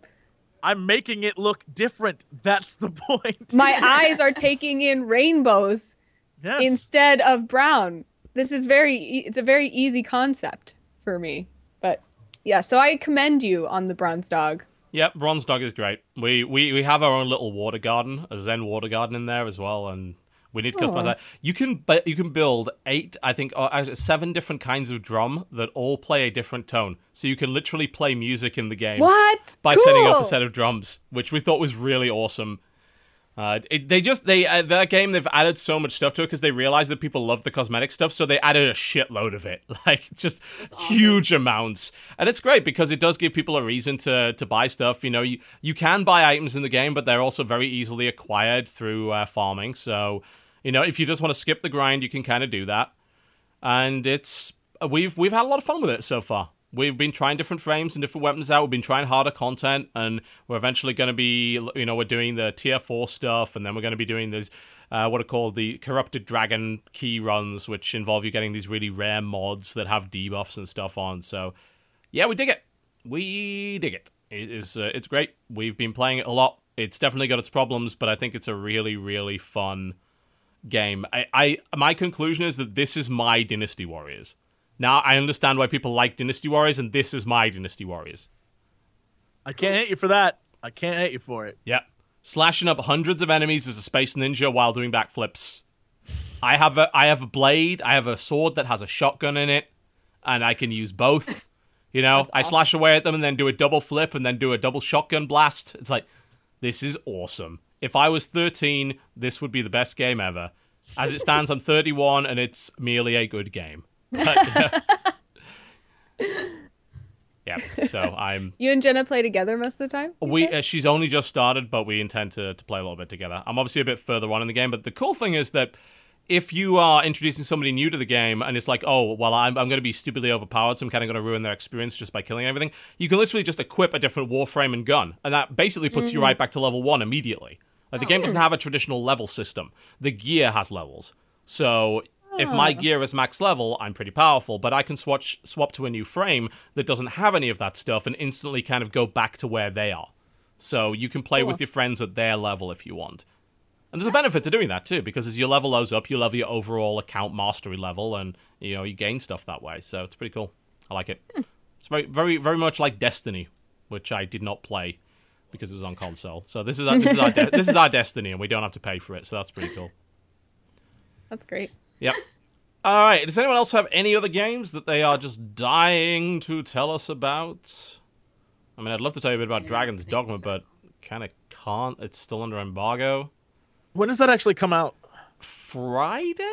I'm making it look different. That's the point. My eyes are taking in rainbows yes. instead of brown. This is very e- it's a very easy concept for me. But yeah, so I commend you on the bronze dog. Yep, bronze dog is great. We, we we have our own little water garden, a Zen water garden in there as well, and we need to customize that. You can you can build eight, I think, uh, seven different kinds of drum that all play a different tone. So you can literally play music in the game. What? by setting up a set of drums, which we thought was really awesome. Uh, it, they just they uh, that game they've added so much stuff to it because they realized that people love the cosmetic stuff, so they added a shitload of it, like just huge amounts, and it's great because it does give people a reason to to buy stuff. You know, you you can buy items in the game, but they're also very easily acquired through uh, farming. So, you know, if you just want to skip the grind, you can kind of do that and it's we've we've had a lot of fun with it so far. We've been trying different frames and different weapons out. We've been trying harder content, and we're eventually going to be, you know, we're doing the tier four stuff, and then we're going to be doing this, uh, what are called the corrupted dragon key runs, which involve you getting these really rare mods that have debuffs and stuff on. So, yeah, we dig it. We dig it. It is, uh, it's great. We've been playing it a lot. It's definitely got its problems, but I think it's a really, really fun game. I, I my conclusion is that this is my Dynasty Warriors. Now I understand why people like Dynasty Warriors, and this is my Dynasty Warriors. I can't hate you for that. I can't hate you for it. Yep, slashing up hundreds of enemies as a space ninja while doing backflips. I have a I have a blade. I have a sword that has a shotgun in it, and I can use both. You know, I slash away at them and then do a double flip and then do a double shotgun blast. It's like this is awesome. If I was 13, this would be the best game ever. As it stands, I'm 31, and it's merely a good game. But, yeah, so I'm. You and Genna play together most of the time? We uh, she's only just started, but we intend to, to play a little bit together. I'm obviously a bit further on in the game, but the cool thing is that if you are introducing somebody new to the game and it's like, oh, well, I'm, I'm going to be stupidly overpowered, so I'm kind of going to ruin their experience just by killing everything, you can literally just equip a different warframe and gun. And that basically puts you right back to level one immediately. Like, the oh. game doesn't have a traditional level system, the gear has levels. So. If my oh. gear is max level, I'm pretty powerful, but I can swatch, swap to a new frame that doesn't have any of that stuff and instantly kind of go back to where they are. So you can play with your friends at their level if you want. And there's a benefit to doing that too, because as you level those up, you level your overall account mastery level, and you know you gain stuff that way. So it's pretty cool. I like it. Hmm. It's very, very, very much like Destiny, which I did not play because it was on console. So this is our, this is our de- this is our Destiny, and we don't have to pay for it. So that's pretty cool. That's great. Yep. All right. Does anyone else have any other games that they are just dying to tell us about? I mean, I'd love to tell you a bit about Dragon's Dogma, but kind of can't. It's still under embargo. When does that actually come out? Friday?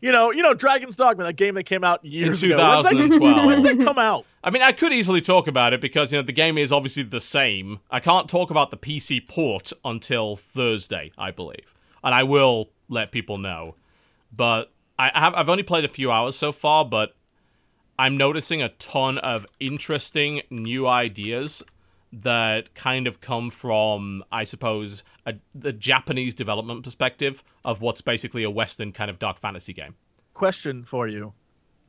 You know, you know, Dragon's Dogma, that game that came out years In ago. When does that- 2012. When does that come out? I mean, I could easily talk about it because you know the game is obviously the same. I can't talk about the PC port until Thursday, I believe, and I will let people know. But I have I've only played a few hours so far, but I'm noticing a ton of interesting new ideas that kind of come from, I suppose, a, the Japanese development perspective of what's basically a Western kind of dark fantasy game. Question for you.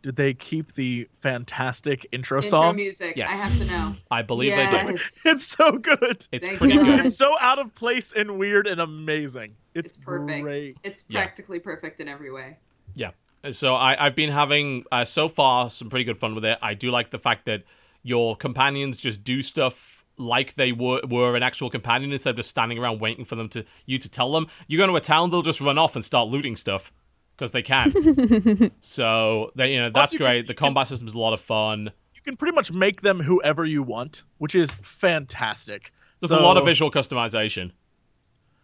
Did they keep the fantastic intro, Intro song? music. Yes. I have to know. I believe they did. It's so good. It's Thank pretty you. good. It's so out of place and weird and amazing. It's, It's perfect. Great. It's Yeah. practically perfect in every way. Yeah. So I, I've been having uh, so far some pretty good fun with it. I do like the fact that your companions just do stuff like they were were an actual companion instead of just standing around waiting for them to you to tell them. You go to a town, they'll just run off and start looting stuff because they can. so they you know that's you can- great. The combat system is a lot of fun. you can pretty much make them whoever you want, which is fantastic. There's a lot of visual customization.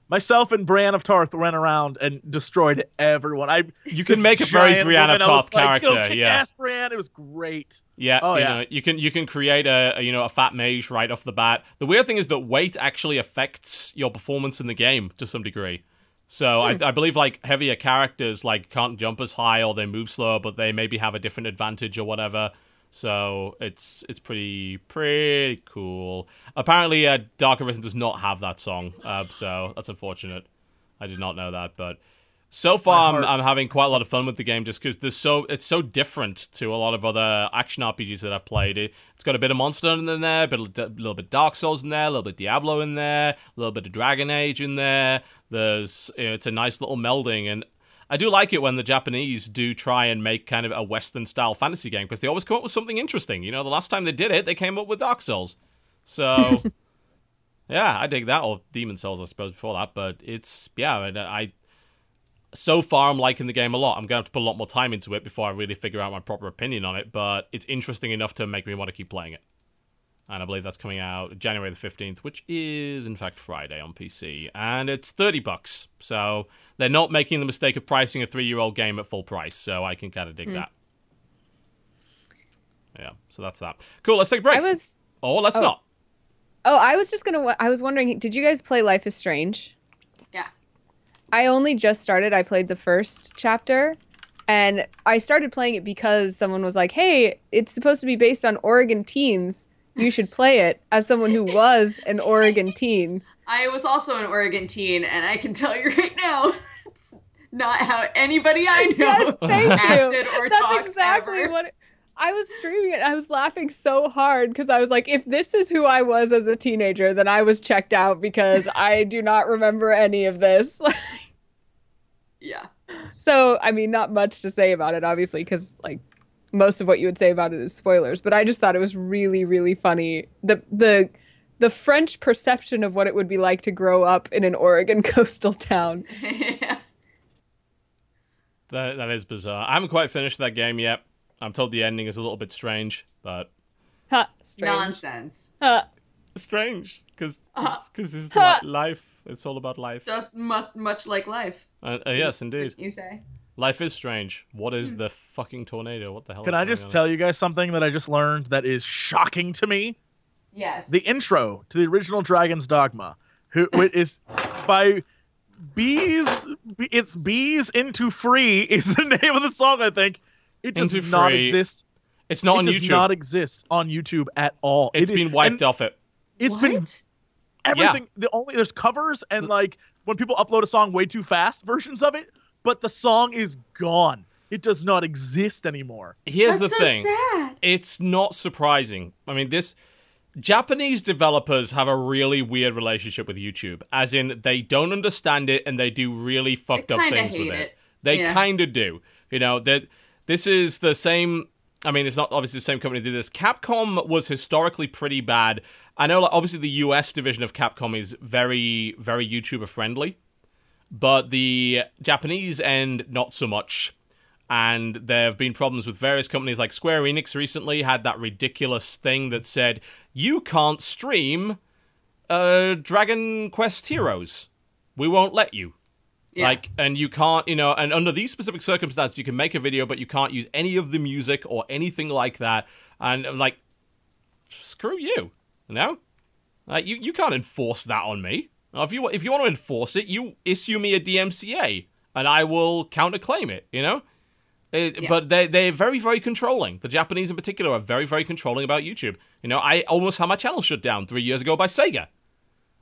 Myself and Bran of Tarth ran around and destroyed everyone. I You can make a very Brienne of woman, I was Tarth like, Go character, kick yeah. ass, Bran. It was great. Yeah, Oh, you yeah. know, you can you can create a, a, you know a fat mage right off the bat. The weird thing is that weight actually affects your performance in the game to some degree. So I, hmm. I believe like heavier characters like can't jump as high or they move slower, but they maybe have a different advantage or whatever. So it's it's pretty pretty cool. Apparently, uh, Dark Arisen does not have that song, uh, so that's unfortunate. I did not know that, but so far I'm, I'm having quite a lot of fun with the game just because there's so it's so different to a lot of other action RPGs that I've played. It, it's got a bit of Monster Hunter in there, a bit, a little bit Dark Souls in there, a little bit Diablo in there, a little bit of Dragon Age in there. There's you know, it's a nice little melding, and I do like it when the Japanese do try and make kind of a Western style fantasy game because they always come up with something interesting. You know, the last time they did it, they came up with Dark Souls. So. Yeah, I dig that, or Demon's Souls, I suppose, before that. But it's yeah, and I so far I'm liking the game a lot. I'm gonna have to put a lot more time into it before I really figure out my proper opinion on it. But it's interesting enough to make me want to keep playing it. And I believe that's coming out January the fifteenth, which is in fact Friday on PC, and it's thirty bucks. So they're not making the mistake of pricing a three-year-old game at full price. So I can kind of dig hmm. that. Yeah, so that's that. Cool. Let's take a break. I was oh, let's oh. not. oh, I was just gonna. I was wondering, did you guys play Life is Strange? Yeah. I only just started. I played the first chapter, and I started playing it because someone was like, "Hey, it's supposed to be based on Oregon teens. You should play it." As someone who was an Oregon teen, I was also an Oregon teen, and I can tell you right now, it's not how anybody I know yes, acted or That's talked exactly ever. what. I was streaming it. I was laughing so hard because I was like, if this is who I was as a teenager, then I was checked out because I do not remember any of this. Yeah. So, I mean, not much to say about it, obviously, because like most of what you would say about it is spoilers. But I just thought it was really, really funny. the the The French perception of what it would be like to grow up in an Oregon coastal town. yeah. That that is bizarre. I haven't quite finished that game yet. I'm told the ending is a little bit strange, but Ha, strange. Nonsense. Ha. strange because because it's huh. li- life. It's all about life. Just much, much like life. Uh, uh, yes, indeed. You say. Life is strange. What is the fucking tornado? What the hell? Can is I going just on? tell you guys something that I just learned that is shocking to me? Yes. The intro to the original Dragon's Dogma, who wh- is by B'z. It's bees into free is the name of the song. I think it does Into not Free. exist. It's not it on does YouTube. not exist on YouTube at all. It's It- been wiped off it. It's what? been everything. The only there's covers and like when people upload a song way too fast versions of it, but the song is gone. It does not exist anymore. Here's That's the so thing. sad. It's not surprising. I mean, this Japanese developers have a really weird relationship with YouTube, as in they don't understand it and they do really fucked up things with it. it. They Yeah. kind of do. You know, that this is the same. I mean, it's not obviously the same company that did this. Capcom was historically pretty bad. I know, like, obviously, the US division of Capcom is very, very YouTuber friendly, but the Japanese end, not so much and there have been problems with various companies like Square Enix recently had that ridiculous thing that said you can't stream uh, Dragon Quest Heroes. We won't let you. Yeah. Like, and you can't, you know, and under these specific circumstances, you can make a video, but you can't use any of the music or anything like that. And I'm like, screw you, you know? Like, you, you can't enforce that on me. Now, If you if you want to enforce it, you issue me a DMCA, and I will counterclaim it. You know. It- Yeah. But they they're very very controlling. The Japanese in particular are very very controlling about YouTube. You know, I almost had my channel shut down three years ago by Sega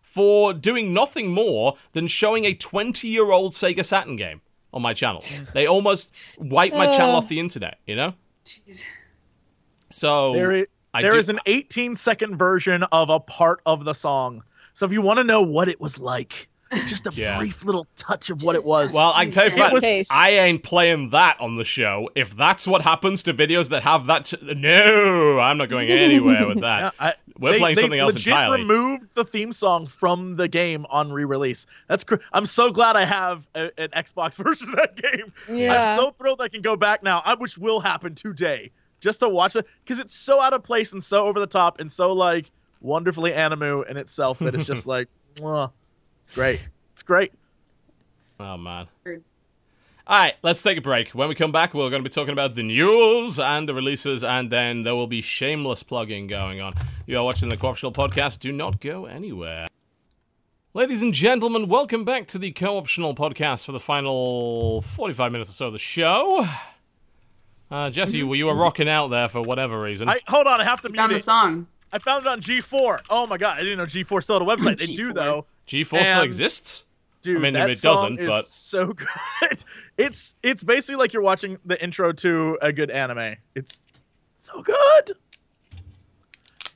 for doing nothing more than showing a 20 year old Sega Saturn game on my channel. they almost wiped my channel off uh. the internet. You know. Jeez. So There is, I there do- is an 18 second version of a part of the song. So if you want to know what it was like, just a Yeah. brief little touch of what it was. Well, I can tell you, It Fat, was- I ain't playing that on the show. If that's what happens to videos that have that, t- no, I'm not going anywhere with that. Yeah, I- We're they- playing they something else legit entirely. removed the theme song from the game on re-release. That's cr- I'm so glad I have a, an Xbox version of that game. Yeah. I'm so thrilled I can go back now, which will happen today, just to watch it because it's so out of place and so over the top and so like wonderfully anime in itself that it's just like, mwah. It's great. It's great. Oh man. All right, let's take a break. When we come back, we're going to be talking about the news and the releases, and then there will be shameless plugging going on. You are watching the Co-optional Podcast. Do not go anywhere. Ladies and gentlemen, welcome back to the Co-optional Podcast for the final 45 minutes or so of the show. Uh, Jesse, you, you were rocking out there for whatever reason. I hold on, I have to mute Found the it. song. I found it on G4. Oh my god, I didn't know G4 still had a website. They do G4. though. G4 still exists? Dude, I mean, that it song doesn't, is but- so good. It's it's basically like you're watching the intro to a good anime. It's so good.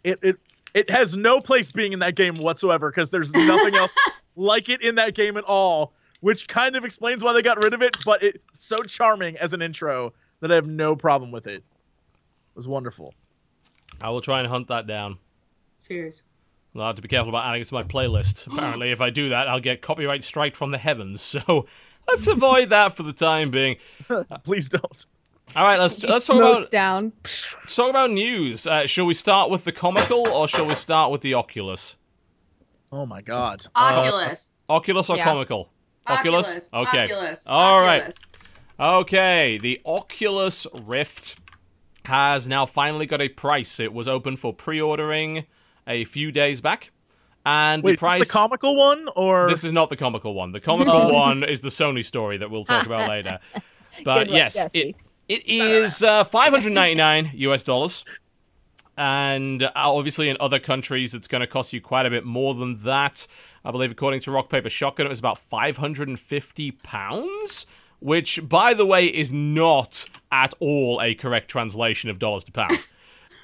It it it has no place being in that game whatsoever because there's nothing else like it in that game at all, which kind of explains why they got rid of it. But it's so charming as an intro that I have no problem with it. It was wonderful. I will try and hunt that down. Cheers. I'll have to be careful about adding it to my playlist. Apparently, if I do that, I'll get copyright strike from the heavens. So let's avoid that for the time being. Please don't. All right, let's let's talk about down. let's talk about news. Uh, shall we start with the comical or shall we start with the Oculus? Oh my god. Oculus. Oculus or Yeah. comical? Oculus. Okay. Oculus. All right. Oculus. Okay. The Oculus Rift has now finally got a price. It was open for pre-ordering a few days back, and Wait, the is price. this the comical one or This is not the comical one. The comical one is the Sony story that we'll talk about later. But Good one, yes, Jesse. it it is uh, 599 US dollars. And uh, obviously, in other countries, it's going to cost you quite a bit more than that. I believe, according to Rock Paper Shotgun, it was about 550 pounds, which, by the way, is not at all a correct translation of dollars to pounds.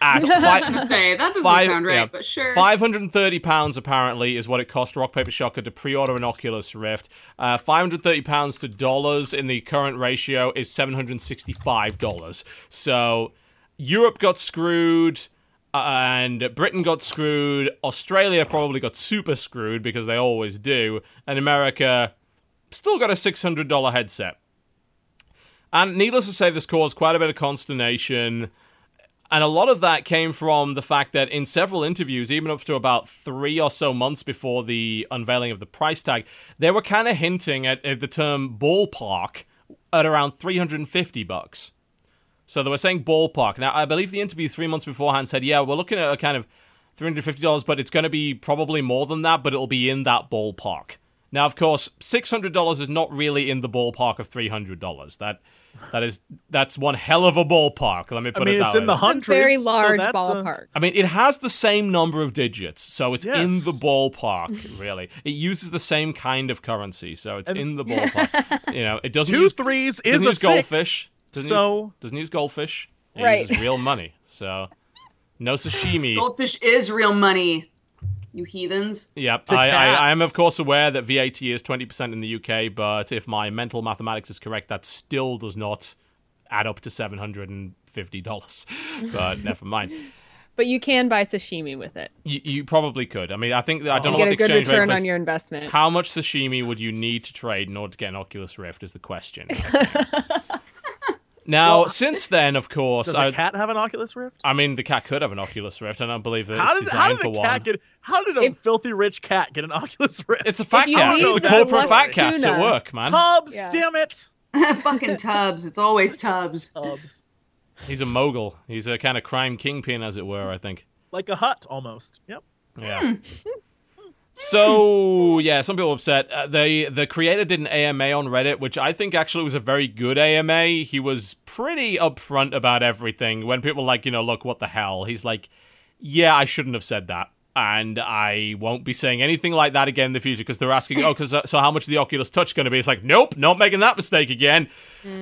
At fi- I say that doesn't Five- sound right, yeah. but sure. Five hundred and thirty pounds apparently is what it cost Rock Paper Shotgun to pre-order an Oculus Rift. Uh, Five hundred thirty pounds to dollars in the current ratio is seven hundred sixty-five dollars. So Europe got screwed. uh, And Britain got screwed. Australia probably got super screwed because they always do. And America still got a $600 headset. And needless to say, this caused quite a bit of consternation. And a lot of that came from the fact that in several interviews, even up to about three or so months before the unveiling of the price tag, they were kind of hinting at, at the term ballpark at around 350 bucks. So they were saying ballpark. Now, I believe the interview three months beforehand said, yeah, we're looking at a kind of $350, but it's going to be probably more than that, but it'll be in that ballpark. Now, of course, six hundred dollars is not really in the ballpark of three hundred dollars. That that is that's one hell of a ballpark. Let me I put mean, it that it's in way. the It's a hundreds. very so large that's, uh, ballpark. I mean, it has the same number of digits, so it's in the ballpark. Really, it uses the same kind of currency, so it's And- in the ballpark. you know, it doesn't two use threes is doesn't a use six, goldfish. Doesn't so use, doesn't use goldfish. It Right. uses real money. So no sashimi. Goldfish is real money. You heathens. Yep, I, I, I am of course aware that VAT is 20% in the UK, but if my mental mathematics is correct, that still does not add up to $750. But never mind. But you can buy sashimi with it. You, you probably could. I mean, I think I don't You know get what a the good exchange rate return for on your investment. How much sashimi would you need to trade in order to get an Oculus Rift? Is the question. now, Well, since then, of course, does I, a cat have an Oculus Rift? I mean, the cat could have an Oculus Rift. And I don't believe that How it's did, how designed did for a cat one. get? How did a If- filthy rich cat get an Oculus Rift? It's a fat cat. It's the the corporate fat luck cats at work, man. Tubbs. Yeah. Damn it. Fucking Tubbs. It's always Tubbs. Tubbs. He's a mogul. He's a kind of crime kingpin, as it were. I think. Like a hut almost. Yep. Yeah. Hmm. So yeah, some people are upset. Uh, they the creator did an AMA on Reddit, which I think actually was a very good AMA. He was pretty upfront about everything. When people were like, you know, look, what the hell? He's like, yeah, I shouldn't have said that, and I won't be saying anything like that again in the future because they're asking, oh, because so how much is the Oculus Touch going to be? It's like, nope, not making that mistake again.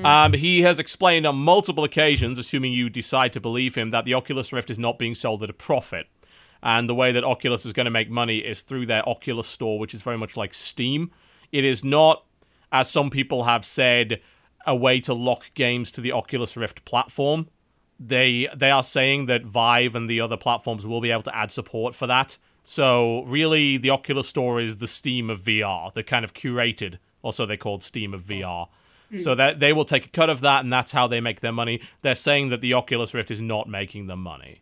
Um, he has explained on multiple occasions, assuming you decide to believe him, that the Oculus Rift is not being sold at a profit. And the way that Oculus is going to make money is through their Oculus store, which is very much like Steam. It is not, as some people have said, a way to lock games to the Oculus Rift platform. They they are saying that Vive and the other platforms will be able to add support for that. So really, the Oculus Store is the Steam of VR, the kind of curated. Also, they called Steam of VR. Hmm. So that they will take a cut of that, and that's how they make their money. They're saying that the Oculus Rift is not making them money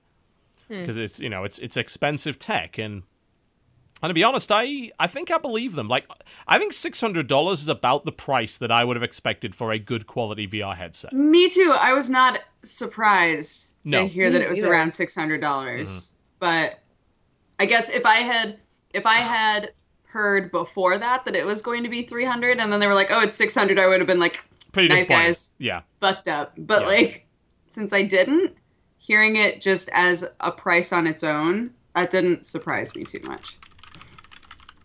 because it's you know it's it's expensive tech and and to be honest i i think i believe them like i think $600 is about the price that i would have expected for a good quality vr headset Me too. I was not surprised to No. Mm-hmm. hear that it was neither. around six hundred dollars. But I guess if I had if I had heard before that that it was going to be three hundred, and then they were like, "Oh, it's six hundred, I would have been like, pretty Nice guys. yeah "Fucked up." But Yeah. like, since I didn't, hearing it just as a price on its own, that didn't surprise me too much.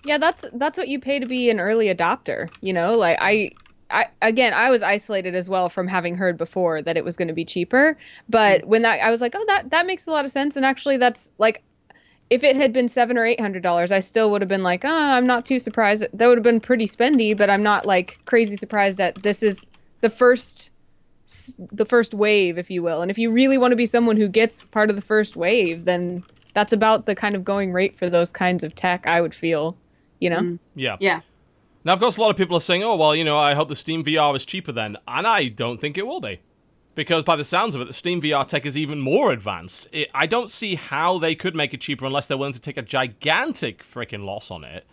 Yeah, that's that's what you pay to be an early adopter. You know, like I, I again, I was isolated as well from having heard before that it was going to be cheaper. But when that, I was like, oh, that that makes a lot of sense. And actually, that's like, if it had been seven or eight hundred dollars, I still would have been like, ah, I'm not too surprised. That would have been pretty spendy, but I'm not like crazy surprised that this is the first the first wave if you will. And if you really want to be someone who gets part of the first wave then that's about the kind of going rate for those kinds of tech i would feel you know? Yeah. Yeah. now of course a lot of people are saying oh well you know i hope the steam vr is cheaper then. And i don't think it will be. Because by the sounds of it the steam vr tech is even more advanced. It, i don't see how they could make it cheaper unless they're willing to take a gigantic freaking loss on it.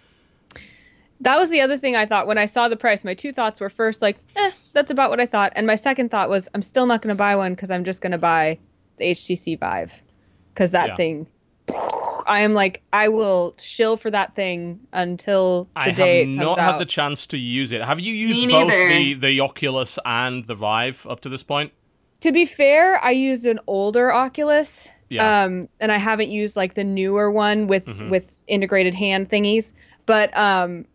That was the other thing i thought when i saw the price. My two thoughts were first like eh that's about what i thought and my second thought was i'm still not going to buy one because i'm just going to buy the htc vive because that Yeah. thing i am like i will shill for that thing until the I day I have it comes not out had the chance to use it. Have you used Me both the, the Oculus and the Vive up to this point? to be fair, I used an older Oculus. Yeah. Um, and I haven't used like the newer one with Mhm. with integrated hand thingies. But um,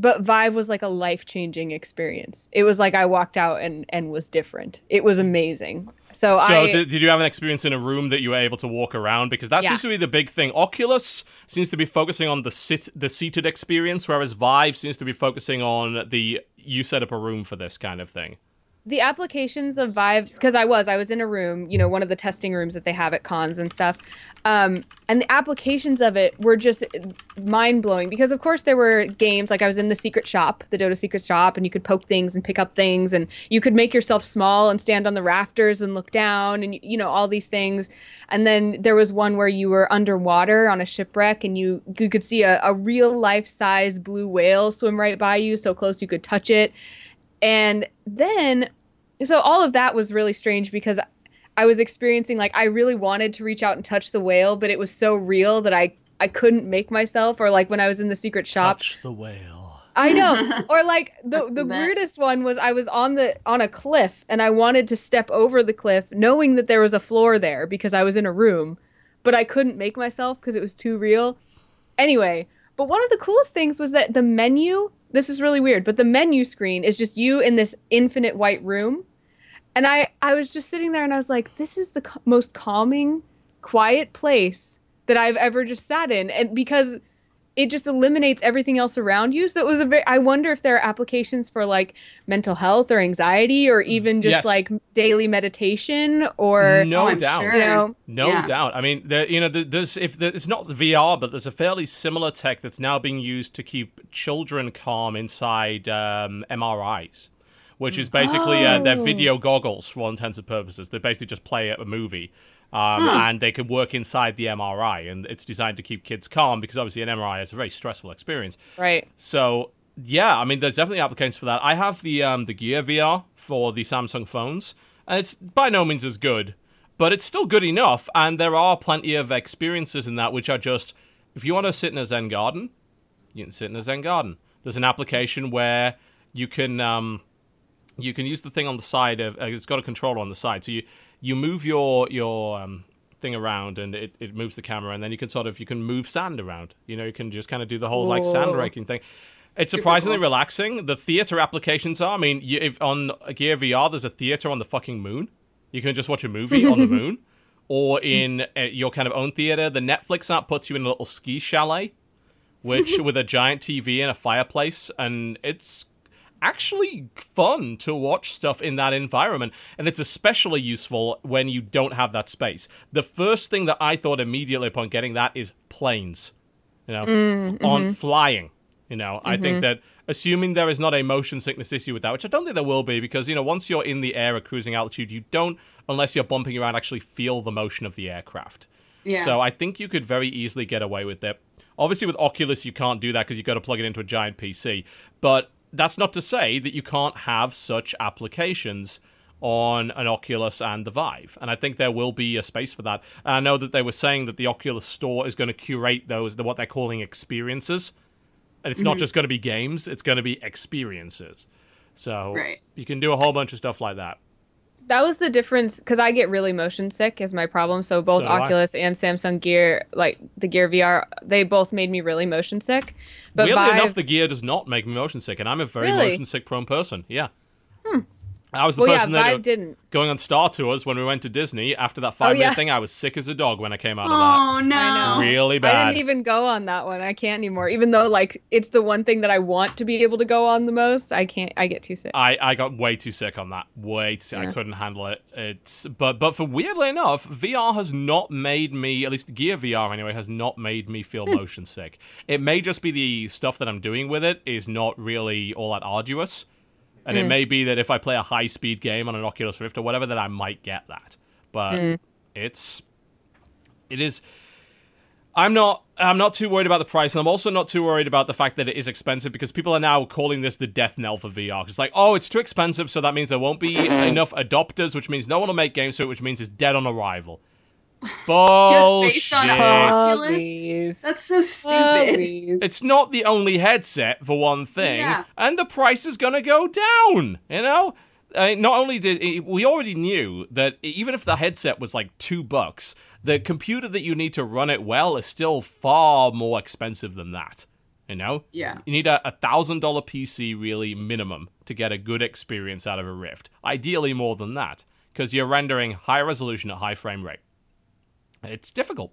but Vive was like a life changing experience. It was like I walked out and and was different. It was amazing. So, So, I did, did you have an experience in a room that you were able to walk around? Because that Yeah. seems to be the big thing. Oculus seems to be focusing on the sit, the seated experience, whereas Vive seems to be focusing on the you set up a room for this kind of thing. The applications of Vive because I was I was in a room, you know, one of the testing rooms that they have at cons and stuff. Um, and the applications of it were just mind blowing because of course there were games like I was in the secret shop, the Dota secret shop, and you could poke things and pick up things, and you could make yourself small and stand on the rafters and look down, and you know all these things. And then there was one where you were underwater on a shipwreck, and you you could see a, a real life size blue whale swim right by you, so close you could touch it. And then, so all of that was really strange because I was experiencing like I really wanted to reach out and touch the whale, but it was so real that I I couldn't make myself. Or like when I was in the secret shop, Touch the whale. I know. Or like the That's the the weirdest one was I was on the on a cliff and I wanted to step over the cliff knowing that there was a floor there because I was in a room, but I couldn't make myself because it was too real. Anyway, but one of the coolest things was that the menu, this is really weird, but the menu screen is just you in this infinite white room. And I I was just sitting there and I was like, this is the ca- most calming, quiet place that I've ever just sat in and because it just eliminates everything else around you. So it was a very I wonder if there are applications for like mental health or anxiety or even just Yes. like daily meditation or no Oh, doubt. sure. you know No Yeah. doubt. I mean, there, you know, there- there's if there, it's not VR, but there's a fairly similar tech that's now being used to keep children calm inside um, MRIs, which is basically uh, they're Oh. video goggles for all intents and purposes. They basically just play a movie. Um, And they can work inside the MRI, and it's designed to keep kids calm because obviously an MRI is a very stressful experience. right. So yeah, I mean, there's definitely applications for that. I have the um, the Gear VR for the Samsung phones, and it's by no means as good, but it's still good enough. And there are plenty of experiences in that which are just if you want to sit in a Zen garden, you can sit in a Zen garden. There's an application where you can um, you can use the thing on the side of uh, it's got a controller on the side, so you you move your your um, thing around and it, it moves the camera, and then you can sort of you can move sand around. You know, you can just kind of do the whole like sand raking thing. It's surprisingly cool. relaxing. The theater applications are. I mean, you, if on Gear VR, there's a theater on the fucking moon. You can just watch a movie on the moon, or in uh, your kind of own theater. The Netflix app puts you in a little ski chalet, which with a giant TV and a fireplace, and it's actually fun to watch stuff in that environment and it's especially useful when you don't have that space the first thing that i thought immediately upon getting that is planes you know f- on mm-hmm. flying you know i think mm-hmm. that assuming there is not a motion sickness issue with that which i don't think there will be because you know once you're in the air at cruising altitude you don't unless you're bumping around actually feel the motion of the aircraft Yeah. so I think you could very easily get away with it. Obviously, with Oculus, you can't do that because you've got to plug it into a giant PC. But that's not to say that you can't have such applications on an Oculus and the Vive. And I think there will be a space for that. And I know that they were saying that the Oculus Store is going to curate those, the, what they're calling experiences. And it's not mm-hmm. just going to be games, it's going to be experiences. So Right. you can do a whole bunch of stuff like that. That was the difference because I get really motion sick is my problem. So both So do I. Oculus and Samsung Gear, like the Gear VR, they both made me really motion sick. But Weirdly Vive, enough, the gear does not make me motion sick, and I'm a very Really? motion sick prone person. Yeah. I was the well, yeah, person that uh, didn't. going on Star Tours when we went to Disney after that five minute yeah. thing. I was sick as a dog when I came out of oh no. that. know. Really bad. I bad. didn't even go on that one. I can't anymore. Even though like it's the one thing that I want to be able to go on the most, I can't. I get too sick. I, I got way too sick on that. Way too. I couldn't handle it. It's but but for weirdly enough, VR has not made me at least Gear VR anyway has not made me feel motion sick. It may just be the stuff that I'm doing with it is not really all that arduous, and it hmm. may be that if I play a high speed game on an Oculus Rift or whatever, that I might get that. But hmm. it's it is. I'm not. I'm not too worried about the price, and I'm also not too worried about the fact that it is expensive because people are now calling this the death knell for VR. It's like, oh, it's too expensive, so that means there won't be enough adopters, which means no one will make games to it, which means it's dead on arrival. Bullshit. based on Oculus? Please. That's so stupid. Please. It's not the only headset for one thing, Yeah. and the price is going to go down. You know, uh, not only did we already knew that even if the headset was like two bucks, the computer that you need to run it well is still far more expensive than that. You know, Yeah. you need a a thousand dollar PC really minimum to get a good experience out of a Rift. Ideally, more than that, because you're rendering high resolution at high frame rate. It's difficult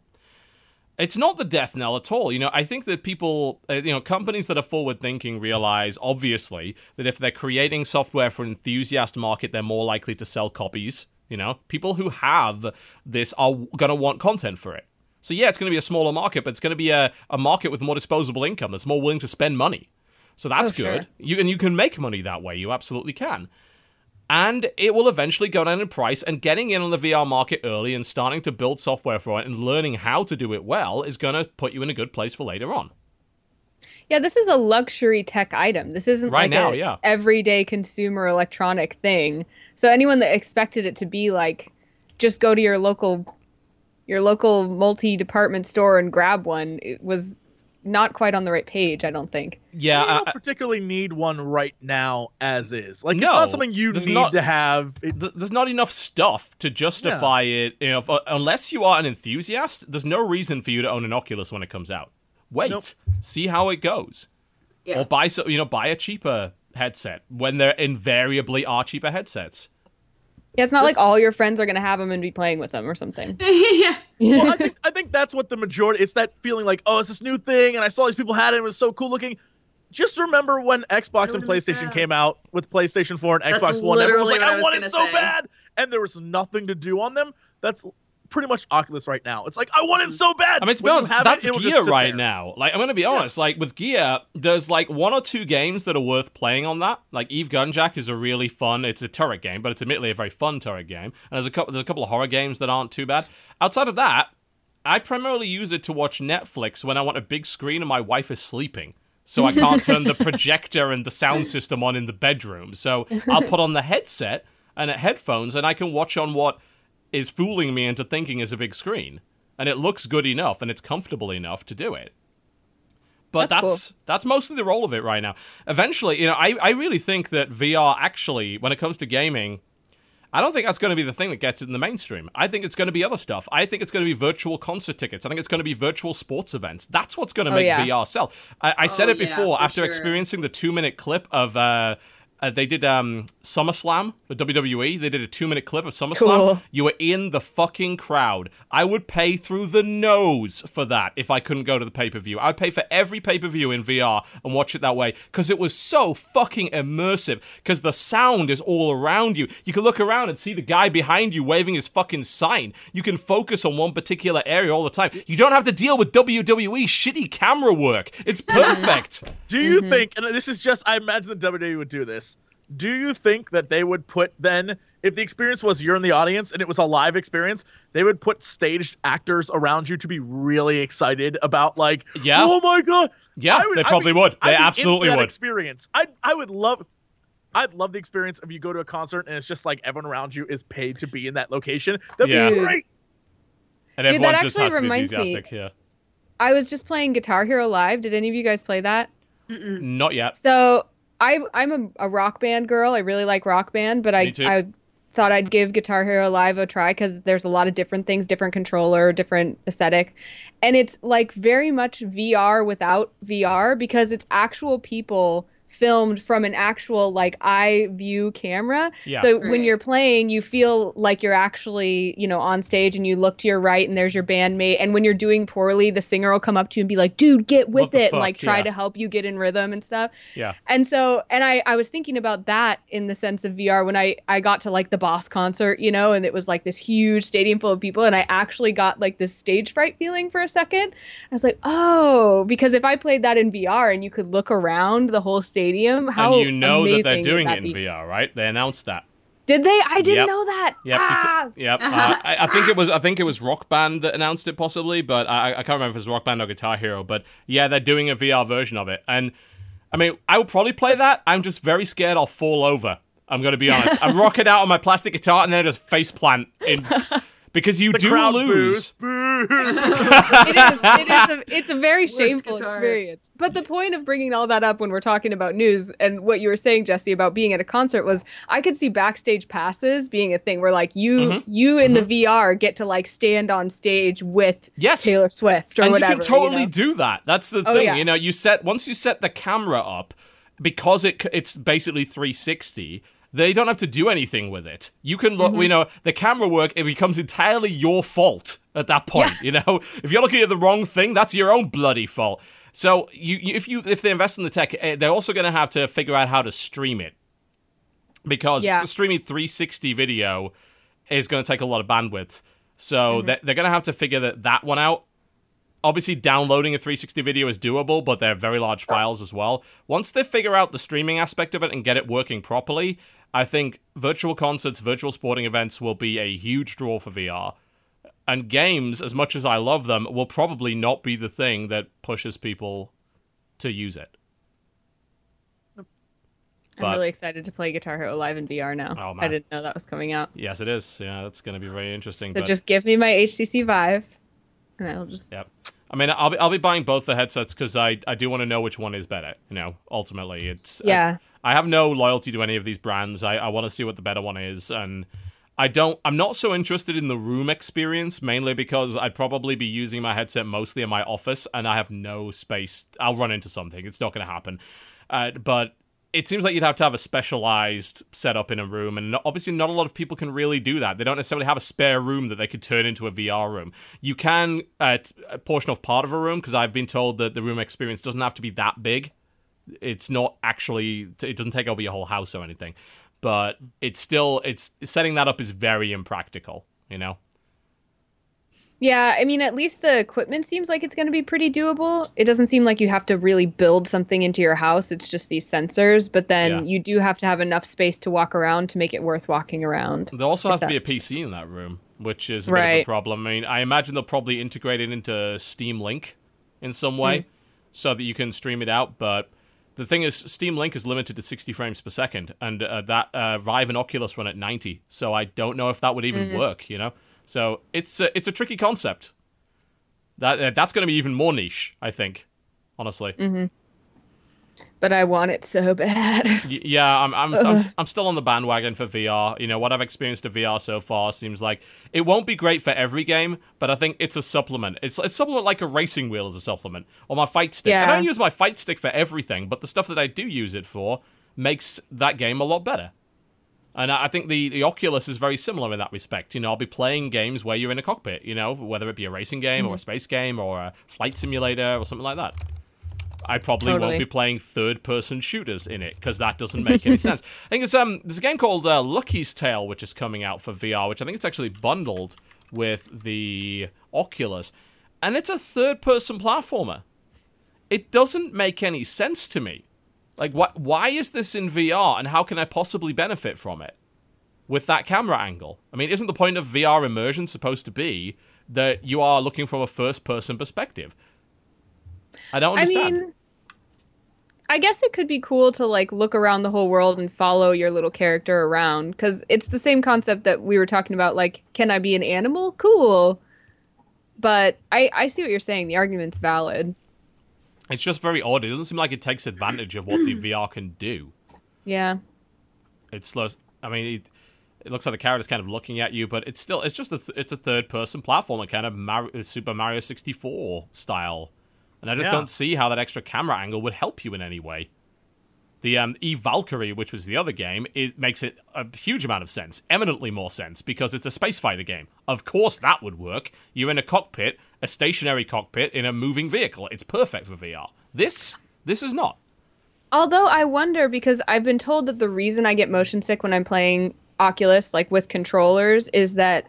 it's not the death knell at all. You know, I think that people, uh, you know, companies that are forward thinking realize, obviously, that if they're creating software for an enthusiast market, they're more likely to sell copies. You know, people who have this are going to want content for it. So, yeah, it's going to be a smaller market, but it's going to be a, a market with more disposable income that's more willing to spend money. So that's Oh, sure. good. You and you can make money that way. You absolutely can and it will eventually go down in price. And getting in on the VR market early and starting to build software for it and learning how to do it well is going to put you in a good place for later on. Yeah, this is a luxury tech item. This isn't Right like now, a yeah. everyday consumer electronic thing. So anyone that expected it to be like just go to your local your local multi-department store and grab one it was not quite on the right page. I don't think. Yeah, you don't I- I- particularly need one right now as is. Like it's not something you there's need not- to have. It- th- there's not enough stuff to justify it. You know, if- uh, unless you are an enthusiast, there's no reason for you to own an Oculus when it comes out. Wait, Nope. see how it goes, Yeah. or buy so you know buy a cheaper headset when there invariably are cheaper headsets. Yeah, it's not This- like all your friends are gonna have them and be playing with them or something. yeah. well, I think I think that's what the majority. It's that feeling like, oh, it's this new thing, and I saw these people had it. and It was so cool looking. Just remember when Xbox and PlayStation came out with PlayStation 4 and That's Xbox One. Everyone was literally like, what I I was want it so say. bad, and there was nothing to do on them. That's pretty much Oculus right now. It's like I want it so bad. I mean, to be honest, that's Gear right there. now. Like, I'm going to be honest. Like, with Gear, there's like one or two games that are worth playing on that. Like, Eve Gunjack is a really fun. It's a turret game, but it's admittedly a very fun turret game. And there's a couple. There's a couple of horror games that aren't too bad. Outside of that, I primarily use it to watch Netflix when I want a big screen and my wife is sleeping. So I can't turn the projector and the sound system on in the bedroom. So I'll put on the headset and headphones and I can watch on what is fooling me into thinking is a big screen. And it looks good enough and it's comfortable enough to do it. But That's that's that's, mostly the role of it right now. Eventually, you know, I, I really think that VR actually, when it comes to gaming, I don't think that's going to be the thing that gets it in the mainstream. I think it's going to be other stuff. I think it's going to be virtual concert tickets. I think it's going to be virtual sports events. That's what's going to Oh, make yeah. VR sell. I, I said Oh, it before for after sure. experiencing the two minute clip of. Uh, uh, they did um, SummerSlam with WWE. They did a two minute clip of SummerSlam. Cool. You were in the fucking crowd. I would pay through the nose for that if I couldn't go to the pay per view. I'd pay for every pay per view in VR and watch it that way because it was so fucking immersive. Because the sound is all around you. You can look around and see the guy behind you waving his fucking sign. You can focus on one particular area all the time. You don't have to deal with WWE shitty camera work. It's perfect. Do you Mm-hmm. think, and this is just, I imagine the WWE would do this. Do you think that they would put then, if the experience was you're in the audience and it was a live experience, they would put staged actors around you to be really excited about, like, Yeah. oh my god, Yeah, I they probably would. I'd They be into absolutely that would. Experience. I I would love. I'd love the experience if you go to a concert and it's just like everyone around you is paid to be in that location. That'd Yeah. be Dude. great. And Dude, that everyone just actually has to be reminds me- enthusiastic here. I was just playing Guitar Hero Live. Did any of you guys play that? Not yet. So I I'm a, a rock band girl. I really like rock band, but I I thought I'd give Guitar Hero Live a try because there's a lot of different things, different controller, different aesthetic, and it's like very much VR without VR because it's actual people filmed from an actual like eye view camera. Yeah. So when you're playing, you feel like you're actually, you know, on stage and you look to your right and there's your bandmate. And when you're doing poorly, the singer will come up to you and be like, dude, get with What the it and like try Yeah. to help you get in rhythm and stuff. Yeah. And so, and I, I was thinking about that in the sense of VR when I, I got to like the boss concert, you know, and it was like this huge stadium full of people. And I actually got like this stage fright feeling for a second. I was like, oh, because if I played that in VR and you could look around the whole stadium, how and you know that they're doing it in be? VR, right? They announced that. Did they? I didn't Yep. know that. Yep. Ah! Yep. Uh, I, I think it was. I think it was Rock Band that announced it, possibly, but I, I can't remember if it was Rock Band or Guitar Hero. But yeah, they're doing a VR version of it, and I mean, I will probably play that. I'm just very scared I'll fall over. I'm gonna be honest. I'm rocking out on my plastic guitar and then I just face plant in because you The do crowd lose. it is. It is a, it's a very Worst shameful guitarist. experience. But the point of bringing all that up when we're talking about news and what you were saying, Jesse, about being at a concert was I could see backstage passes being a thing where like you Mm-hmm. you in the VR get to like stand on stage with Yes. Taylor Swift or and whatever. you can totally know? do that. That's the Oh, thing. yeah. You know, you set once you set the camera up because it it's basically 360. They don't have to do anything with it. You can look, Mm-hmm. you know, the camera work. It becomes entirely your fault at that point. You know, if you're looking at the wrong thing, that's your own bloody fault. So you, you if you if they invest in the tech, eh, they're also going to have to figure out how to stream it because Yeah. streaming 360 video is going to take a lot of bandwidth. So Mm-hmm. they- they're going to have to figure that, that one out. Obviously, downloading a 360 video is doable, but they're very large files as well. Once they figure out the streaming aspect of it and get it working properly, I think virtual concerts, virtual sporting events will be a huge draw for VR. And games, as much as I love them, will probably not be the thing that pushes people to use it. I'm but- really excited to play Guitar Hero Live in VR now. Oh, man. I didn't know that was coming out. Yes, it is. Yeah, that's going to be very interesting. So but... just give me my HTC Vive, and I'll just Yep. I mean, I'll be I'll be buying both the headsets because I I do want to know which one is better. You know, ultimately, it's I- Yeah. I, have no loyalty to any of these brands. I I want to see what the better one is, and I don't. I'm not so interested in the room experience mainly because I'd probably be using my headset mostly in my office, and I have no space. I'll run into something. It's not going to happen. Uh, but it seems like you'd have to have a specialized setup in a room, and obviously not a lot of people can really do that. They don't necessarily have a spare room that they could turn into a VR room. You can uh, portion of part of a room because I've been told that the room experience doesn't have to be that big. It's not actually it doesn't take over your whole house or anything, but it's still it's setting that up is very impractical. You know. Yeah, I mean, at least the equipment seems like it's going to be pretty doable. It doesn't seem like you have to really build something into your house. It's just these sensors, but then Yeah. you do have to have enough space to walk around to make it worth walking around. There also has to be a PC in that room, which is a bit of a problem. I mean, I imagine they'll probably integrate it into Steam Link in some way Hmm. so that you can stream it out. But the thing is, Steam Link is limited to 60 frames per second, and uh, that uh, Vive and Oculus run at 90. So I don't know if that would even Hmm. work. You know, so it's a, it's a tricky concept. That uh, that's going to be even more niche, I think. Honestly. Mm-hmm. But I want it so bad. Y- Yeah, I'm I'm, I'm I'm still on the bandwagon for VR. You know what I've experienced of VR so far seems like it won't be great for every game, but I think it's a supplement. It's a supplement like a racing wheel is a supplement, or my fight stick. I Yeah. don't use my fight stick for everything, but the stuff that I do use it for makes that game a lot better. And I think the, the Oculus is very similar in that respect. You know, I'll be playing games where you're in a cockpit, you know, whether it be a racing game or a space game or a flight simulator or something like that. I probably won't be playing third-person shooters in it because that doesn't make any sense. I think it's um there's a game called uh, Lucky's Tale which is coming out for VR, which I think it's actually bundled with the Oculus, and it's a third-person platformer. It doesn't make any sense to me. Like, what? Why is this in VR, and how can I possibly benefit from it with that camera angle? I mean, isn't the point of VR immersion supposed to be that you are looking from a first-person perspective? I don't I understand. mean, I guess it could be cool to like look around the whole world and follow your little character around because it's the same concept that we were talking about. Like, can I be an animal? Cool. But I, I see what you're saying. The argument's valid. It's just very odd. It doesn't seem like it takes advantage of what the VR can do. Yeah. It's slow. I mean, it, it looks like the character's kind of looking at you, but it's still it's just a th- it's a third person platformer, kind of Mar- uh, Super Mario 64 style. And I just Yeah. don't see how that extra camera angle would help you in any way. The um, Eve Valkyrie, which was the other game, it makes it a huge amount of sense, eminently more sense, because it's a space fighter game. Of course, that would work. You're in a cockpit, a stationary cockpit in a moving vehicle. It's perfect for VR. This, this is not. Although I wonder because I've been told that the reason I get motion sick when I'm playing Oculus, like with controllers, is that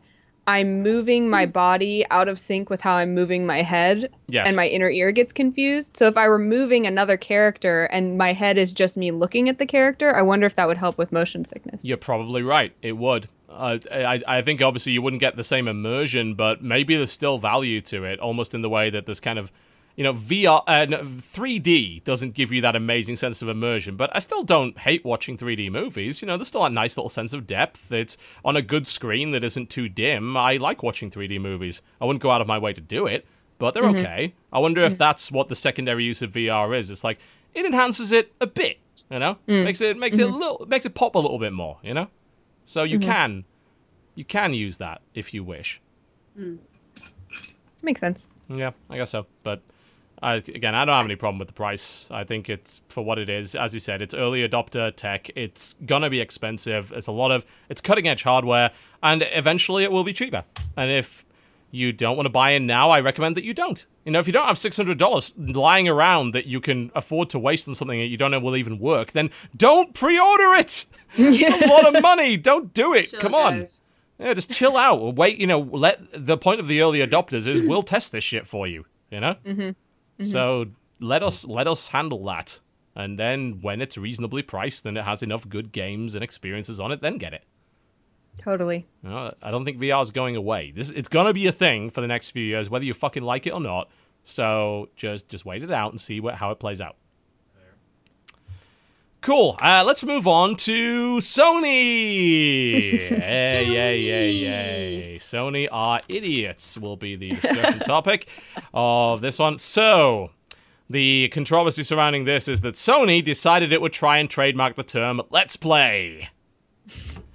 I'm moving my body out of sync with how I'm moving my head, Yes. and my inner ear gets confused. So if I were moving another character and my head is just me looking at the character, I wonder if that would help with motion sickness. You're probably right. It would. Uh, I, I think obviously you wouldn't get the same immersion, but maybe there's still value to it, almost in the way that there's kind of, you know, VR, uh, no, 3D doesn't give you that amazing sense of immersion, but I still don't hate watching 3D movies. You know, there's still a nice little sense of depth. It's on a good screen that isn't too dim. I like watching 3D movies. I wouldn't go out of my way to do it, but they're mm-hmm. okay. I wonder if mm. that's what the secondary use of VR is. It's like it enhances it a bit, you know, mm. makes it makes it a little makes it pop a little bit more, you know. So you mm-hmm. can you can use that if you wish. Mm. Makes sense. Yeah, I guess so. But I, again, I don't have any problem with the price. I think it's for what it is. As you said, it's early adopter tech. It's gonna be expensive. It's a lot of it's cutting edge hardware, and eventually it will be cheaper. And if you don't want to buy in now, I recommend that you don't. You know, if you don't have six hundred dollars lying around that you can afford to waste on something that you don't know will even work, then don't pre-order it. it's a lot of money. Don't do it. Chill, Come on. guys. Yeah, just chill out. Wait, you know, let the point of the early adopters is we'll test this shit for you. You know. Mm-hmm. Mm-hmm. So let us let us handle that, and then when it's reasonably priced and it has enough good games and experiences on it, then get it. Totally. You know, I don't think VR is going away. This it's gonna be a thing for the next few years, whether you fucking like it or not. So just just wait it out and see what how it plays out. Cool. Uh, let's move on to Sony. yay, yay, yay, yay. Sony are idiots will be the discussion topic of this one. So, the controversy surrounding this is that Sony decided it would try and trademark the term Let's Play.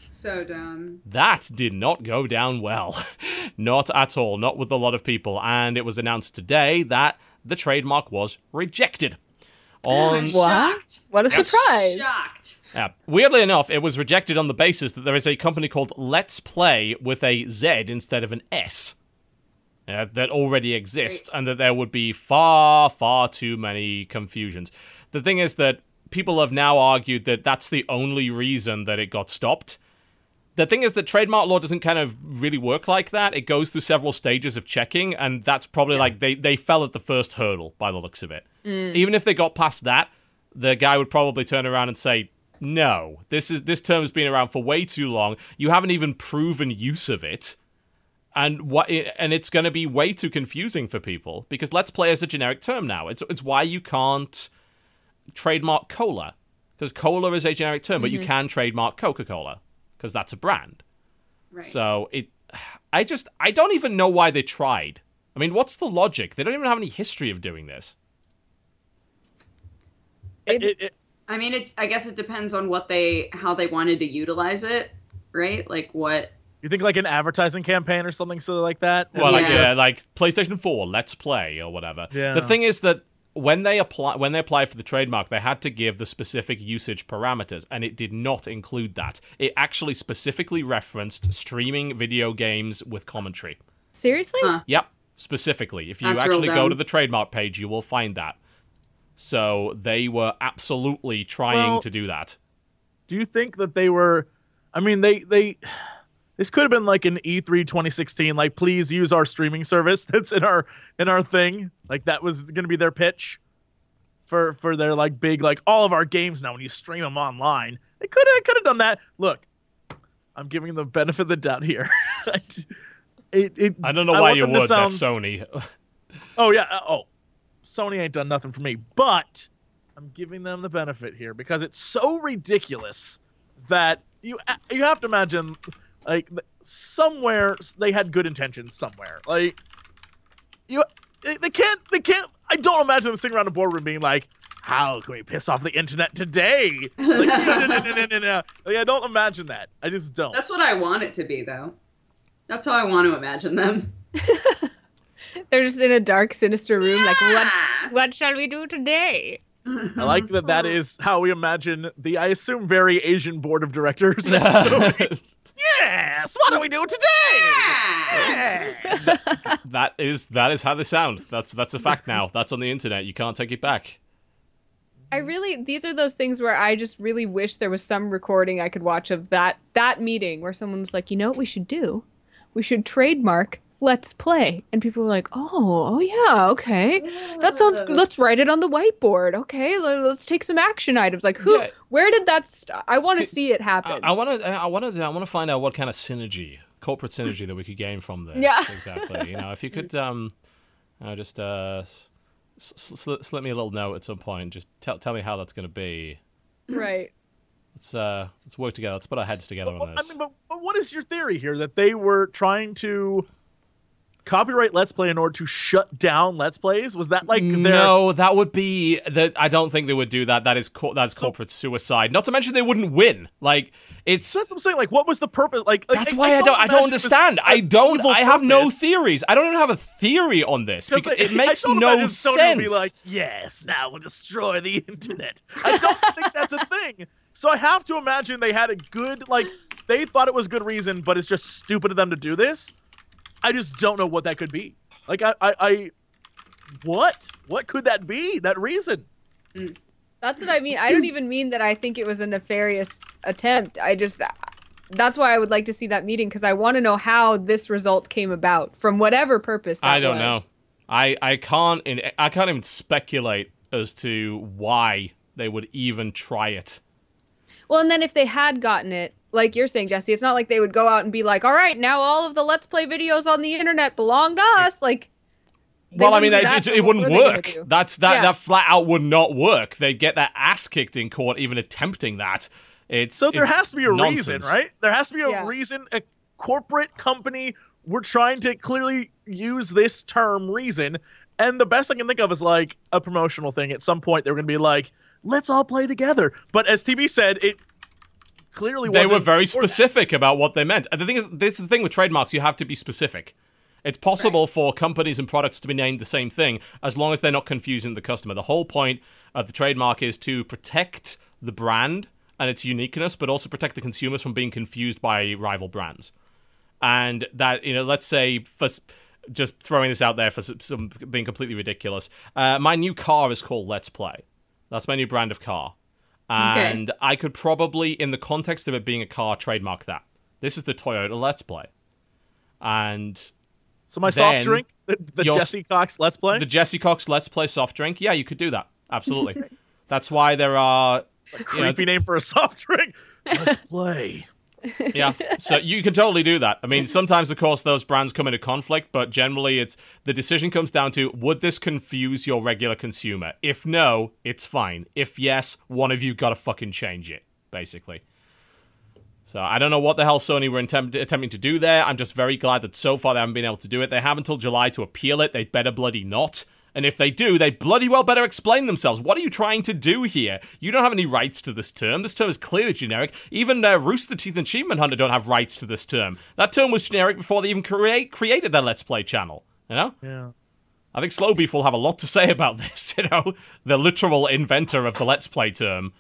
So dumb. That did not go down well. not at all. Not with a lot of people. And it was announced today that the trademark was rejected. On I'm What? shocked. What a surprise! Shocked. Yeah. Weirdly enough, it was rejected on the basis that there is a company called Let's Play with a Z instead of an S uh, that already exists, and that there would be far, far too many confusions. The thing is that people have now argued that that's the only reason that it got stopped. The thing is that trademark law doesn't kind of really work like that. It goes through several stages of checking, and that's probably like they, they fell at the first hurdle by the looks of it. Mm. Even if they got past that, the guy would probably turn around and say, "No, this is this term has been around for way too long. You haven't even proven use of it." And what and it's going to be way too confusing for people because let's play is a generic term now. It's it's why you can't trademark cola because cola is a generic term, but you mm-hmm. can trademark Coca-Cola because that's a brand. Right. So it I just I don't even know why they tried. I mean, what's the logic? They don't even have any history of doing this. It, it, I mean, it's. I guess it depends on what they, how they wanted to utilize it, right? Like what. you think like an advertising campaign or something silly like that? Well, like Yeah. like PlayStation 4, Let's Play or whatever. Yeah. The thing is that when they apply when they applied for the trademark, they had to give the specific usage parameters, and it did not include that. It actually specifically referenced streaming video games with commentary. Seriously? Huh. Yep, specifically. If you That's actually go to the trademark page, you will find that. So they were absolutely trying Well- to do that. Do you think that they were? I mean, they they. This could have been like an E E3 2016. Like, please use our streaming service that's in our in our thing. Like that was going to be their pitch for for their like big like all of our games now when you stream them online. They could have could have done that. Look, I'm giving them the benefit of the doubt here. it, it, I don't know why you would. sound- That's Sony. Oh yeah. uh, Oh, Sony ain't done nothing for me, but I'm giving them the benefit here because it's so ridiculous that you you have to imagine like somewhere they had good intentions somewhere. Like you they they can't they can't I don't imagine them sitting around a boardroom being like how can we piss off the internet today? Like, no, no, no, no, no, no, no. Like, I don't imagine that. I just don't. That's what I want it to be, though. That's how I want to imagine them. They're just in a dark, sinister room. Like, what? What shall we do today? I like that that is how we imagine the, I assume, very Asian board of directors. yes, what do we do today? that is that is how they sound. That's that's a fact now. That's on the internet. You can't take it back. I really these are those things where I just really wish there was some recording I could watch of that that meeting where someone was like, "You know what we should do? We should trademark Let's Play." And people were like, "Oh, oh yeah, okay. That sounds let's write it on the whiteboard. Okay, let's take some action items." Like, who Yeah. where did that st- I want to see it happen. I want to. I want to. I want to find out what kind of synergy, corporate synergy, that we could gain from this. Yeah. exactly. You know, if you could, um, uh, just uh, s- s- sl- slip me a little note at some point. Just tell tell me how that's going to be. right. Let's uh, let's work together. Let's put our heads together Well, on I this. mean, but, but what is your theory here? That they were trying to copyright Let's Play in order to shut down Let's Plays? Was that like their no, that would be that. I don't think they would do that. That is co- that's corporate suicide. Not to mention they wouldn't win. Like it's. That's what I'm saying. Like, what was the purpose? Like, like That's why I don't. I don't imagine it was understand. I don't. I have no theories. I don't even have a theory on this because like, it makes I no sense. Would be like, yes, now we'll destroy the internet. I don't think that's a thing. So I have to imagine they had a good, like, they thought it was good reason, but it's just stupid of them to do this. I just don't know what that could be. Like, I, I, I what? What could that be? That reason? Mm. That's what I mean. I don't even mean that I think it was a nefarious attempt. I just that's why I would like to see that meeting because I want to know how this result came about from whatever purpose. That I don't was. know. I I can't. In, I can't even speculate as to why they would even try it. Well, and then if they had gotten it, like you're saying, Jesse, it's not like they would go out and be like, "All right, now all of the Let's Play videos on the internet belong to us." Like, Well, I mean, it, it, it wouldn't were they gonna work. That's that Yeah. that flat out would not work. They'd get their ass kicked in court even attempting that. It's So there it's has to be a nonsense. reason, right? There has to be a Yeah. reason. A corporate company, we're trying to clearly use this term reason. And the best I can think of is like a promotional thing. At some point, they're going to be like, let's all play together. But as TB said, it clearly They were very that. specific about what they meant. And the thing is, this is the thing with trademarks. You have to be specific. It's possible for companies and products to be named the same thing as long as they're not confusing the customer. The whole point of the trademark is to protect the brand and its uniqueness, but also protect the consumers from being confused by rival brands. And that, you know, let's say for just throwing this out there for some being completely ridiculous, uh, my new car is called Let's Play. That's my new brand of car. And I could probably, in the context of it being a car, trademark that. This is the Toyota Let's Play. And So my soft drink, the, the you'll Jesse Cox Let's Play. the Jesse Cox Let's Play soft drink, yeah, you could do that. Absolutely. That's why there are. you know, creepy name for a soft drink. Let's play. Yeah. So you can totally do that. I mean, mm-hmm. sometimes, of course, those brands come into conflict, but generally, it's the decision comes down to would this confuse your regular consumer? If no, it's fine. If yes, one of you got to fucking change it, basically. So I don't know what the hell Sony were attempt- attempting to do there. I'm just very glad that so far they haven't been able to do it. They have until July to appeal it. They better bloody not. And if they do, they bloody well better explain themselves. What are you trying to do here? You don't have any rights to this term. This term is clearly generic. Even uh, Rooster Teeth and Achievement Hunter don't have rights to this term. That term was generic before they even create created their Let's Play channel. You know? Yeah. I think Slow Beef will have a lot to say about this. You know, the literal inventor of the Let's Play term,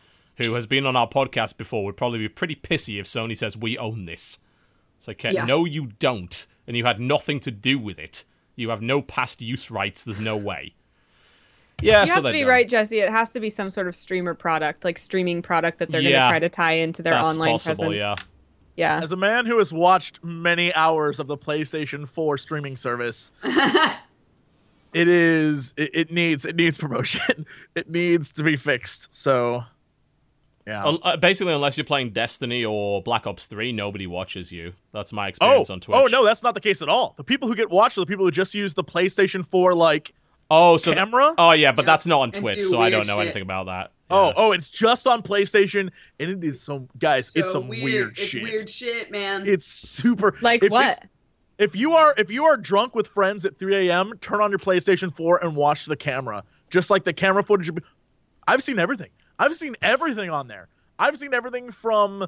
who has been on our podcast before, would probably be pretty pissy if Sony says we own this. It's like, Yeah. no, you don't, and you had nothing to do with it. You have no past use rights. There's no way. Yeah, You so have to they're be done. right, Jesse. It has to be some sort of streamer product, like streaming product that they're going to try to tie into their That's online possible. presence. Yeah. Yeah. As a man who has watched many hours of the PlayStation 4 streaming service, it is it, it needs it needs promotion. it needs to be fixed. So yeah. Uh, basically, unless you're playing Destiny or Black Ops 3, nobody watches you. That's my Oh, experience on Twitch. oh no, that's not the case at all. The people who get watched are the people who just use the PlayStation 4 like Oh, so th- camera. oh yeah, but Yeah. that's not on Twitch, so I don't know shit. anything about that. Oh, Yeah. oh, it's just on PlayStation, and it is some guys. it's some weird, It's shit. weird shit, man. It's super. Like if what? If you are if you are drunk with friends at 3 a.m., turn on your PlayStation 4 and watch the camera. Just like the camera footage. I've seen everything. I've seen everything on there. I've seen everything from,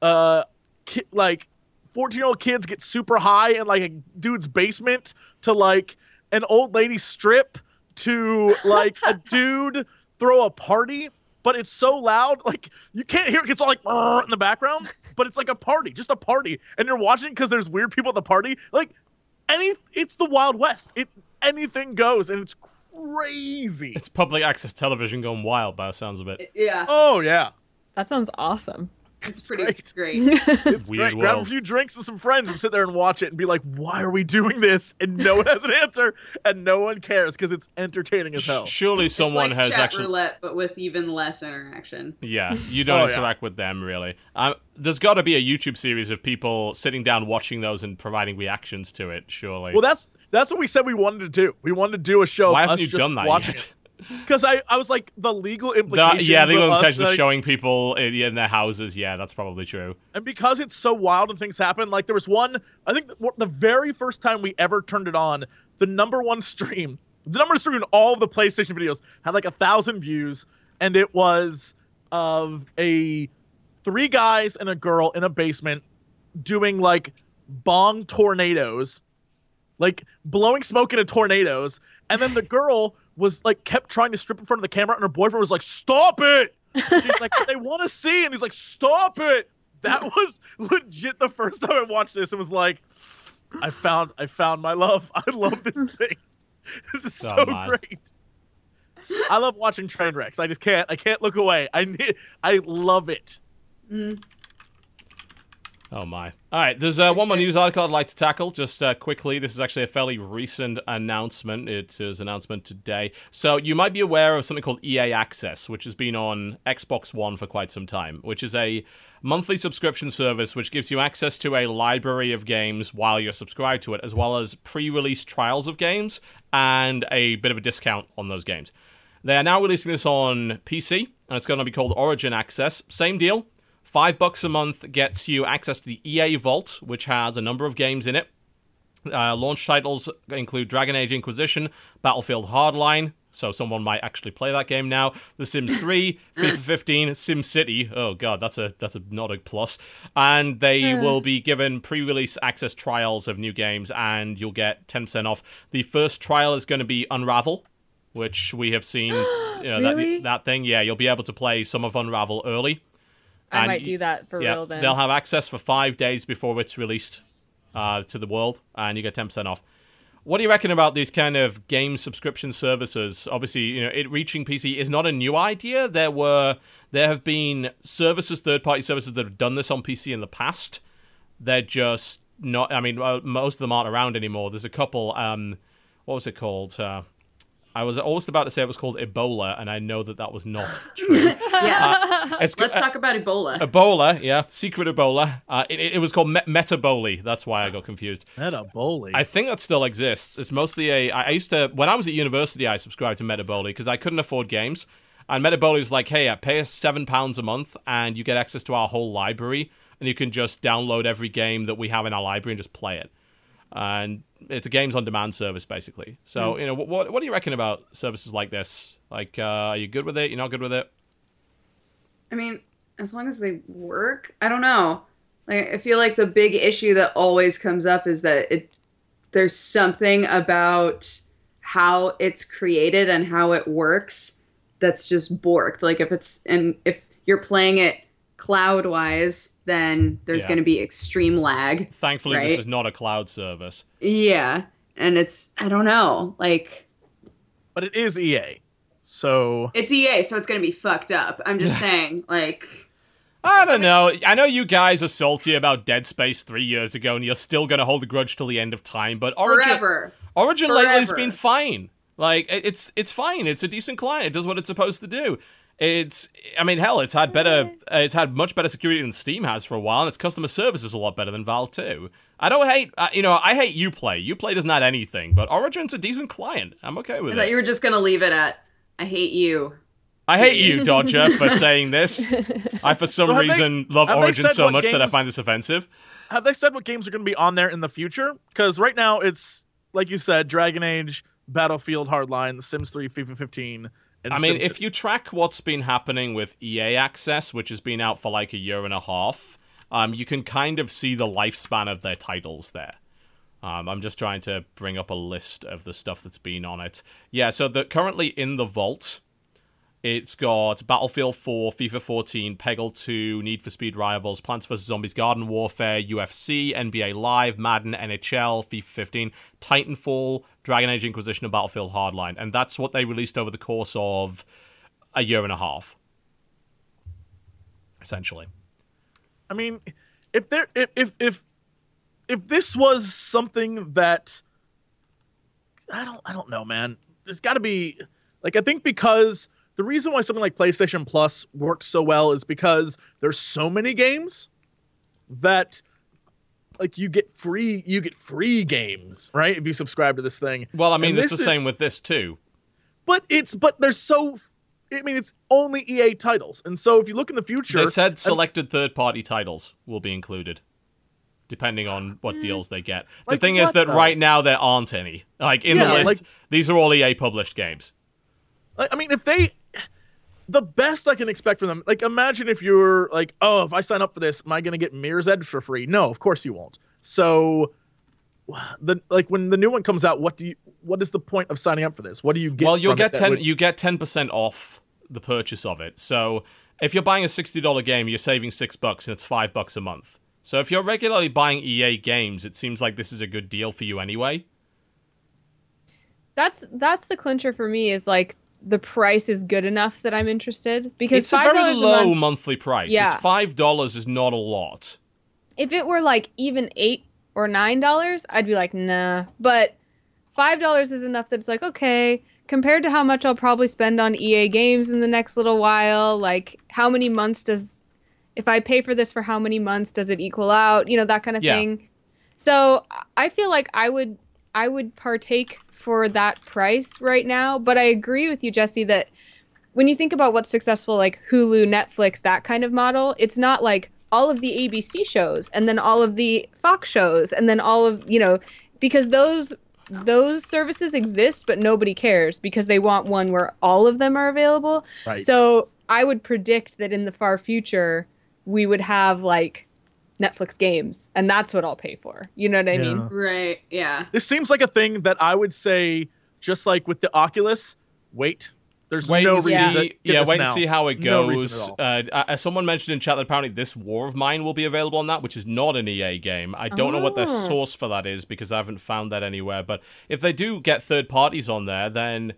uh, ki- like, 14 year old kids get super high in like a dude's basement to like an old lady strip to like a dude throw a party. But it's so loud, like you can't hear it. It's all like in the background, but it's like a party, just a party, and you're watching because there's weird people at the party. Like any, it's the Wild West. It anything goes, and it's crazy. It's public access television going wild by the sounds of it. yeah, Oh yeah, That sounds awesome. it's pretty great. great. it's Weird great. Grab a few drinks with some friends and sit there and watch it and be like, "Why are we doing this?" And no one has an answer, and no one cares because it's entertaining as hell. Surely someone it's like has chat actually. roulette, but with even less interaction. Yeah, you don't Oh, yeah. interact with them really. Um, there's got to be a YouTube series of people sitting down watching those and providing reactions to it. Surely. Well, that's that's what we said we wanted to do. We wanted to do a show. Why haven't you just done that watching yet? Because I, I was like the legal The- implications. yeah, the of us, implications of like- showing people in, in their houses. Yeah, that's probably true. and because it's so wild and things happen. Like there was one, I think the, the very first time we ever turned it on, the number one stream, the number one stream in all of the PlayStation videos had like a thousand views, and it was of a three guys and a girl in a basement doing like bong tornadoes, like blowing smoke into tornadoes, and then the girl was like kept trying to strip in front of the camera, and her boyfriend was like, "Stop it!" She's like, "They want to see," and he's like, "Stop it!" That was legit the first time I watched this. It was like, I found, I found my love. I love this thing. This is so man. great. I love watching train wrecks. I just can't. I can't look away. I need. I love it. Mm. Oh my! All right, there's uh, one more news article I'd like to tackle just uh, quickly. This is actually a fairly recent announcement. It is an announcement today. So you might be aware of something called EA Access, which has been on Xbox One for quite some time, which is a monthly subscription service which gives you access to a library of games while you're subscribed to it, as well as pre-release trials of games and a bit of a discount on those games. They are now releasing this on PC, and it's going to be called Origin Access. Same deal. Five bucks a month gets you access to the EA Vault, which has a number of games in it. Uh, launch titles include Dragon Age Inquisition, Battlefield Hardline, so someone might actually play that game now. The Sims 3, FIFA 15, Sim City. Oh god, that's a that's a not a plus. And they will be given pre-release access trials of new games, and you'll get 10% off. The first trial is going to be Unravel, which we have seen. You know, Really? that that thing. Yeah, you'll be able to play some of Unravel early. I And might do that for yeah, real then. they'll have access for five days before it's released uh, to the world, and you get ten percent off. What do you reckon about these kind of game subscription services? Obviously, you know, it reaching PC is not a new idea. There were there have been services, third party services that have done this on PC in the past. They're just not. I mean, most of them aren't around anymore. There's a couple. Um, what was it called? Uh, I was almost about to say it was called Ebola, and I know that that was not true. Yes. It's, Let's talk about Ebola. Ebola, yeah, secret Ebola. Uh, it, it was called Met- Metaboli. That's why I got confused. Meta Bowley. I think that still exists. It's mostly a. I I used to when I was at university, I subscribed to Metaboli because I couldn't afford games, and Metaboli was like, "Hey, uh, pay us seven pounds a month, and you get access to our whole library, and you can just download every game that we have in our library and just play it." And it's a games on demand service basically. So you know, what what do you reckon about services like this? Like, uh, are you good with it? You're not good with it? I mean, as long as they work, I don't know. Like I feel like the big issue that always comes up is that it there's something about how it's created and how it works that's just borked. Like if it's and if you're playing it cloud wise, then there's Yeah. going to be extreme lag. Thankfully, this is not a cloud service. Yeah, and it's I don't know. Like but it is EA. So it's EA, so it's going to be fucked up. I'm just saying, like I don't know. I know you guys are salty about Dead Space three years ago, and you're still gonna hold a grudge till the end of time. But Origin, forever. Origin lately has been fine. Like it's it's fine. It's a decent client. It does what it's supposed to do. It's I mean hell, it's had better. uh, It's had much better security than Steam has for a while, and its customer service is a lot better than Valve too. I don't hate. Uh, you know, I hate UPlay. UPlay doesn't anything, but Origin's a decent client. I'm okay with I thought it. you were just going to leave it at I hate you. I hate you, Dodger, for saying this. I, for some So have they- reason, love have they Origin said so what much that I games- find this offensive. have they said what games are going to be on there in the future? Because right now it's like you said, Dragon Age, Battlefield Hardline, Sims 3, FIFA 15, and I mean, if you track what's been happening with EA Access, which has been out for like a year and a half, um, you can kind of see the lifespan of their titles there. Um, I'm just trying to bring up a list of the stuff that's been on it. Yeah, so the currently in the vault, it's got Battlefield 4, FIFA 14, Peggle 2, Need for Speed Rivals, Plants vs Zombies, Garden Warfare, UFC, NBA Live, Madden, NHL, FIFA 15, Titanfall, Dragon Age Inquisition, and Battlefield Hardline, and that's what they released over the course of a year and a half, essentially. I mean, if there if if if, if this was something that I don't I don't know, man. There's got to be like I think because the reason why something like PlayStation Plus works so well is because there's so many games that like you get free you get free games, right? If you subscribe to this thing. Well, I mean, And it's the is- same with this too. But it's but there's so I mean it's only EA titles. And so if you look in the future They said selected third-party titles will be included, depending on what Mm. deals they get. Like the thing is that though? right now there aren't any. Like in Yeah, the list, like- these are all EA published games. I mean, if they, the best I can expect from them, like, imagine if you're like, oh, if I sign up for this, am I going to get Mirror's Edge for free? No, of course you won't. So, the like when the new one comes out, what do you? What is the point of signing up for this? What do you get? Well, you'll from get that ten. would- You get ten percent off the purchase of it. So if you're buying a sixty dollar game, you're saving six bucks, and it's five bucks a month. So if you're regularly buying EA games, it seems like this is a good deal for you anyway. That's that's the clincher for me is like the price is good enough that I'm interested because it's a very low a month. monthly price. Yeah. It's five dollars is not a lot. if it were like even eight or nine dollars, I'd be like, nah. But five dollars is enough that it's like, okay, compared to how much I'll probably spend on EA games in the next little while, like how many months does if I pay for this for how many months does it equal out? You know, that kind of Yeah. thing. So I feel like I would I would partake for that price right now, but I agree with you, Jesse, that when you think about what's successful, like Hulu, Netflix, that kind of model, it's not like all of the ABC shows and then all of the Fox shows and then all of you know because those those services exist, but nobody cares because they want one where all of them are available. Right. So I would predict that in the far future we would have like Netflix games, and that's what I'll pay for. You know what I mean? Right. Yeah. This seems like a thing that I would say, just like with the Oculus, wait. There's Wait no reason see, to yeah, wait now. and see how it goes. reason at all. uh, uh, someone mentioned in chat that apparently this War of Mine will be available on that, which is not an EA game. I don't know what their Oh. source for that is because I haven't found that anywhere. But if they do get third parties on there, then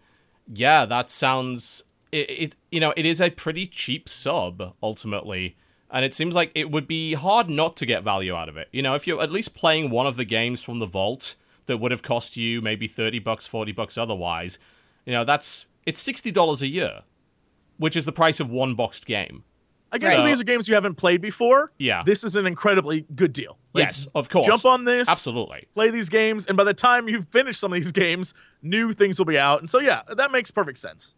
yeah, that sounds it. it you know, it is a pretty cheap sub ultimately. And it seems like it would be hard not to get value out of it. You know, if you're at least playing one of the games from the vault that would have cost you maybe 30 bucks, 40 bucks otherwise, you know, that's it's $60 a year, which is the price of one boxed game. I guess So- if these are games you haven't played before. Yeah. This is an incredibly good deal. Like, yes, of course. Jump on this. Absolutely. Play these games, and by the time you've finished some of these games, new things will be out. And so, yeah, that makes perfect sense.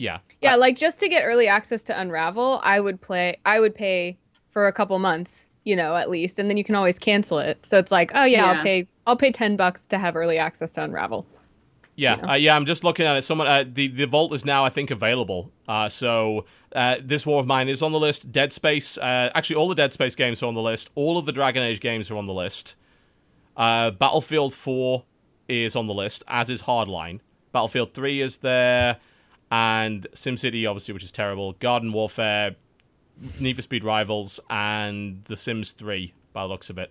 Yeah. Yeah, like just to get early access to Unravel, I would play. I would pay for a couple months, you know, at least, and then you can always cancel it. So it's like, oh yeah, Yeah. I'll pay. I'll pay ten bucks to have early access to Unravel. Yeah, Yeah. uh, yeah. I'm just looking at it. Someone, uh, the the vault is now, I think, available. Uh, so uh, this War of Mine is on the list. Dead Space, uh, actually, all the Dead Space games are on the list. All of the Dragon Age games are on the list. Uh, Battlefield 4 is on the list, as is Hardline. Battlefield 3 is there, and SimCity, obviously, which is terrible. Garden Warfare, Need for Speed Rivals, and The Sims 3, by the looks of it.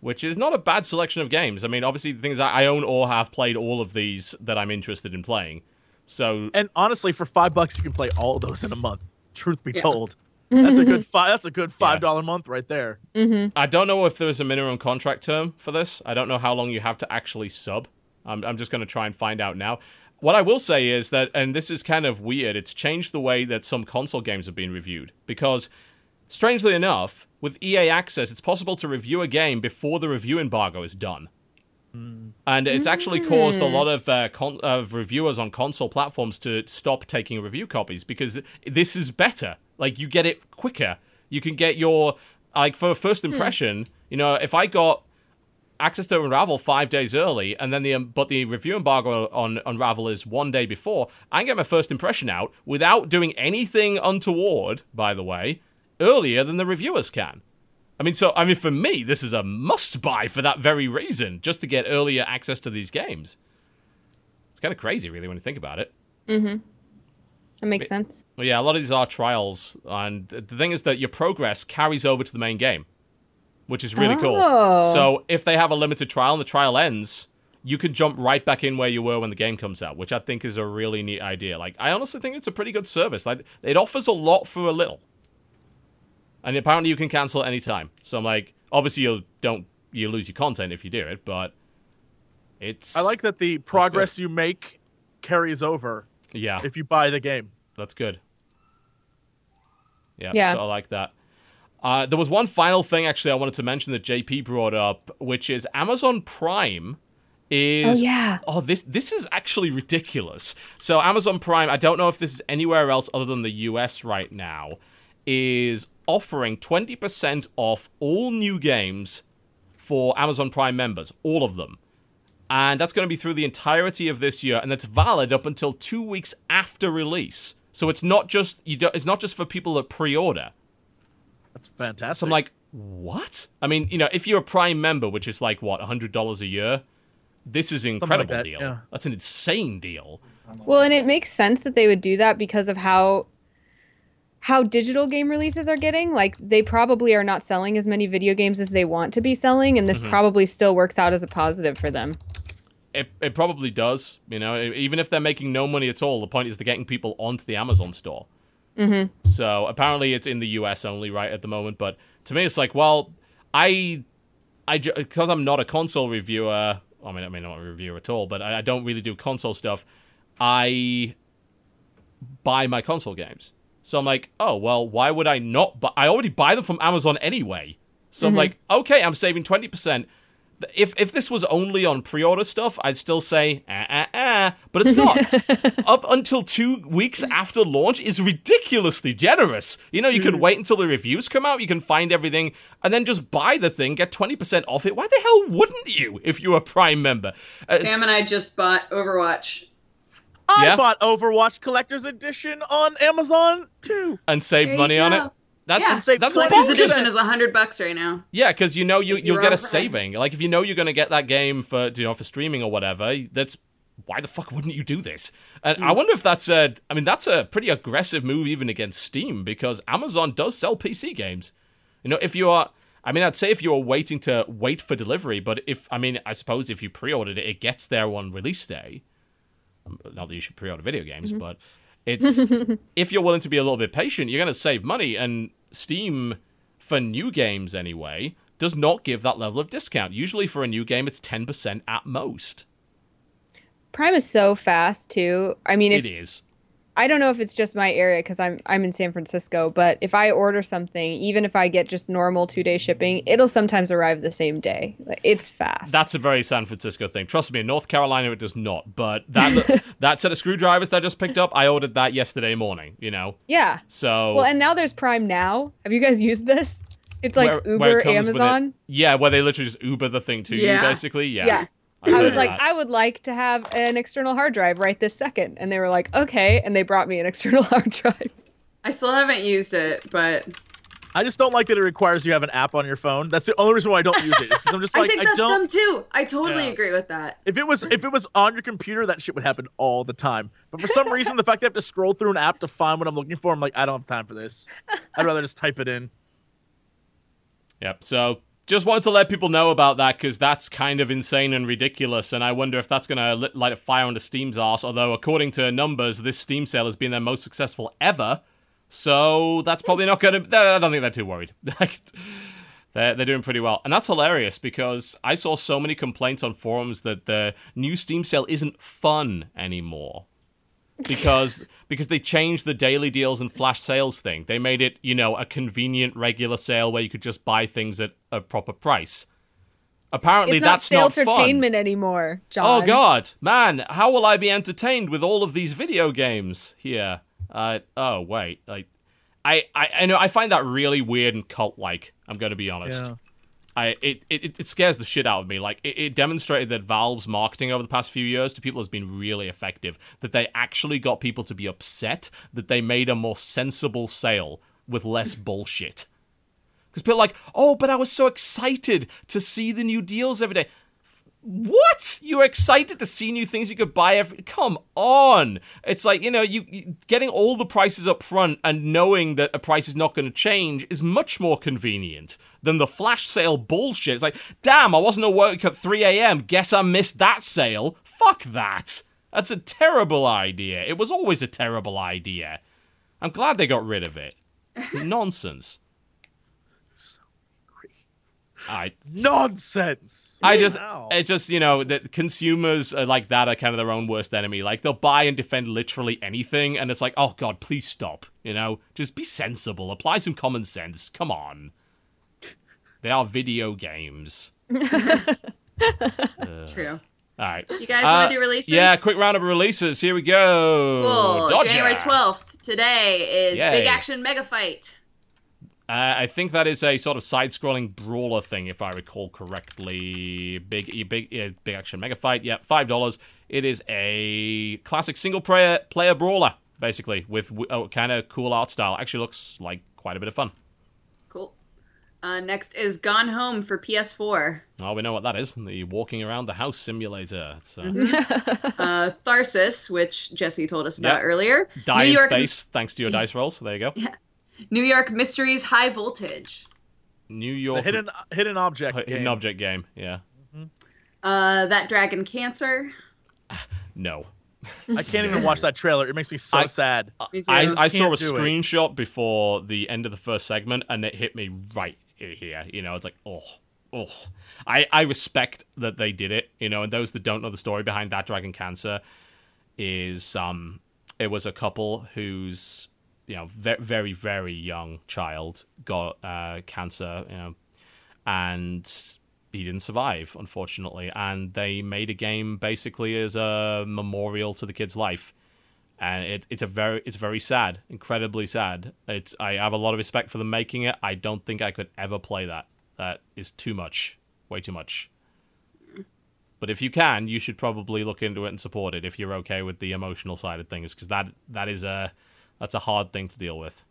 Which is not a bad selection of games. I mean, obviously, the thing is, I own or have played all of these that I'm interested in playing. So, And honestly, for five bucks, you can play all of those in a month. Truth be Yeah. told, mm-hmm. that's a good five. That's a good five dollar month right there. Mm-hmm. I don't know if there's a minimum contract term for this. I don't know how long you have to actually sub. I'm, I'm just going to try and find out now. What I will say is that, and this is kind of weird, it's changed the way that some console games have been reviewed. Because, strangely enough, with EA Access, it's possible to review a game before the review embargo is done. Hmm. And it's actually caused a hmm. lot of uh, con- of reviewers on console platforms to stop taking review copies because this is better. Like you get it quicker. You can get your like for a first hmm. impression. You know, if I got access to Unravel five days early, and then the um, but the review embargo on Unravel is one day before, I can get my first impression out without doing anything untoward. By the way, earlier than the reviewers can. I mean, so I mean, for me, this is a must-buy for that very reason, just to get earlier access to these games. It's kind of crazy, really, when you think about it. Mm-hmm. That makes sense. Well, yeah, a lot of these are trials, and the thing is that your progress carries over to the main game, which is really cool. Oh. So if they have a limited trial and the trial ends, you can jump right back in where you were when the game comes out, which I think is a really neat idea. Like, I honestly think it's a pretty good service. Like, it offers a lot for a little, and apparently you can cancel at any time. So I'm like, obviously you don't you lose your content if you do it, but it's I like that the progress you make carries over yeah. if you buy the game. That's good. Yeah, Yeah. so I like that. Uh, there was one final thing actually I wanted to mention that JP brought up, which is Amazon Prime is Oh, yeah. Oh, this this is actually ridiculous. So Amazon Prime, I don't know if this is anywhere else other than the US right now, is offering 20% off all new games for Amazon Prime members, all of them. And that's going to be through the entirety of this year and that's valid up until 2 weeks after release. So it's not just you don't, it's not just for people that pre-order. That's fantastic. So I'm like, what? I mean, you know, if you're a Prime member, which is like what, hundred dollars a year, this is an like incredible that, deal. yeah. That's an insane deal. Well, and it makes sense that they would do that because of how how digital game releases are getting. Like they probably are not selling as many video games as they want to be selling, and this mm-hmm. probably still works out as a positive for them. It, it probably does. You know, even if they're making no money at all, the point is they're getting people onto the Amazon store. Mm-hmm. So apparently it's in the US only right at the moment. But to me, it's like, well, I, I because I'm not a console reviewer. I mean, I mean, not a reviewer at all, but I, I don't really do console stuff. I buy my console games. So I'm like, oh well, why would I not? But I already buy them from Amazon anyway. So I'm like, okay, I'm saving twenty percent. If if this was only on pre-order stuff, I'd still say ah ah ah, but it's not. Up until two weeks after launch is ridiculously generous. You know, you can wait until the reviews come out, you can find everything, and then just buy the thing, get twenty percent off it. Why the hell wouldn't you if you're a Prime member? Uh, Sam and I just bought Overwatch. I Yeah? bought Overwatch Collector's Edition on Amazon too. and save There money on go. it. That's Yeah, save that's Collector's bonkers. edition is a hundred bucks right now. Yeah, because you know you If you'll get a Prime. saving. Like if you know you're gonna get that game for you know for streaming or whatever, that's why the fuck wouldn't you do this? And Hmm. I wonder if that's a I mean that's a pretty aggressive move even against Steam because Amazon does sell PC games. You know if you are. I mean, I'd say if you were waiting to wait for delivery, but if I mean, I suppose if you pre-ordered it, it gets there on release day. Um, Not that you should pre-order video games, Mm-hmm. but it's if you're willing to be a little bit patient, you're going to save money. And Steam, for new games anyway, does not give that level of discount. Usually for a new game, it's 10% at most. Prime is so fast too. I mean, if it is. I don't know if it's just my area because I'm I'm in San Francisco, but if I order something, even if I get just normal two day shipping, it'll sometimes arrive the same day. It's fast. That's a very San Francisco thing. Trust me, in North Carolina it does not. But that that set of screwdrivers that I just picked up, I ordered that yesterday morning. You know, yeah. so Well, and now there's Prime Now. Have you guys used this? It's like where- where Uber, it comes with it. Amazon. Yeah, where they literally just Uber the thing to you, basically. Yeah. Yeah. I've I was like, that. I would like to have an external hard drive right this second, and they were like, okay, and they brought me an external hard drive. I still haven't used it, but I just don't like that it requires you have an app on your phone. That's the only reason why I don't use it. Because I'm just like, I like think I, that's don't. dumb too. I totally Yeah. agree with that. If it was if it was on your computer, that shit would happen all the time. But for some reason, the fact that I have to scroll through an app to find what I'm looking for, I'm like, I don't have time for this. I'd rather just type it in. Yep. So just wanted to let people know about that because that's kind of insane and ridiculous, and I wonder if that's going to light a fire under Steam's ass. Although, according to numbers, this Steam sale has been their most successful ever. So that's probably not going to. I don't think they're too worried. They're, they're doing pretty well. And that's hilarious because I saw so many complaints on forums that the new Steam sale isn't fun anymore. Because because they changed the daily deals and flash sales thing. They made it, you know, a convenient regular sale where you could just buy things at a proper price. Apparently It's not that's sale not fun. entertainment anymore, John. Oh god, man, how will I be entertained with all of these video games here? Uh oh wait, like I I, I know I find that really weird and cult like. I'm going to be honest. Yeah. I it, it it scares the shit out of me. Like it, it demonstrated that Valve's marketing over the past few years to people has been really effective. That they actually got people to be upset that they made a more sensible sale with less bullshit. Because people are like, oh, but I was so excited to see the new deals every day. What? You were excited to see new things you could buy every. Come on! It's like you know, you, you getting all the prices up front and knowing that a price is not going to change is much more convenient than the flash sale bullshit. It's like, damn, I wasn't at work at 3 a.m. Guess I missed that sale. Fuck that. That's a terrible idea. It was always a terrible idea. I'm glad they got rid of it. Nonsense. I Nonsense. I just, Wow. it just, you know, that consumers are like that are kind of their own worst enemy. Like they'll buy and defend literally anything, and it's like, oh god, please stop. You know, just be sensible. Apply some common sense. Come on. They are video games. True. All right. You guys want Uh, to do releases? Yeah, quick round of releases. Here we go. Cool. Dodger. January 12th. Today is Yay. Big Action Mega Fight. Uh, I think that is a sort of side-scrolling brawler thing, if I recall correctly. Big, big, yeah, big action mega fight. Yeah, five dollars. It is a classic single-player player brawler, basically, with oh, kind of cool art style. Actually, looks like quite a bit of fun. Cool. Uh, next is Gone Home for PS4. Oh, we know what that is. The walking around the house simulator. It's uh, Uh, Tharsis, which Jesse told us about Yep. earlier. die New in York, space thanks to your dice rolls. So there you go. New York Mysteries High Voltage. New It's York a hidden hidden object. hidden game. object game. Yeah. Uh, That Dragon Cancer. No. I can't even watch that trailer. It makes me so I- sad. Me too. I, I saw a Can't it. screenshot before the end of the first segment, and it hit me right here. You know, it's like oh. Oh, I, I respect that they did it, you know, and those that don't know the story behind that dragon cancer is um it was a couple whose you know very very very young child got uh, cancer you know and he didn't survive unfortunately. And they made a game basically as a memorial to the kid's life. And it, it's a very it's very sad incredibly sad. It's i have a lot of respect for them making it. I don't think i could ever play that. That is too much way too much. But if you can, you should probably look into it and support it if you're okay with the emotional side of things, because that that is a that's a hard thing to deal with.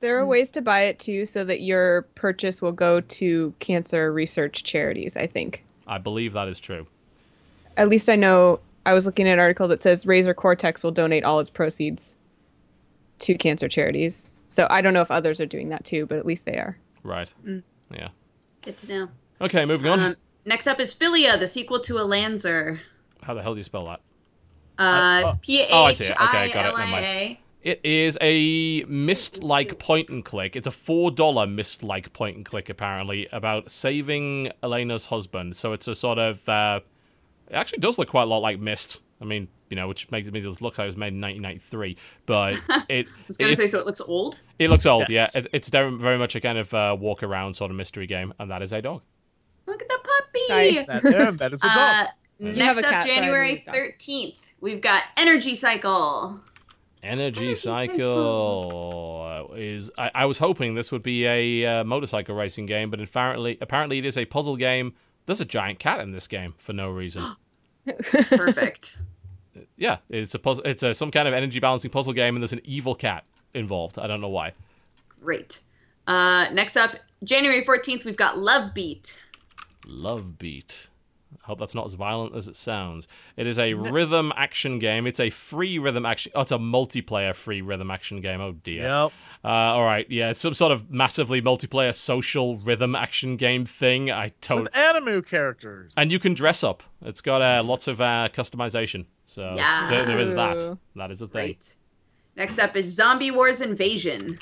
There are ways to buy it too, so that your purchase will go to cancer research charities. I think. I believe that is true. At least I know. I was looking at an article that says Razer Cortex will donate all its proceeds to cancer charities. So I don't know if others are doing that too, but at least they are. Right. Yeah. Good to know. Okay, moving on. Um, next up is Philia, the sequel to Alanzer. How the hell do you spell that? Uh, P oh, I H see it. Okay, I got it. L Never I mind. A. It is a Myst-like point and click. It's a four dollar Myst-like point and click, apparently, about saving Elena's husband. So it's a sort of. Uh, it actually does look quite a lot like Myst. I mean, you know, which makes it means it looks like it was made in 1993, but it. I was gonna it- say, so it looks old. It looks old, Yes. yeah. It, it's very very much a kind of uh, walk around sort of mystery game, and that is a dog. Look at the puppy. Sorry. That, yeah, that is a dog. Uh, next up, cat, January need a dog. thirteenth, we've got Energy Cycle. Energy, Energy Cycle is. I, I was hoping this would be a uh, motorcycle racing game, but apparently, apparently it is a puzzle game. There's a giant cat in this game for no reason. Perfect. yeah, it's a puzzle. It's a, some kind of energy balancing puzzle game, and there's an evil cat involved. I don't know why. Great. Uh, next up, January fourteenth, we've got Love Beat. Love Beat. I hope that's not as violent as it sounds. It is a rhythm action game. It's a free rhythm action. Oh, it's a multiplayer free rhythm action game. Oh dear. Yep. Uh, all right, yeah, it's some sort of massively multiplayer social rhythm action game thing. I don't. With anime characters. And you can dress up. It's got uh, lots of uh, customization. So Yeah. there, there is that. That is a thing. Great. Next up is Zombie Wars Invasion.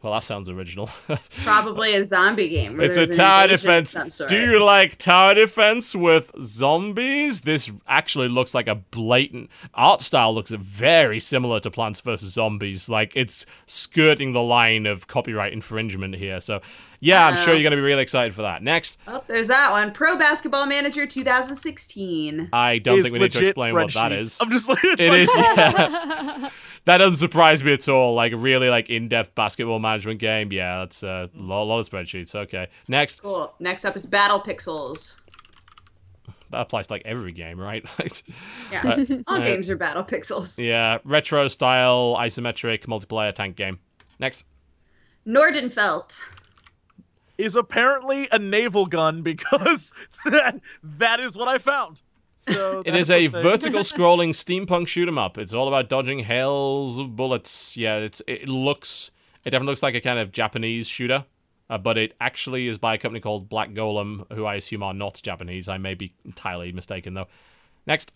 Well, that sounds original. Probably a zombie game. where it's a tower invasion of defense. some sort. Do you like tower defense with zombies? This actually looks like a blatant art style. Looks very similar to Plants vs Zombies. Like it's skirting the line of copyright infringement here. So, yeah, I'm sure Uh-oh. you're going to be really excited for that. Next, Oh, there's that one. Pro Basketball Manager 2016. I don't think we need to explain what that is. I'm just like, it's It like, is, yeah. that doesn't surprise me at all. Like really, like in-depth basketball management game. Yeah, that's uh, mm-hmm. a lot, lot of spreadsheets. Okay, next. Cool. Next up is Battle Pixels. That applies to like every game, right? Yeah. Uh, all uh, games are Battle Pixels. yeah, retro style isometric multiplayer tank game. Next. Nordenfelt. is apparently a naval gun because that, that is what I found. So It is a vertical scrolling steampunk shoot 'em up. It's all about dodging hails of bullets. Yeah, it's it looks it definitely looks like a kind of Japanese shooter, uh, but it actually is by a company called Black Golem, who I assume are not Japanese. I may be entirely mistaken though. Next,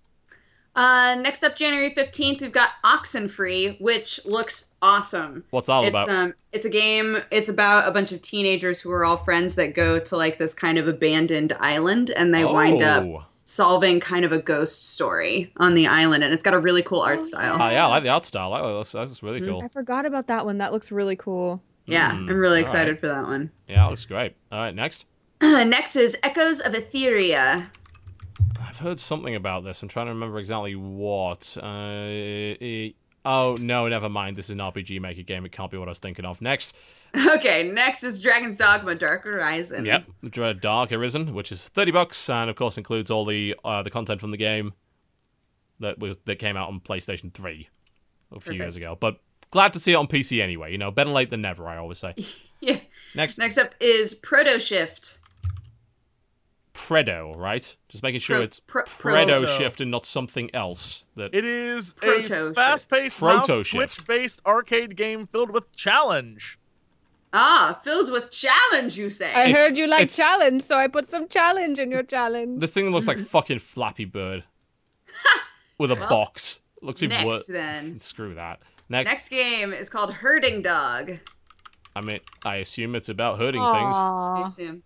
Uh, next up, January 15th, we've got Oxenfree, which looks awesome. what's that all It's about? um it's a game it's about a bunch of teenagers who are all friends that go to like this kind of abandoned island and they wind up Oh. Solving kind of a ghost story on the island and it's got a really cool art style. Oh yeah, I like the art style. I like that's, that's really Mm-hmm. cool. I forgot about that one. That looks really cool. yeah, Mm, I'm really excited right. for that one. Yeah, that looks great. All right, next. Next is Echoes of Aetheria. I've heard something about this. I'm trying to remember exactly what. Uh, eh, oh no, never mind. This is an RPG Maker game. It can't be what I was thinking of. Next. Okay, next is Dragon's Dogma Dark Arisen. Yep, Dread Dark Arisen, which is thirty bucks, and of course includes all the uh, the content from the game that was that came out on PlayStation Three a few years ago. But glad to see it on PC anyway. You know, better late than never. I always say. Yeah. Next, Next up is Proto Shift. Predo, right? Just making sure Pro- it's pro- Predo Proto. Shift and not something else. That It is Proto a fast-paced Proto mouse shift. Switch-based arcade game filled with challenge. Ah, filled with challenge, you say? I It's- heard you like it's- challenge, so I put some challenge in your challenge. this thing looks like fucking Flappy Bird with a box. Looks even next worse. then. Screw that. Next. Next game is called Herding Dog. I mean, I assume it's about hurting things. I Aw. assume.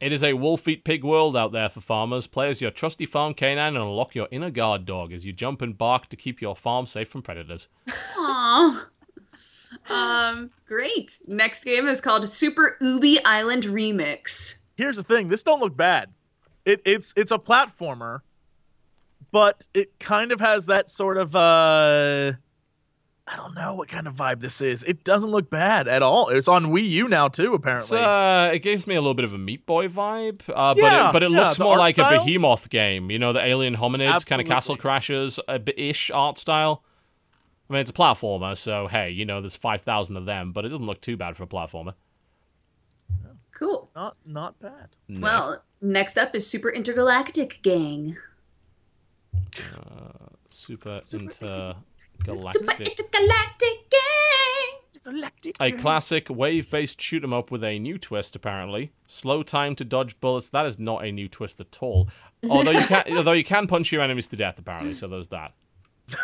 It is a wolf eat pig world out there for farmers. Play as your trusty farm canine and unlock your inner guard dog as you jump and bark to keep your farm safe from predators. Aww. Um, great. Next game is called Super Ubie Island Remix. Here's the thing: this don't look bad. It, it's it's a platformer, but it kind of has that sort of uh, I don't know what kind of vibe this is. It doesn't look bad at all. It's on Wii U now too, apparently. uh, it gives me a little bit of a Meat Boy vibe, uh, but it, but it yeah, looks more like style? a Behemoth game. You know, the alien hominids, kind of Castle Absolutely. Crashers, a bit ish art style. I mean, it's a platformer, so hey, you know, there's five thousand of them, but it doesn't look too bad for a platformer. Cool. not not bad. Nice. Well, next up is Super Intergalactic Gang. Uh, super, Super intergalactic. Super Intergalactic Gang. A classic wave-based shoot 'em up with a new twist, apparently. Slow time to dodge bullets. That is not a new twist at all. Although you can, although you can punch your enemies to death, apparently. So there's that.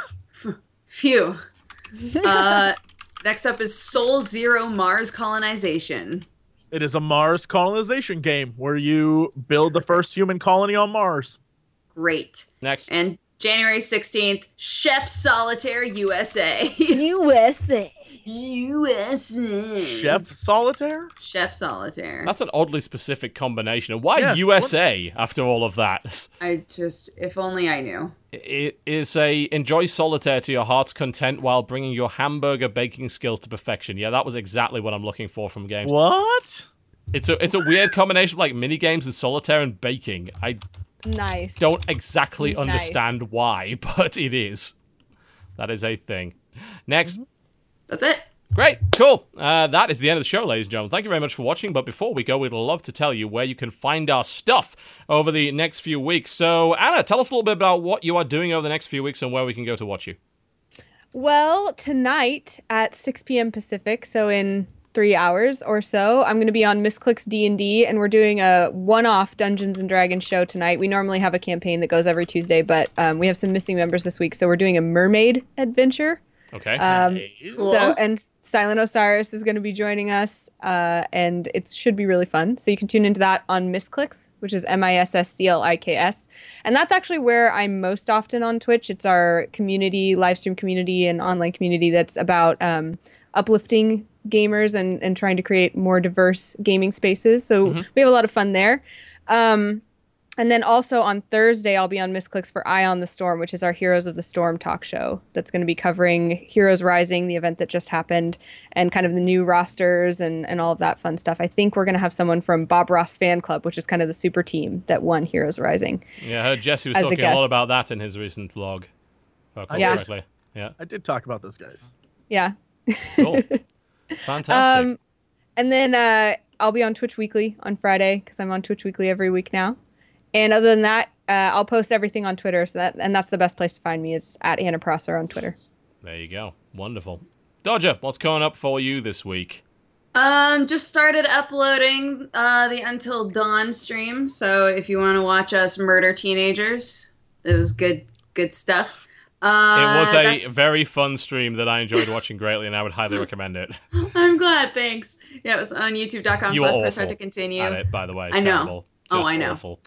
Phew. uh, next up is Sol Zero Mars Colonization. It is a Mars colonization game where you build the first human colony on Mars. Great. Next, And January 16th, Chef Solitaire USA. USA. USA. Chef Solitaire. Chef Solitaire. that's an oddly specific combination. And why Yes, USA after all of that? I just, if only I knew. It is a enjoy solitaire to your heart's content while bringing your hamburger baking skills to perfection. Yeah, that was exactly what I'm looking for from games. What? It's a it's a weird combination of like mini games and solitaire and baking. I Nice. don't exactly Nice. understand why, but it is. That is a thing. Next. Mm-hmm. That's it. Great, cool. Uh, that is the end of the show, ladies and gentlemen. Thank you very much for watching. But before we go, we'd love to tell you where you can find our stuff over the next few weeks. So, Anna, tell us a little bit about what you are doing over the next few weeks and where we can go to watch you. Well, tonight at 6 p.m. Pacific, so in three hours or so, I'm going to be on Misscliks D&D, and we're doing a one-off Dungeons and Dragons show tonight. We normally have a campaign that goes every Tuesday, but um, we have some missing members this week, so we're doing a mermaid adventure. Okay. Um, Cool. So, and Silent Osiris is going to be joining us, uh, and it should be really fun. So you can tune into that on Misscliks, which is M I S S C L I K S, and that's actually where I'm most often on Twitch. It's our community, live stream community, and online community that's about um, uplifting gamers and and trying to create more diverse gaming spaces. So we have a lot of fun there. Um, and then also on Thursday, I'll be on Misscliks for Eye on the Storm, which is our Heroes of the Storm talk show. That's going to be covering Heroes Rising, the event that just happened, and kind of the new rosters and, and all of that fun stuff. I think we're going to have someone from Bob Ross Fan Club, which is kind of the super team that won Heroes Rising. yeah, I heard Jesse was as a talking a, lot about that in his recent vlog. I Yeah. correctly. Yeah, I did talk about those guys. Yeah. cool. Fantastic. Um, and then uh, I'll be on Twitch Weekly on Friday because I'm on Twitch Weekly every week now. And other than that, uh, I'll post everything on Twitter. So that and that's the best place to find me is at Anna Prosser on Twitter. there you go. Wonderful. Dodger, what's coming up for you this week? Um, just started uploading uh, the Until Dawn stream. So if you want to watch us murder teenagers, it was good, good stuff. Uh, It was a that's- very fun stream that I enjoyed watching greatly, and I would highly recommend it. I'm glad. Thanks. Yeah, it was on YouTube.com You were slash press heart awful to continue. At it, by the way. I know. Terrible. Oh, I know. Awful.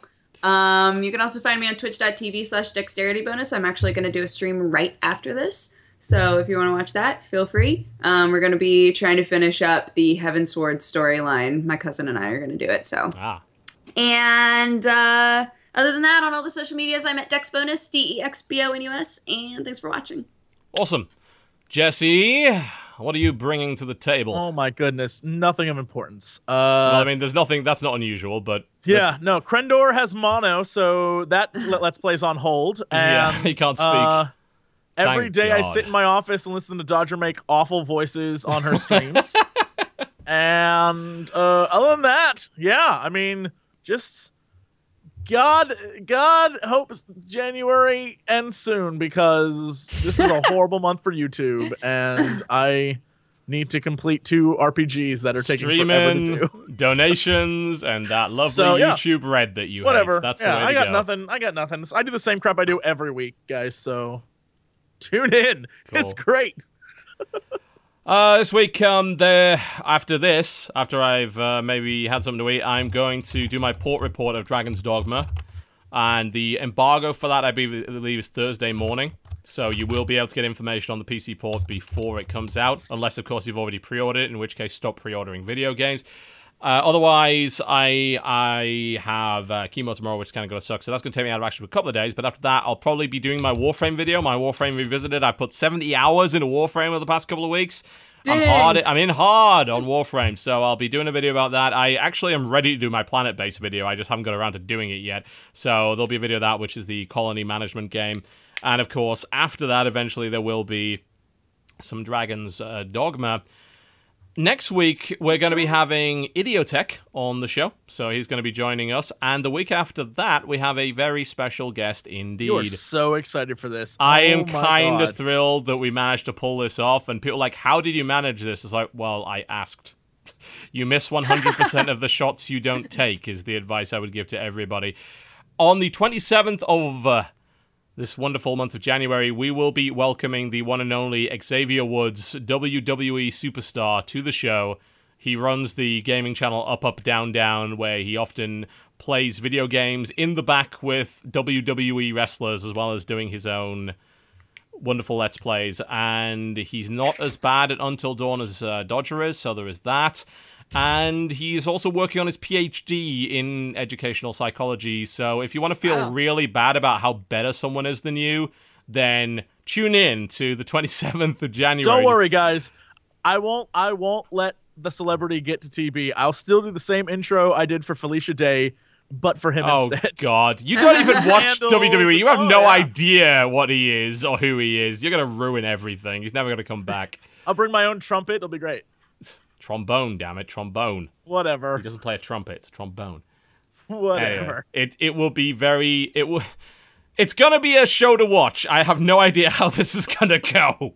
Um, you can also find me on twitch.tv slash dexterity bonus. I'm actually going to do a stream right after this. So if you want to watch that, feel free. Um, we're going to be trying to finish up the Heavensward storyline. My cousin and I are going to do it. So, Ah, and uh, other than that, on all the social medias, I'm at Dex dexbonus, D E X B O N U S. And thanks for watching. awesome. Jesse, what are you bringing to the table? Oh my goodness, nothing of importance. Uh, well, I mean, there's nothing that's not unusual, but yeah, let's- no, Crendor has mono, so that let, let's plays on hold. Yeah, he can't speak. uh, every Thank day I sit in my office and listen to Dodger make awful voices on her streams. and uh, other than that, yeah, I mean, just God, God hopes January ends soon because this is a horrible month for YouTube, and I need to complete two RPGs that are taking forever to do. donations, and that lovely So, yeah. YouTube red that you have. Whatever. hate. That's yeah, I got go. nothing. I got nothing. I do the same crap I do every week, guys. So tune in. It's great. Uh, this week, um, there after this, after I've uh, maybe had something to eat, I'm going to do my port report of Dragon's Dogma, and the embargo for that I believe is Thursday morning. So you will be able to get information on the PC port before it comes out, unless of course you've already pre-ordered it, in which case stop pre-ordering video games. Uh, otherwise, I I have uh, chemo tomorrow, which is kind of going to suck. So that's going to take me out of action for a couple of days. But after that, I'll probably be doing my Warframe video, my Warframe revisited. I put 70 hours into Warframe over the past couple of weeks. I'm hard. I'm in hard on Warframe, so I'll be doing a video about that. I actually am ready to do my planet-based video. I just haven't got around to doing it yet. So there'll be a video of that, which is the colony management game, and of course, after that, eventually there will be some Dragons uh, Dogma. Next week, we're going to be having Idiotech on the show, so he's going to be joining us. And the week after that, we have a very special guest indeed. You are so excited for this. I Oh am kind of thrilled that we managed to pull this off. And people are like, how did you manage this? It's like, well, I asked. You miss 100% of the shots you don't take, is the advice I would give to everybody. On the 27th of uh, this wonderful month of January, we will be welcoming the one and only Xavier Woods, WWE superstar, to the show. He runs the gaming channel Up Up Down Down, where he often plays video games in the back with WWE wrestlers, as well as doing his own wonderful Let's Plays. And he's not as bad at Until Dawn as uh, Dodger is, so there is that. And he's also working on his PhD in educational psychology. So if you want to feel Wow. really bad about how better someone is than you, then tune in to the 27th of January. Don't worry, guys. I won't. I won't let the celebrity get to TB. I'll still do the same intro I did for Felicia Day, but for him instead. Oh instead. God! You don't even watch. WWE. You have Oh, no yeah. idea what he is or who he is. You're gonna ruin everything. He's never gonna come back. I'll bring my own trumpet. It'll be great. Trombone, damn it, trombone. Whatever. He doesn't play a trumpet. It's a trombone. Whatever. Anyway, it it will be very it will. It's gonna be a show to watch. I have no idea how this is gonna go.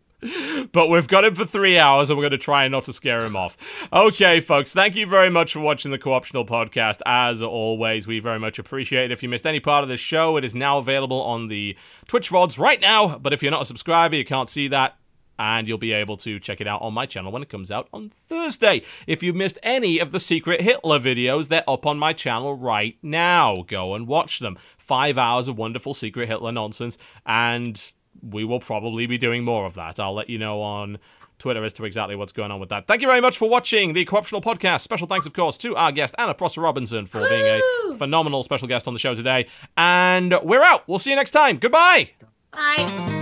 But we've got him for three hours and we're going to try not to scare him off. Okay, folks, thank you very much for watching the Co-optional podcast. As always, we very much appreciate it. If you missed any part of this show, it is now available on the Twitch VODs right now. But if you're not a subscriber, you can't see that and you'll be able to check it out on my channel when it comes out on Thursday. If you've missed any of the Secret Hitler videos, they're up on my channel right now. Go and watch them. Five hours of wonderful Secret Hitler nonsense, and we will probably be doing more of that. I'll let you know on Twitter as to exactly what's going on with that. Thank you very much for watching the Co-optional Podcast. Special thanks, of course, to our guest, Anna Prosser Robinson, for being a phenomenal special guest on the show today. And we're out. We'll see you next time. Goodbye. Bye.